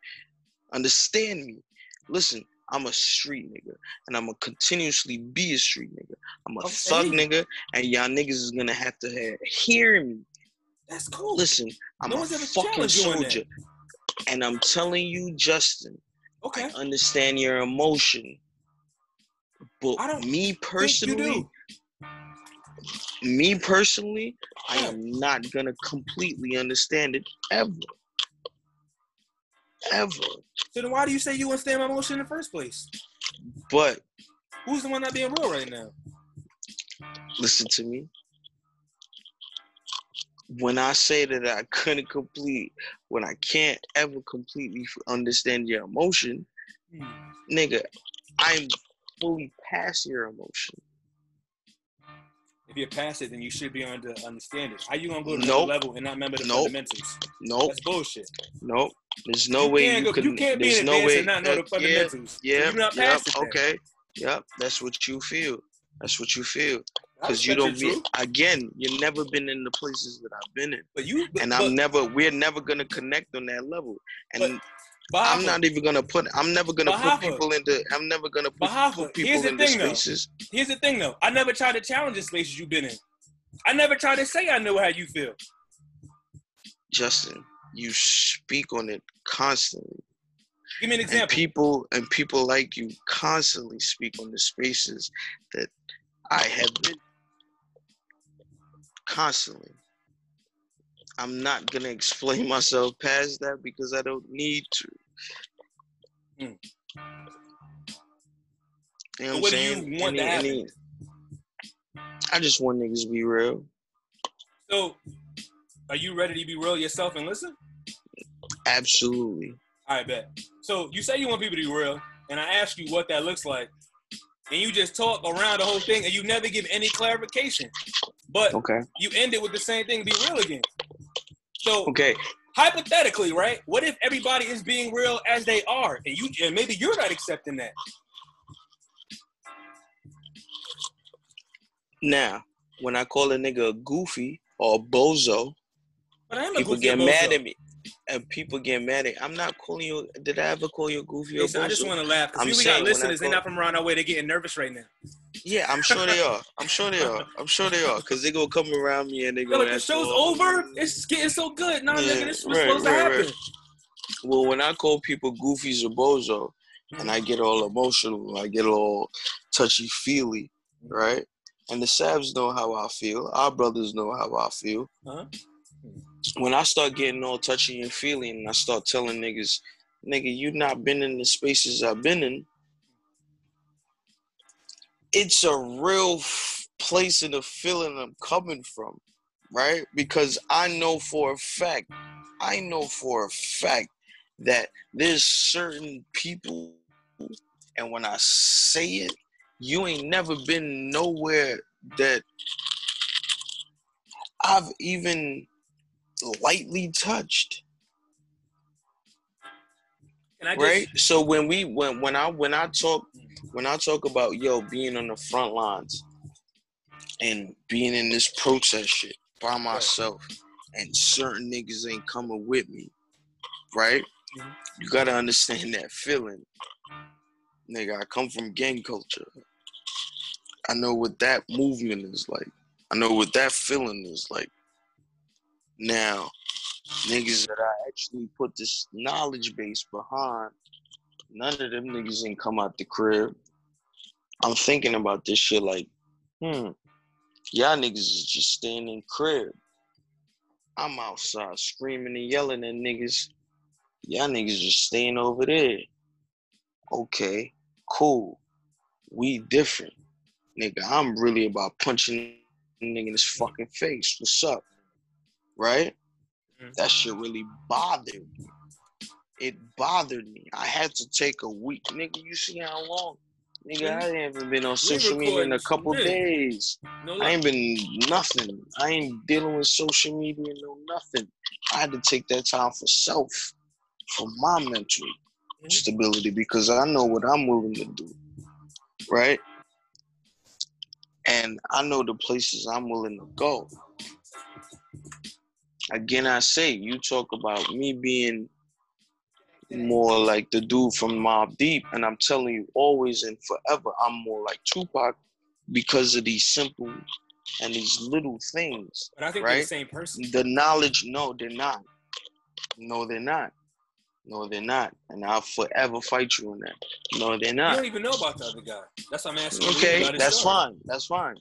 Understand me. Listen, I'm a street nigga, and I'm gonna continuously be a street nigga. I'm a Okay. thug nigga, and y'all niggas is gonna have to hear me. That's cool. Listen, I'm No a fucking soldier, and I'm telling you, Justin. okay. I understand your emotion. But me personally, me personally, I am not gonna completely understand it ever. Ever. So then why do you say you understand my emotion in the first place? But Who's the one not being real right now? listen to me. When I say that I couldn't complete, when I can't ever completely understand your emotion, Hmm. nigga, I'm fully past your emotion. If you're past it, then you should be able to understand it. How you gonna go to Nope. another level and not remember the Nope. fundamentals? Nope, That's bullshit. nope. There's no you way can't you go, could. you can't be in no way. and not know the uh, yeah, fundamentals. So Yeah, you're not yep, past it. then. okay, yep. That's what you feel. That's what you feel. I Because you don't your be again. You've never been in the places that I've been in, but you and I'm never. We're never gonna connect on that level. And But- but I'm not even gonna put. I'm never gonna put people into. I'm never gonna put, But Hoffa, put here's people the into thing, though. spaces. Here's the thing though. I never tried to challenge the spaces you've been in. I never tried to say I know how you feel. Justin, you speak on it constantly. Give me an and example. people and people like you constantly speak on the spaces that I have been constantly. I'm not gonna explain myself past that because I don't need to. Mm. You know what, what I'm do you saying? want to Any- any- I just want niggas to be real. so, are you ready to be real yourself and listen? Absolutely. I bet. So you say you want people to be real, and I ask you what that looks like, and you just talk around the whole thing, and you never give any clarification. But Okay. you end it with the same thing, be real again. So Okay. hypothetically, right? What if everybody is being real as they are, and you and maybe you're not accepting that? Now, when I call a nigga a goofy or a bozo, But I am a people get bozo. mad at me. And people get mad at I'm not calling you did I ever call you goofy or Listen, I just want to laugh I'm we saying got when I listeners. They're not from around our way. They're getting nervous right now. Yeah, I'm sure they are. I'm sure they are. I'm sure they are. Cause they gonna come around me and they gonna like, the show's "Oh, over. It's getting so good. Nah, Yeah, nigga, this was right, supposed to happen. right. Well, when I call people goofies or bozo and I get all emotional, I get all touchy feely, right? And the Savs know how I feel. Our brothers know how I feel. Uh-huh. When I start getting all touchy and feeling, and I start telling niggas, nigga, you not been in the spaces I've been in, it's a real f- place and a feeling I'm coming from, right? Because I know for a fact, I know for a fact that there's certain people, and when I say it, you ain't never been nowhere that I've even lightly touched. I right? so when we when when i when i talk when i talk about yo being on the front lines and being in this protest shit by myself and certain niggas ain't coming with me right? Mhm. you gotta understand that feeling. Nigga i come from gang culture. I know what that movement is like. I know what that feeling is like now niggas that I actually put this knowledge base behind, none of them niggas ain't come out the crib. I'm thinking about this shit like, hmm, y'all niggas is just staying in crib. I'm outside screaming and yelling at niggas. Y'all niggas just staying over there. Okay, cool. We different. Nigga, I'm really about punching nigga in his fucking face. What's up? Right? Mhm. That shit really bothered me. It bothered me. I had to take a week. Nigga, you see how long? Nigga, I haven't been on social media in a couple days. no I ain't been nothing. I ain't dealing with social media, no nothing. I had to take that time for self, for my mental Mhm. stability, because I know what I'm willing to do. Right? And I know the places I'm willing to go. Again, I say, you talk about me being more like the dude from Mobb Deep, and I'm telling you, always and forever, I'm more like Tupac because of these simple and these little things. But I think they're the right? same person. The knowledge, no, they're not. No, they're not. No, they're not. And I'll forever fight you on that. No, they're You not. don't even know about the other guy. That's what I'm asking you Okay, that's story. fine. That's fine.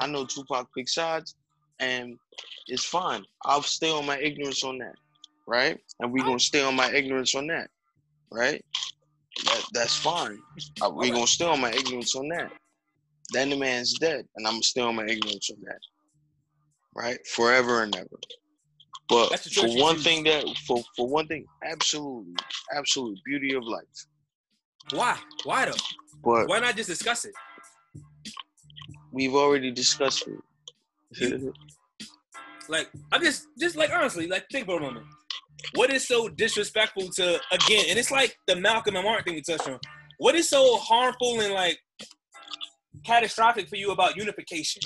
I know Tupac pick sides, and it's fine. I'll stay on my ignorance on that, right? And we're gonna stay on my ignorance on that, right? That that's fine. Uh, we're gonna stay on my ignorance on that. Then the man's dead, and I'm gonna stay on my ignorance on that, right? Forever and ever. But for one thing that for for one thing, absolutely, absolute beauty of life. Why? Why though? But Why not just discuss it? we've already discussed it. Like, I'm just, just like honestly, like think for a moment. What is so disrespectful to again? And it's like the Malcolm and Martin thing we touched on. What is so harmful and like catastrophic for you about unification?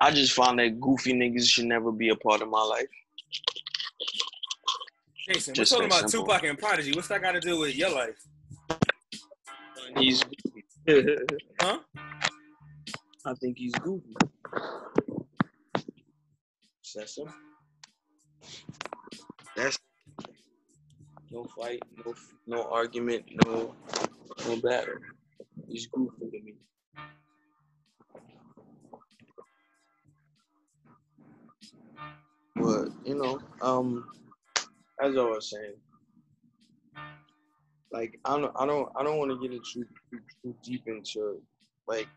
I just found that goofy niggas should never be a part of my life. Jason, Just we're talking about simple. Tupac and Prodigy. What's that got to do with your life? He's. Huh? I think he's goofy. That's. That's no fight, no no argument, no no battle. He's goofy to me. But you know, um, as I was saying, like I don't, I don't, I don't want to get into too, too deep into like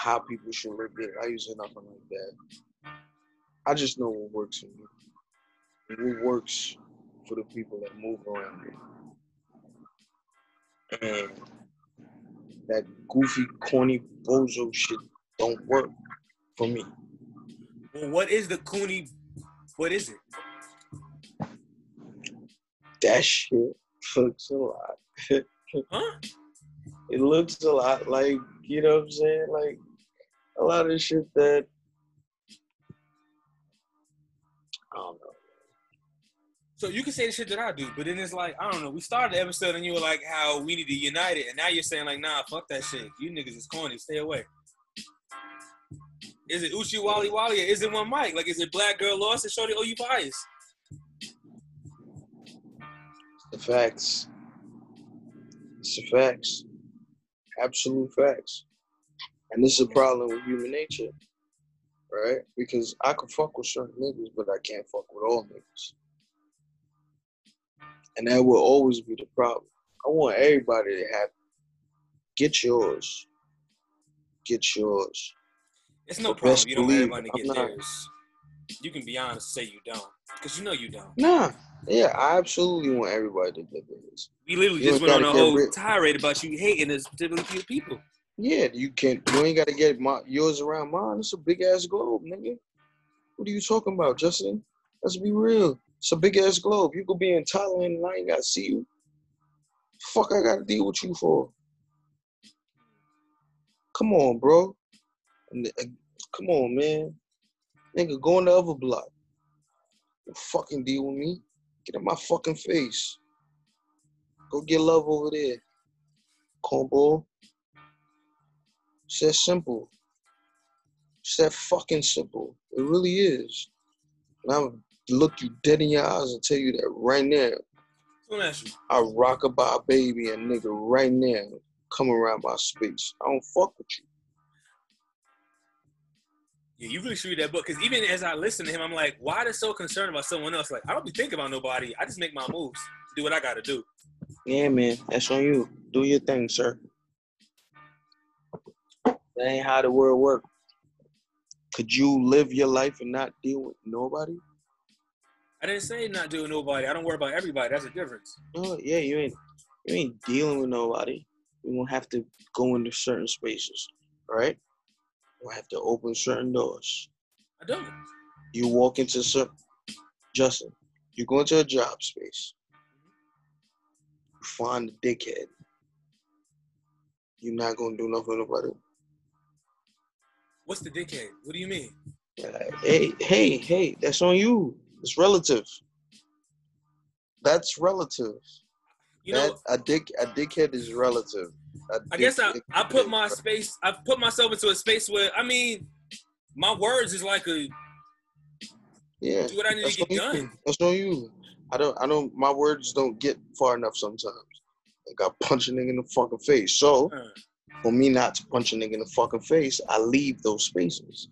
how people should live their lives or nothing like that. I just know what works for me. What works for the people that move around me. And that goofy, corny, bozo shit don't work for me. Well, what is the Cooney? What is it? That shit looks a lot. Huh? it looks a lot like, you know what I'm saying? Like a lot of shit that I don't know. So you can say the shit that I do, but then it's like I don't know. We started the episode and you were like how we need to unite it, and now you're saying like nah, fuck that shit. You niggas is corny. Stay away. Is it Oochie Wally Wally or is it one mic? Like is it Black Girl Lost and Shorty Oh You Bias? The facts. It's the facts. Absolute facts. And this is a problem with human nature. Right? Because I can fuck with certain niggas, but I can't fuck with all niggas. And that will always be the problem. I want everybody to have get yours. Get yours. It's no problem. best You don't believe everybody I'm get not- theirs. You can be honest, say you don't, because you know you don't. Nah. Yeah, I absolutely want everybody to get theirs. We literally You just went on a whole rid- tirade about you hating this particular few people. Yeah, you can't. You ain't got to get my yours around mine. It's a big ass globe, nigga. What are you talking about, Justin? Let's be real. It's a big ass globe. You could be in Thailand and I ain't got to see you. Fuck, I got to deal with you for. Come on, bro. Uh, Come on, man. Nigga, go in the other block. Fucking deal with me. Get in my fucking face. Go get love over there. Cornball. It's that simple. It's that fucking simple. It really is. And I'll look you dead in your eyes and tell you that right now. Let me ask you. I rock about a baby and nigga right now. Come around my space. I don't fuck with you. Yeah, you really should read that book because even as I listen to him, I'm like, why they so concerned about someone else? Like, I don't be thinking about nobody. I just make my moves, do what I got to do. Yeah, man. That's on you. Do your thing, sir. That ain't how the world work. Could you live your life and not deal with nobody? I didn't say not deal with nobody. I don't worry about everybody. That's a difference. No, yeah, you ain't you ain't dealing with nobody. You won't have to go into certain spaces, right? You won't have to open certain doors. I don't. You walk into certain Justin, you go into a job space. You find a dickhead. You're not gonna do nothing about it. What's the dickhead? What do you mean? Hey, hey, hey, that's on you. It's relative. That's relative. You that know, a dick a dickhead is relative. I guess I, I put my space, I put myself into a space where, I mean, my words is like a, yeah. do what I need to get on you. done. That's on you. I don't. I don't. My words don't get far enough sometimes. Like I punch a nigga in the fucking face. So Uh, for me not to punch a nigga in the fucking face, I leave those spaces.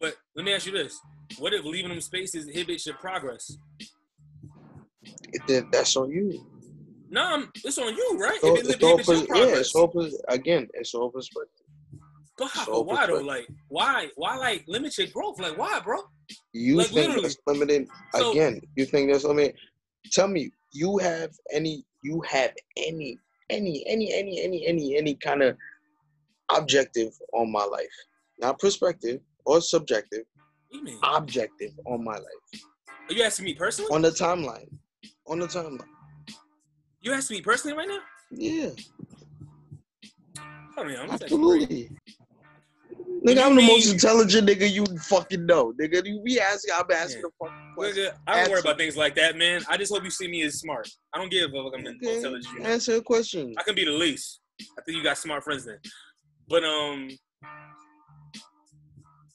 But let me ask you this. What if leaving them spaces inhibits your progress? It, then that's on you. No, I'm, it's on you, right? So, if it it's inhibits your pers- yeah, it's pers- again, it's all perspective. but how, why though? Like, why? Why like limit your growth? Like, why, bro? You Like, think literally. that's limited So- again? You think that's limited? Tell me, you have any? You have any? Any? Any? Any? Any? Any? Any kind of objective on my life? Not perspective or subjective. What do you mean? Objective on my life. Are you asking me personally? On the timeline. On the timeline. You asking me personally right now? Yeah, I don't. I'm absolutely. Nigga, I'm the most intelligent nigga you fucking know. Nigga, you be asking, I'm asking Yeah. the fucking question. good. I don't worry about things like that, man. I just hope you see me as smart. I don't give a fuck. I'm Okay, intelligent. answer a question. I can be the least. I think you got smart friends then. But um,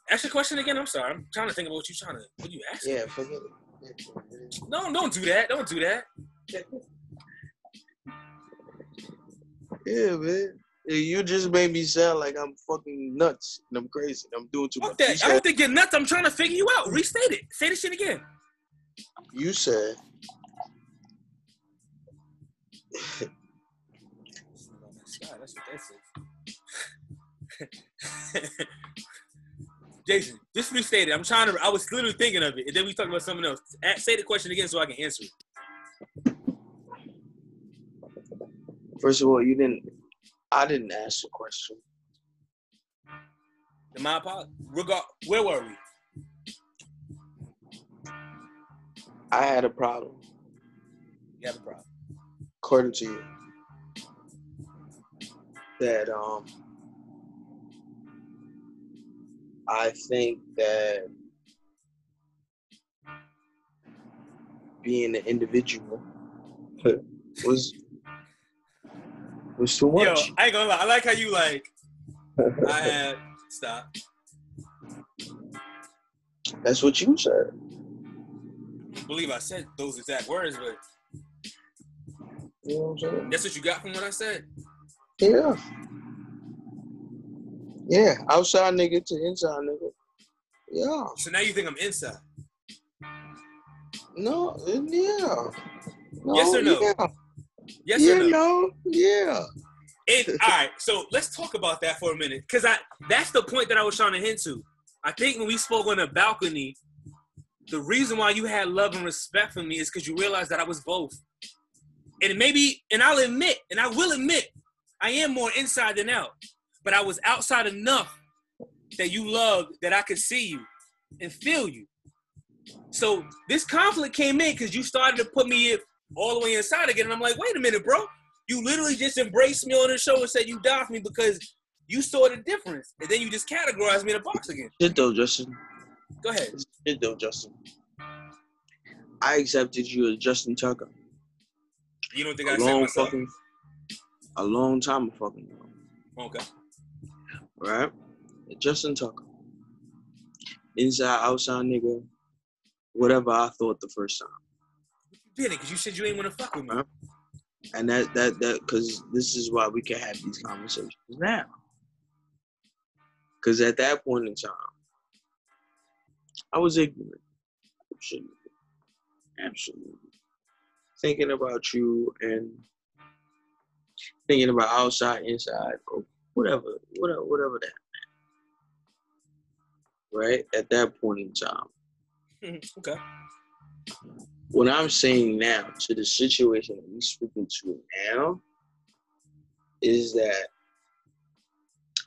ask your question again. I'm sorry. I'm trying to think about what you're trying to. What you asking? Yeah, forget it. No, don't do that. Don't do that. Yeah, man. You just made me sound like I'm fucking nuts and I'm crazy and I'm doing too Fuck much. that. You I said, don't think you're nuts. I'm trying to figure you out. Restate it. Say the shit again. you said That's what that says. Jason, just restate it. I'm trying to. I was literally thinking of it, and then we talked about something else. Say the question again so I can answer it. first of all, you didn't I didn't ask the question. The my apology. Regard. Where were we? I had a problem, You have a problem. according to you. That um I think that being an individual was was too Yo. I ain't gonna lie. I like how you like. I had stop. That's what you said. I believe I said those exact words, but You know what I'm saying? that's what you got from what I said. Yeah. Yeah. Outside nigga to inside nigga. Yeah. So now you think I'm inside? No. Yeah. No, Yes or no? Yeah. Yes yeah, or no? no. Yeah. It, all right, so let's talk about that for a minute, because I that's the point that I was trying to hint to. I think when we spoke on the balcony, the reason why you had love and respect for me is because you realized that I was both. And maybe, and I'll admit, and I will admit, I am more inside than out. but I was outside enough that you loved that I could see you and feel you. So this conflict came in because you started to put me all the way inside again. And I'm like, wait a minute, bro. You literally just embraced me on the show and said you for me because you saw the difference. And then you just categorized me in a box again. Shit though, Justin. Go ahead. Shit though, Justin. I accepted you as Justin Tucker. You don't think I A accept long myself? fucking, a long time fucking ago, Okay. right? Justin Tucker. Inside, outside nigga. Whatever I thought the first time. Did it because you said you ain't want to fuck with me. And that that that because this is why we can have these conversations now. Because at that point in time, I was ignorant. Absolutely. Absolutely. Thinking about you and thinking about outside, inside, or whatever, whatever, whatever that. Right? At that point in time. Okay. What I'm saying now to the situation that we're speaking to now is that,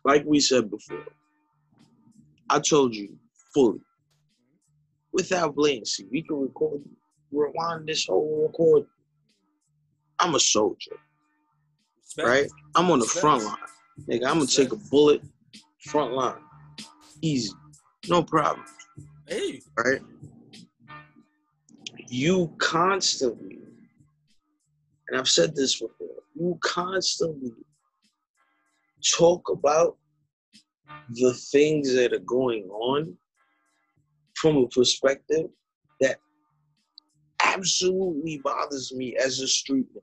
like we said before, I told you fully, without blatancy, we can record, rewind this whole record. I'm a soldier, Respect. right? I'm on the Respect. front line. Nigga, I'm gonna take a bullet, front line. Easy. No problem. Hey. right? You constantly, and I've said this before, you constantly talk about the things that are going on from a perspective that absolutely bothers me as a street man.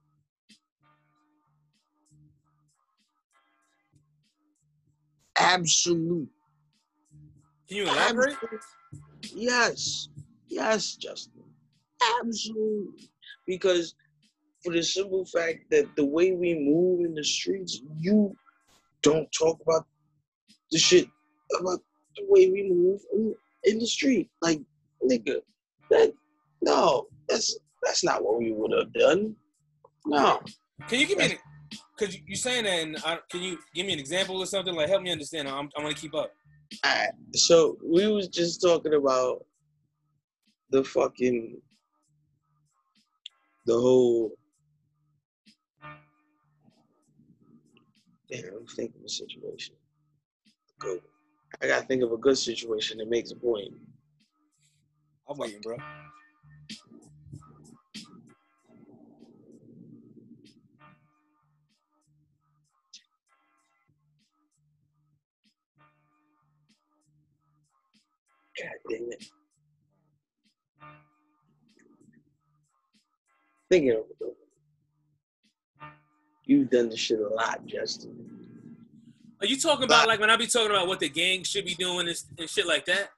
Absolute. Can you elaborate? Yes. Yes, Justin. Absolutely. Because for the simple fact that the way we move in the streets, you don't talk about the shit about the way we move in, in the street. Like, nigga, that no, that's that's not what we would have done. No. Can you give me an because you're saying that and I, can you give me an example or something like help me understand I'm, I want to keep up so we was just talking about the fucking the whole damn I'm thinking of a situation. Good. I gotta think of a good situation that makes a point. I'm waiting bro God damn it. Thinking of it. You've done this shit a lot, Justin. are you talking about like when I be talking about what the gang should be doing and, and shit like that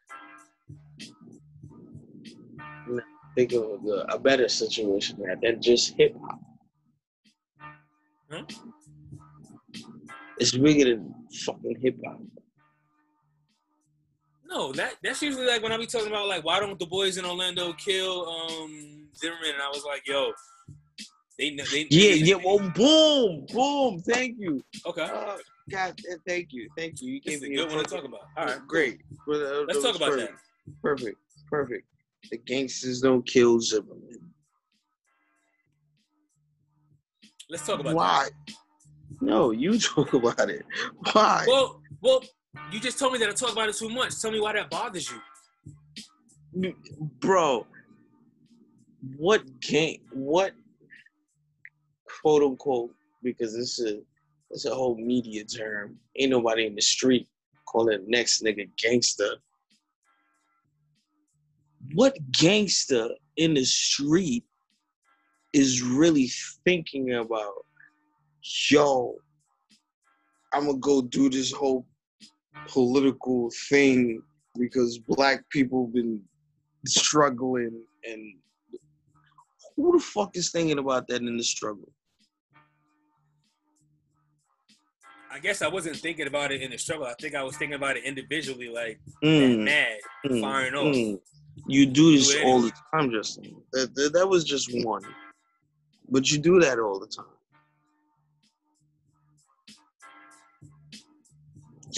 Think of a, a better situation than than just hip hop. Huh? It's bigger than fucking hip hop. No that that's usually like when I be talking about like why don't the boys in Orlando kill um Zimmerman and I was like yo they they Yeah, they- yeah. Well, boom, boom. Thank you. okay Uh, God, uh, thank you, thank you. You gave me a good one to talk about all right Great. Well, uh, let's talk about that perfect. Perfect, perfect. The gangsters don't kill Zimmerman. let's talk about that Why? No, you talk about it. Why? well well you just told me that I talk about it too much. Tell me why that bothers you. Bro what game what quote unquote because this is it's a whole media term. Ain't nobody in the street calling next nigga gangster. What gangster in the street is really thinking about yo i'm gonna go do this whole political thing because black people been struggling and who the fuck is thinking about that in the struggle? I guess I wasn't thinking about it in the struggle. I think I was thinking about it individually, like Mm, mad, mm, firing off. mm. You do this all the time, Justin. That, that, that was just one. But you do that all the time.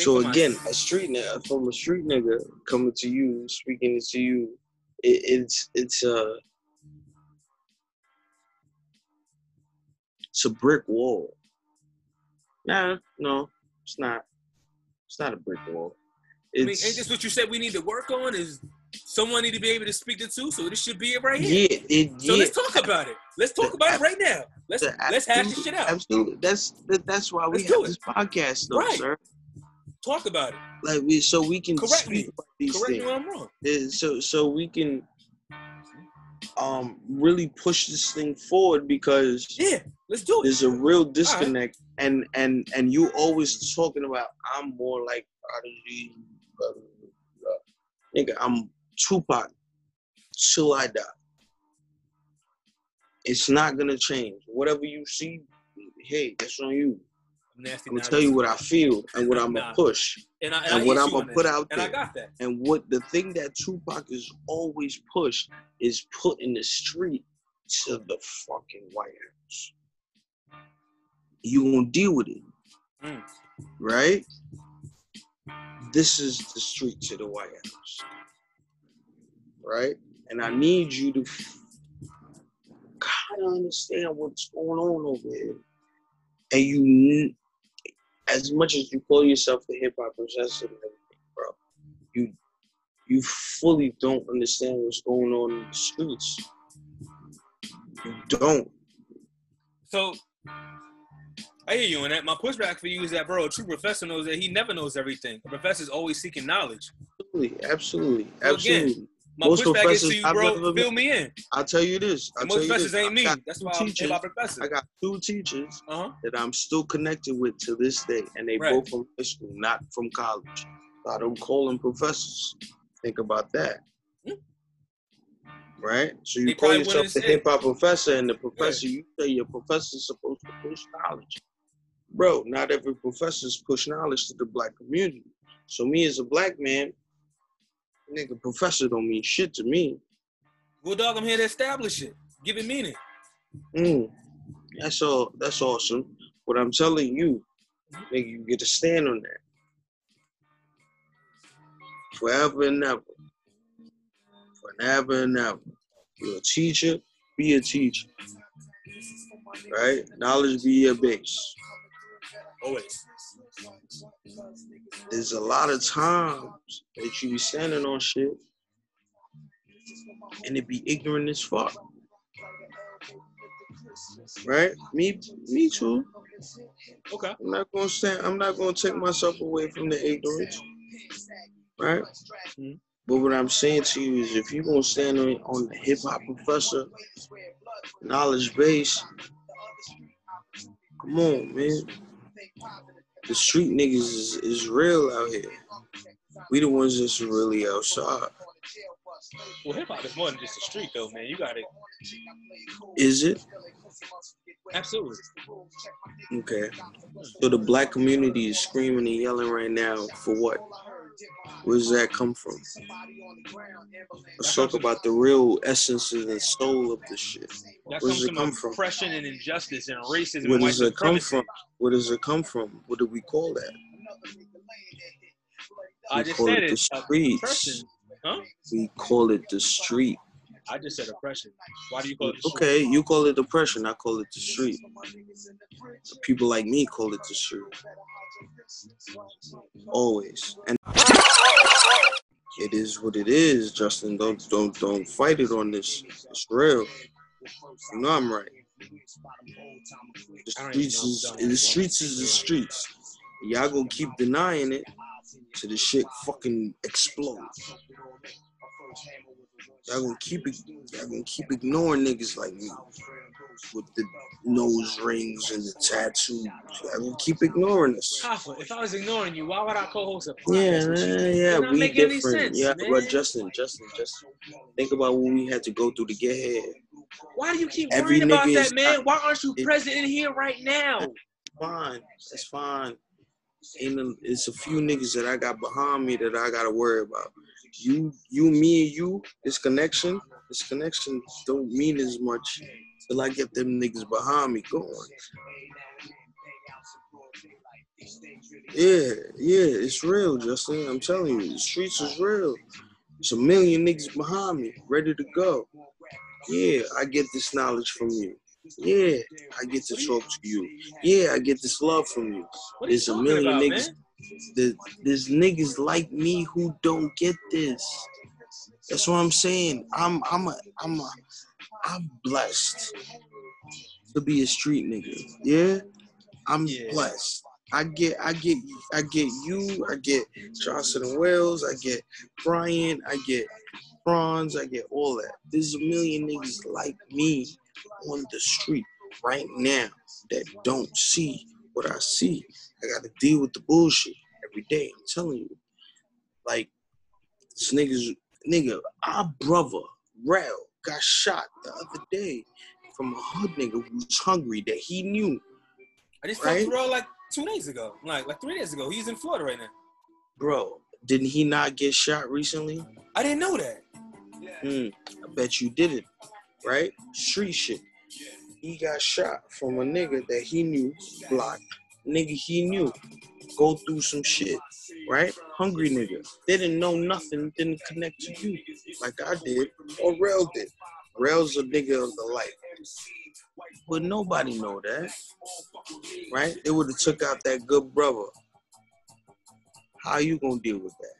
So again, a street nigga from a street nigga coming to you, speaking to you, it, it's it's a it's a brick wall. Nah, no, it's not. It's not a brick wall. I mean, It's ain't this what you said we need to work on? Is someone need to be able to speak it to? So this should be it right here. yeah, it So yeah. let's talk about it. Let's talk about it right now. Let's let's hash this shit out. Absolutely, that's that, that's why we Let's do have this podcast, though, Right. sir. Talk about it. Like we, so we can Correct speak me. about these Correct me when I'm wrong. So so we can um really push this thing forward because Yeah, let's do it. there's a real disconnect and and and you always talking about I'm more like Prodigy nigga I'm Tupac till I die it's not gonna change whatever you see hey that's on you Nasty I'm gonna tell you what I feel and what I'm gonna push and, I, and, and I what I'm gonna put that. out And I there got that. and what the thing that Tupac is always pushed is put in the street to the fucking White House. You gonna deal with it, Mm. right? This is the street to the White House, right? And I need you to kind of understand what's going on over here. And you, as much as you call yourself the hip hop professor and everything, bro, you you fully don't understand what's going on in the streets. You don't. So I hear you on that. My pushback for you is that, bro, a true professor knows that he never knows everything. A professor's always seeking knowledge. Absolutely, absolutely, So again, absolutely. My Most pushback is professors to you, I've bro. Fill me in. I'll tell you this. I'll most professors this. ain't me. That's why I'm teachers. hop professor. I got two teachers Uh huh. that I'm still connected with to this day, and they Right. both from high school, not from college. I don't call them professors. Think about that. Hmm. Right? So you They call yourself the hip hop professor, and the professor, you say your professor's supposed to push knowledge. Bro, not every professor's push knowledge to the black community. So me as a black man, nigga, professor don't mean shit to me. Well, dog, I'm here to establish it. Give it meaning. Mm, that's all. That's awesome. What I'm telling you, nigga, you get to stand on that forever and ever, forever and ever. You're a teacher. Be a teacher. Right? Knowledge be your base. Always. There's a lot of times that you be standing on shit, and it be ignorant as fuck. Right? Me, me too. Okay. I'm not gonna stand. I'm not gonna take myself away from the ignorance, right? Mhm. But what I'm saying to you is, if you're gonna stand on, on the hip hop professor knowledge base, come on, man. The street niggas is, is real out here. We the ones that's really outside. Well, hip hop is more than just a street, though, man. You got it. Is it? Absolutely. Okay. So the black community is screaming and yelling right now for what? Where does that come from? Let's talk about the real essence and the soul of the shit. That Where does it come from? oppression and injustice and racism Where does it come from? Where does it come from? What do we call that? I We call said it the uh, streets. Huh? We call it the street. I just said oppression. Why do you call it? Okay, you call it oppression. I call it the street. People like me call it the street. Always. And it is what it is, Justin. Don't don't don't fight it on this. It's real. You know I'm right. The I don't even streets is the streets is the streets. Y'all gonna keep denying it till the shit fucking explode. Y'all gonna keep it. Y'all gonna keep ignoring niggas like me with the nose rings and the tattoos. Y'all gonna keep ignoring us. Hoffa, if I was ignoring you, why would I co-host a podcast Yeah, with you? man, yeah, not we make any different. sense, yeah, man. but Justin, Justin, Justin, think about what we had to go through to get here. Why do you keep Every worrying about that, man? Why aren't you it- present in here right now? Fine, that's fine. Ain't a, it's a few niggas that I got behind me that I gotta worry about. You, you, me, and you. This connection, this connection don't mean as much till I get them niggas behind me going. Yeah, yeah, it's real, Justin. I'm telling you, the streets is real. It's a million niggas behind me, ready to go. Yeah, I get this knowledge from you. Yeah, I get to talk to you. Yeah, I get this love from you. What are you There's a million about, niggas. man? There- There's niggas like me who don't get this. That's what I'm saying. I'm I'm a I'm a I'm blessed to be a street nigga. Yeah, I'm Yeah. blessed. I get I get I get you. I get Johnson and Wells. I get Brian. I get Franz. I get all that. There's a million niggas like me on the street right now that don't see what I see. I got to deal with the bullshit every day. I'm telling you, like this niggas, nigga, our brother Rel got shot the other day from a hood nigga who's hungry that he knew. I just Right? talked to Bro like two days ago, like like three days ago. He's in Florida right now. Bro, didn't he not get shot recently? I didn't know that. Hmm, I bet you didn't, right? Street shit. He got shot from a nigga that he knew, block. Nigga he knew. Go through some shit, right? Hungry nigga. They didn't know nothing, didn't connect to you like I did, or Rel did. Rel's a nigga of the light. But nobody know that, right? It would have took out that good brother. How you gonna deal with that?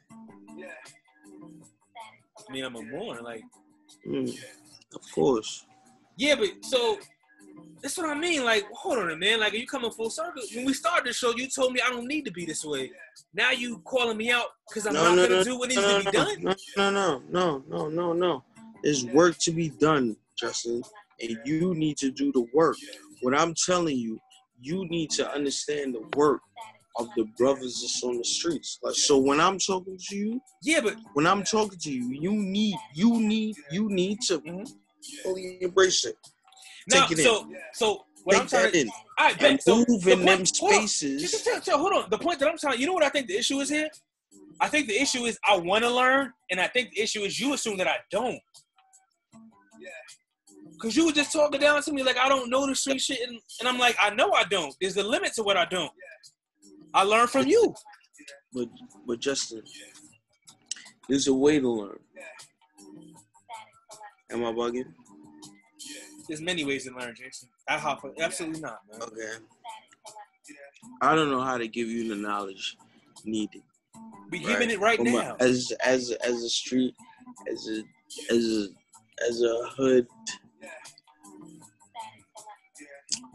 I mean, I'm a mourner. Like, Hmm, of course. yeah, but so that's what I mean. Like, hold on a minute. Like, are you coming full circle? When we started the show, you told me I don't need to be this way. Now you calling me out because I'm not gonna do what needs no, to be no, done. No, no, no, no, no, no, no. There's work to be done, Justin, and you need to do the work. What I'm telling you, you need to understand the work of the brothers that's on the streets. Like, so when I'm talking to you, Yeah, but when I'm talking to you, you need, you need, you need to mm-hmm. fully embrace it. Now, Take it in. so so what I'm Take trying that to, in I and bet. So move the in them point- hold on. spaces. Just tell, tell, hold on. The point that I'm telling you know what I think the issue is here? I think the issue is I want to learn, and I think the issue is you assume that I don't. Yeah. Cause you were just talking down to me like I don't know the street shit, and, and I'm like I know I don't. There's a limit to what I don't. I learned from you. But but Justin, there's a way to learn. Am I bugging? There's many ways to learn, Jason. I hop absolutely not, man. Okay. I don't know how to give you the knowledge needed. We right? giving it right From a- now. as as as a street, as a as a as a hood.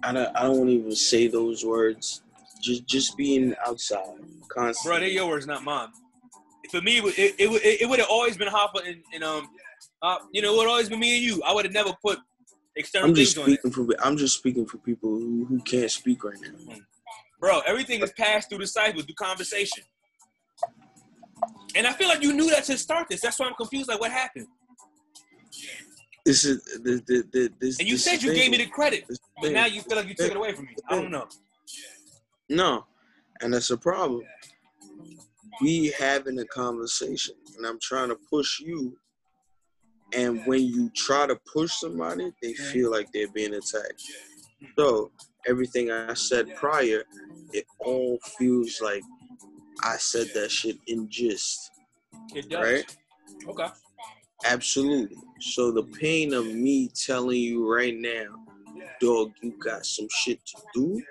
I don't I don't want to even say those words. Just just being outside constantly. Bro, constantly. they're your words, not mine. For me, it would- it, it, would- it, would have always been Hopper and, and um, uh, you know, it would always been me and you. I would have never put external I'm just things on it. speaking for I'm just speaking for people who, who can't speak right now. Hmm. Bro, everything is passed through the cycle, through conversation. And I feel like you knew that to start this. That's why I'm confused. Like, what happened? This is the the, the this. And you this said you the gave me the credit, This but thing. now you feel like you took it away from me. I don't know. No, and that's a problem. We having a conversation, and I'm trying to push you. And when you try to push somebody, they feel like they're being attacked. So everything I said prior, it all feels like I said that shit in gist, It does. right? Okay. Absolutely. So the pain of me telling you right now, dog, you got some shit to do.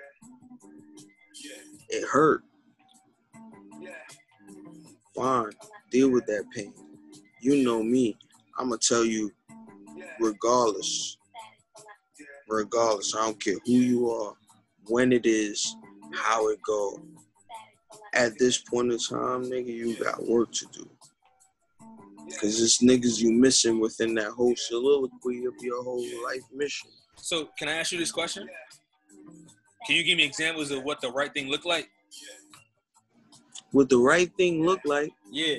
It hurt. Fine. Deal with that pain. You know me. I'ma tell you regardless. Regardless. I don't care who you are, when it is, how it go. At this point in time, nigga, you got work to do. Cause it's niggas you missing within that whole soliloquy of your whole life mission. So, can I ask you this question? Can you give me examples of what the right thing looked like? What the right thing look like Yeah.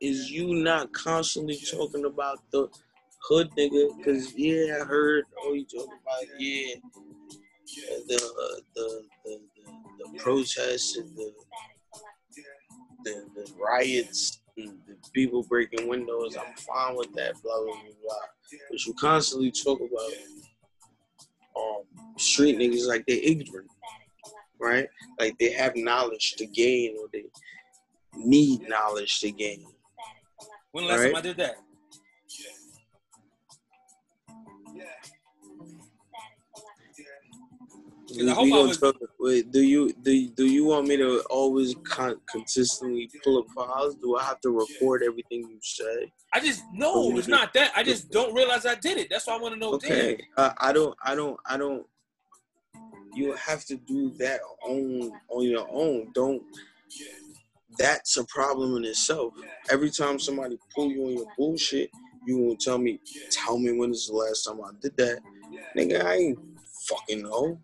Is you not constantly talking about the hood nigga. Cause yeah, I heard. Oh, you talking about yeah, the the, the the the protests and the the, the riots and the people breaking windows. I'm fine with that. Blah blah blah. But you constantly talk about um street niggas like they ignorant. right? Like they have knowledge to gain or they need knowledge to gain. When last Right. time I did that? I hope we I was- wait, do you do do you want me to always con- consistently pull up files? Do I have to record everything you say? I just no, it's not that. I just don't realize I did it. That's why I want to know. Okay, uh, I don't, I don't, I don't. You have to do that on on your own. Don't. That's a problem in itself. Every time somebody pull you on your bullshit, you won't tell me. Tell me when is the last time I did that, nigga. I ain't fucking know.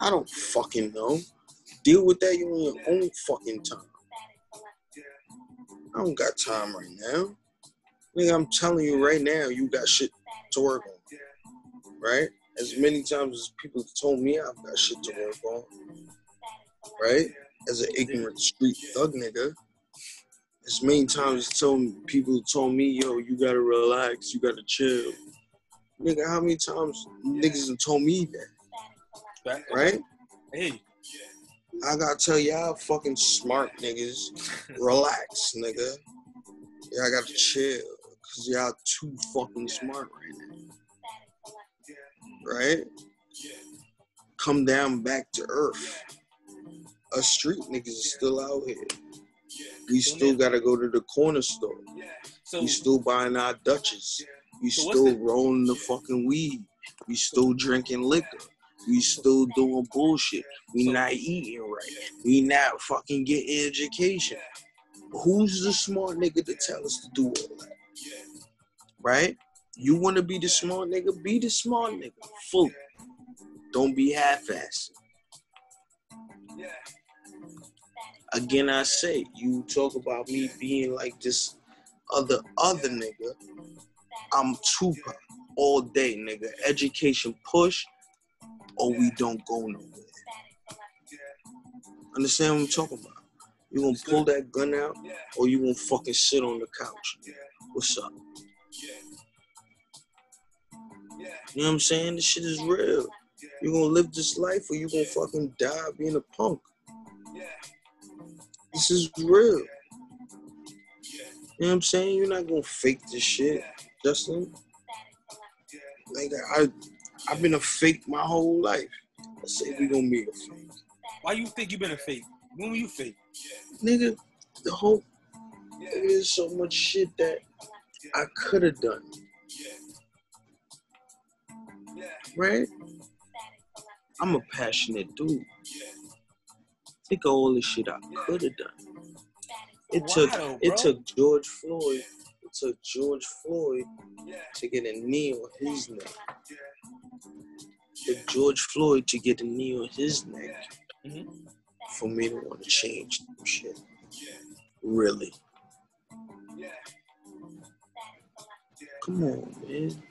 I don't fucking know. Deal with that you on your own fucking time. I don't got time right now. Nigga, I'm telling you right now, you got shit to work on. Right? As many times as people told me I've got shit to work on. Right? As an ignorant street thug nigga. As many times as told people told me, yo, you gotta relax, you gotta chill. Nigga, how many times niggas have told me that? Right? Right? Hey, I gotta tell y'all fucking smart niggas, relax, nigga. Y'all gotta chill, cause y'all too fucking smart right now. Right? Come down back to earth. Us street niggas is still out here. We still gotta go to the corner store. so We still buying our Dutches. We So still the- rolling the fucking weed. We still drinking liquor. We still doing bullshit. We So- not eating right. We not fucking getting education. Who's the smart nigga to tell us to do all that? Right? You want to be the smart nigga? Be the smart nigga. Full. Don't be half-assed. Again, I say, you talk about me being like this other other nigga. I'm Tupac all day, nigga. Education push, or we don't go nowhere. Understand what I'm talking about? You gonna pull that gun out, or you gonna fucking sit on the couch? What's up? You know what I'm saying? This shit is real. You gonna live this life, or you gonna fucking die being a punk? This is real. You know what I'm saying? You're not gonna fake this shit, Justin. Like I, I've been a fake my whole life. I say we gonna be a fake, why you think you been a fake? When were you fake? nigga. The whole there's so much shit that I could have done, right? I'm a passionate dude. Think of all the shit I could have done. It Why took though, it took George Floyd. It took George Floyd to get a knee on his neck. It took George Floyd to get a knee on his neck Mhm. for me to want to change shit. Really. Come on, man.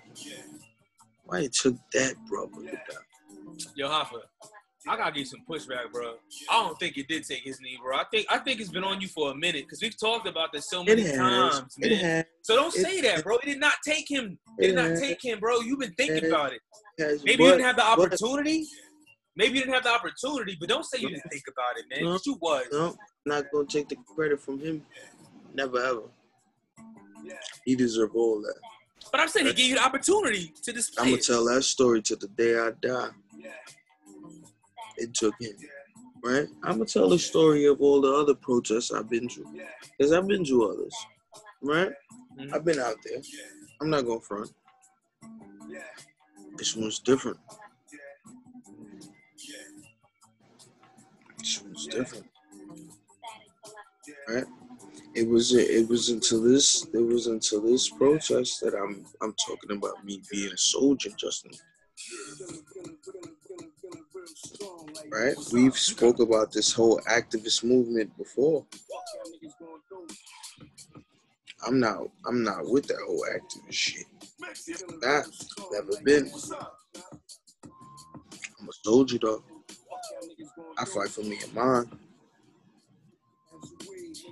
Why it took that brother to die? Yo, Hoffa, I gotta give you some pushback, bro. I don't think it did take his knee, bro. I think I think it's been on you for a minute because we've talked about this so many times, man. So don't say that, bro. It did not take him. It did not take him, bro. You've been thinking about it. Maybe you didn't have the opportunity. Maybe you didn't have the opportunity, but don't say you didn't think about it, man. No. you was. No, not gonna take the credit from him. Never ever. He deserve all that. But I'm saying he gave you the opportunity to display I'm gonna tell that story to the day I die. It took him, right? I'm gonna tell the story of all the other protests I've been to, because I've been to others, right? Mhm. I've been out there. I'm not gonna front. This one's different. This one's different, right? It was it was until this it was until this protest that I'm I'm talking about me being a soldier, Justin. Right? We've spoke about this whole activist movement before. I'm not I'm not with that whole activist shit. Not never been. I'm a soldier though. I fight for me and mine.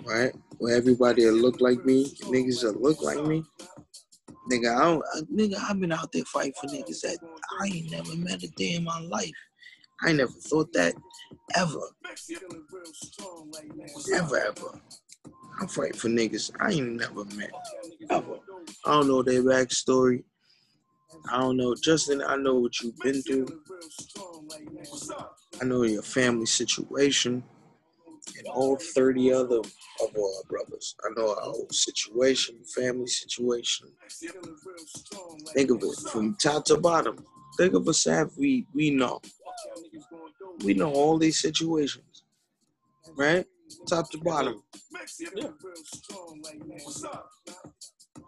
Right? Where everybody that look like me, niggas that look like me. Nigga, I don't, nigga, I've been out there fighting for niggas that I ain't never met a day in my life. I never thought that ever. Ever, ever. I'm fighting for niggas I ain't never met. Ever. I don't know their backstory. I don't know. Justin, I know what you've been through. I know your family situation and all 30 other of our brothers. I know our whole situation, family situation. Think of it from top to bottom. Think of us as we we know. We know all these situations. Right? Top to bottom.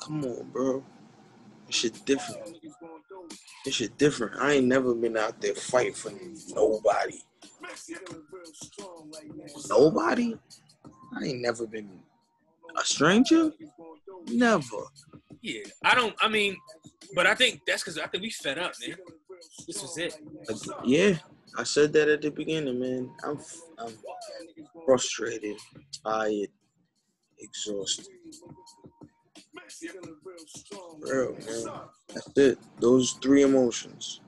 Come on, bro. This shit different. This shit different. I ain't never been out there fighting for nobody. Nobody? I ain't never been a stranger? Never. Yeah, I don't. I mean, but I think that's because I think we fed up, man. This was it. Like, yeah, I said that at the beginning, man. I'm, I'm frustrated, tired, exhausted. Real, man. That's it. Those three emotions.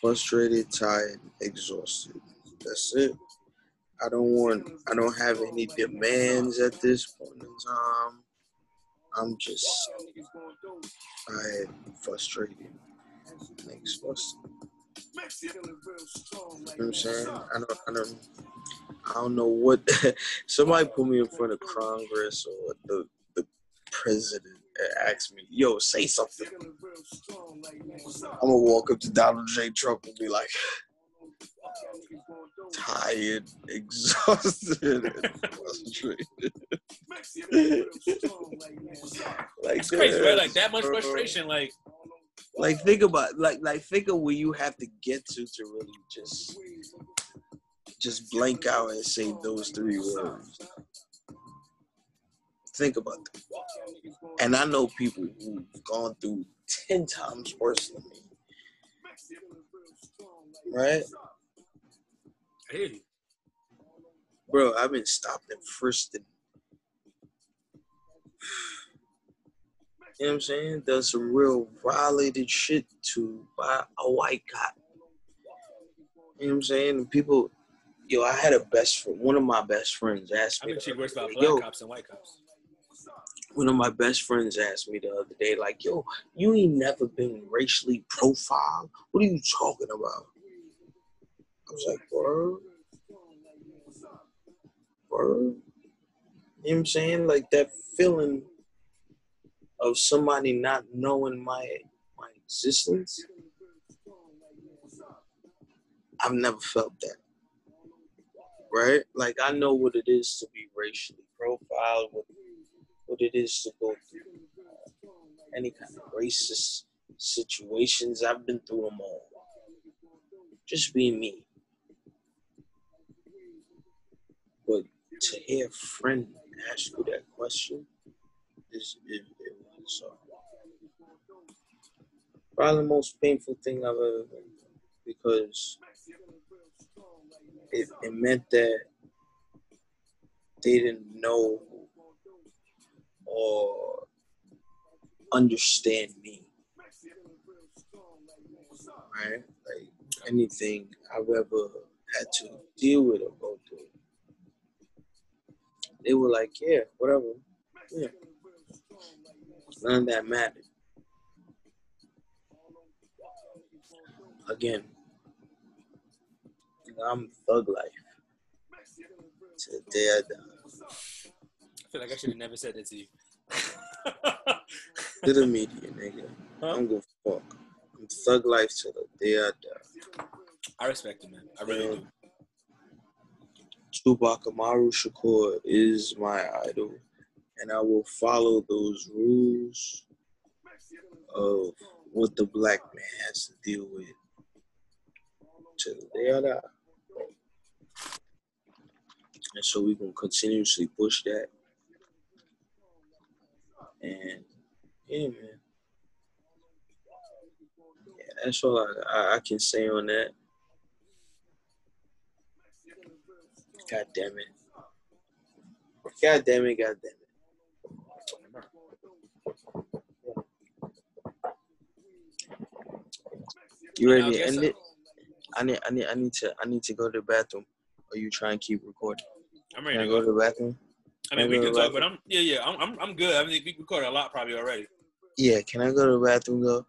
Frustrated, tired, exhausted. That's it. I don't want I don't have any demands at this point in time. I'm just tired, frustrated, exhausted. You know what I'm saying? I don't, I don't, I don't know what. somebody put me in front of Congress or the the president and ask me, "Yo, say something." I'm gonna walk up to Donald J. Trump and be like, tired, exhausted, frustrated. like It's crazy, right? Like that much frustration. Like, Like think about like like think of where you have to get to to really just just blank out and say those three words. Think about that. And I know people who've gone through ten times worse than me. Right? You. Bro, I've been stopped and frisked and you know what I'm saying? Done some real violated shit to by a white cop. You know what I'm saying? And people, yo, I had a best friend. One of my best friends asked me. think the she works about black yo, cops and white cops. one of my best friends asked me the other day, like, yo, you ain't never been racially profiled. What are you talking about? I was like, word? Word? You know what I'm saying? Like that feeling of somebody not knowing my my existence. I've never felt that. Right? Like I know what it is to be racially profiled, what, what it is to go through uh, any kind of racist situations. I've been through them all. Just being me. But to hear a friend ask you that question is it, it uh, probably the most painful thing I've ever been through because it, it meant that they didn't know or understand me. Right? Like anything I've ever had to deal with or go through. They were like, yeah, whatever. Yeah. None that mattered. Again, I'm thug life. To the day I die. I feel like I should have never said that to you. To the media, nigga. Huh? I'm gonna fuck. I'm thug life to the day I die. I respect it, man. I really do. Tupac Amaru Shakur is my idol, and I will follow those rules of what the black man has to deal with to the. And so we can continuously push that. And yeah, man. Yeah, that's all I, I, I can say on that. God damn it. God damn it, god damn it. You ready to end it? I need I need I need to I need to go to the bathroom. Or you try and keep recording? I'm Can ready I to go go. to the bathroom? I mean, we Can talk, but I'm yeah, yeah, I'm I'm, I'm good. I mean, we recorded a lot probably already. Yeah, can I go to the bathroom though?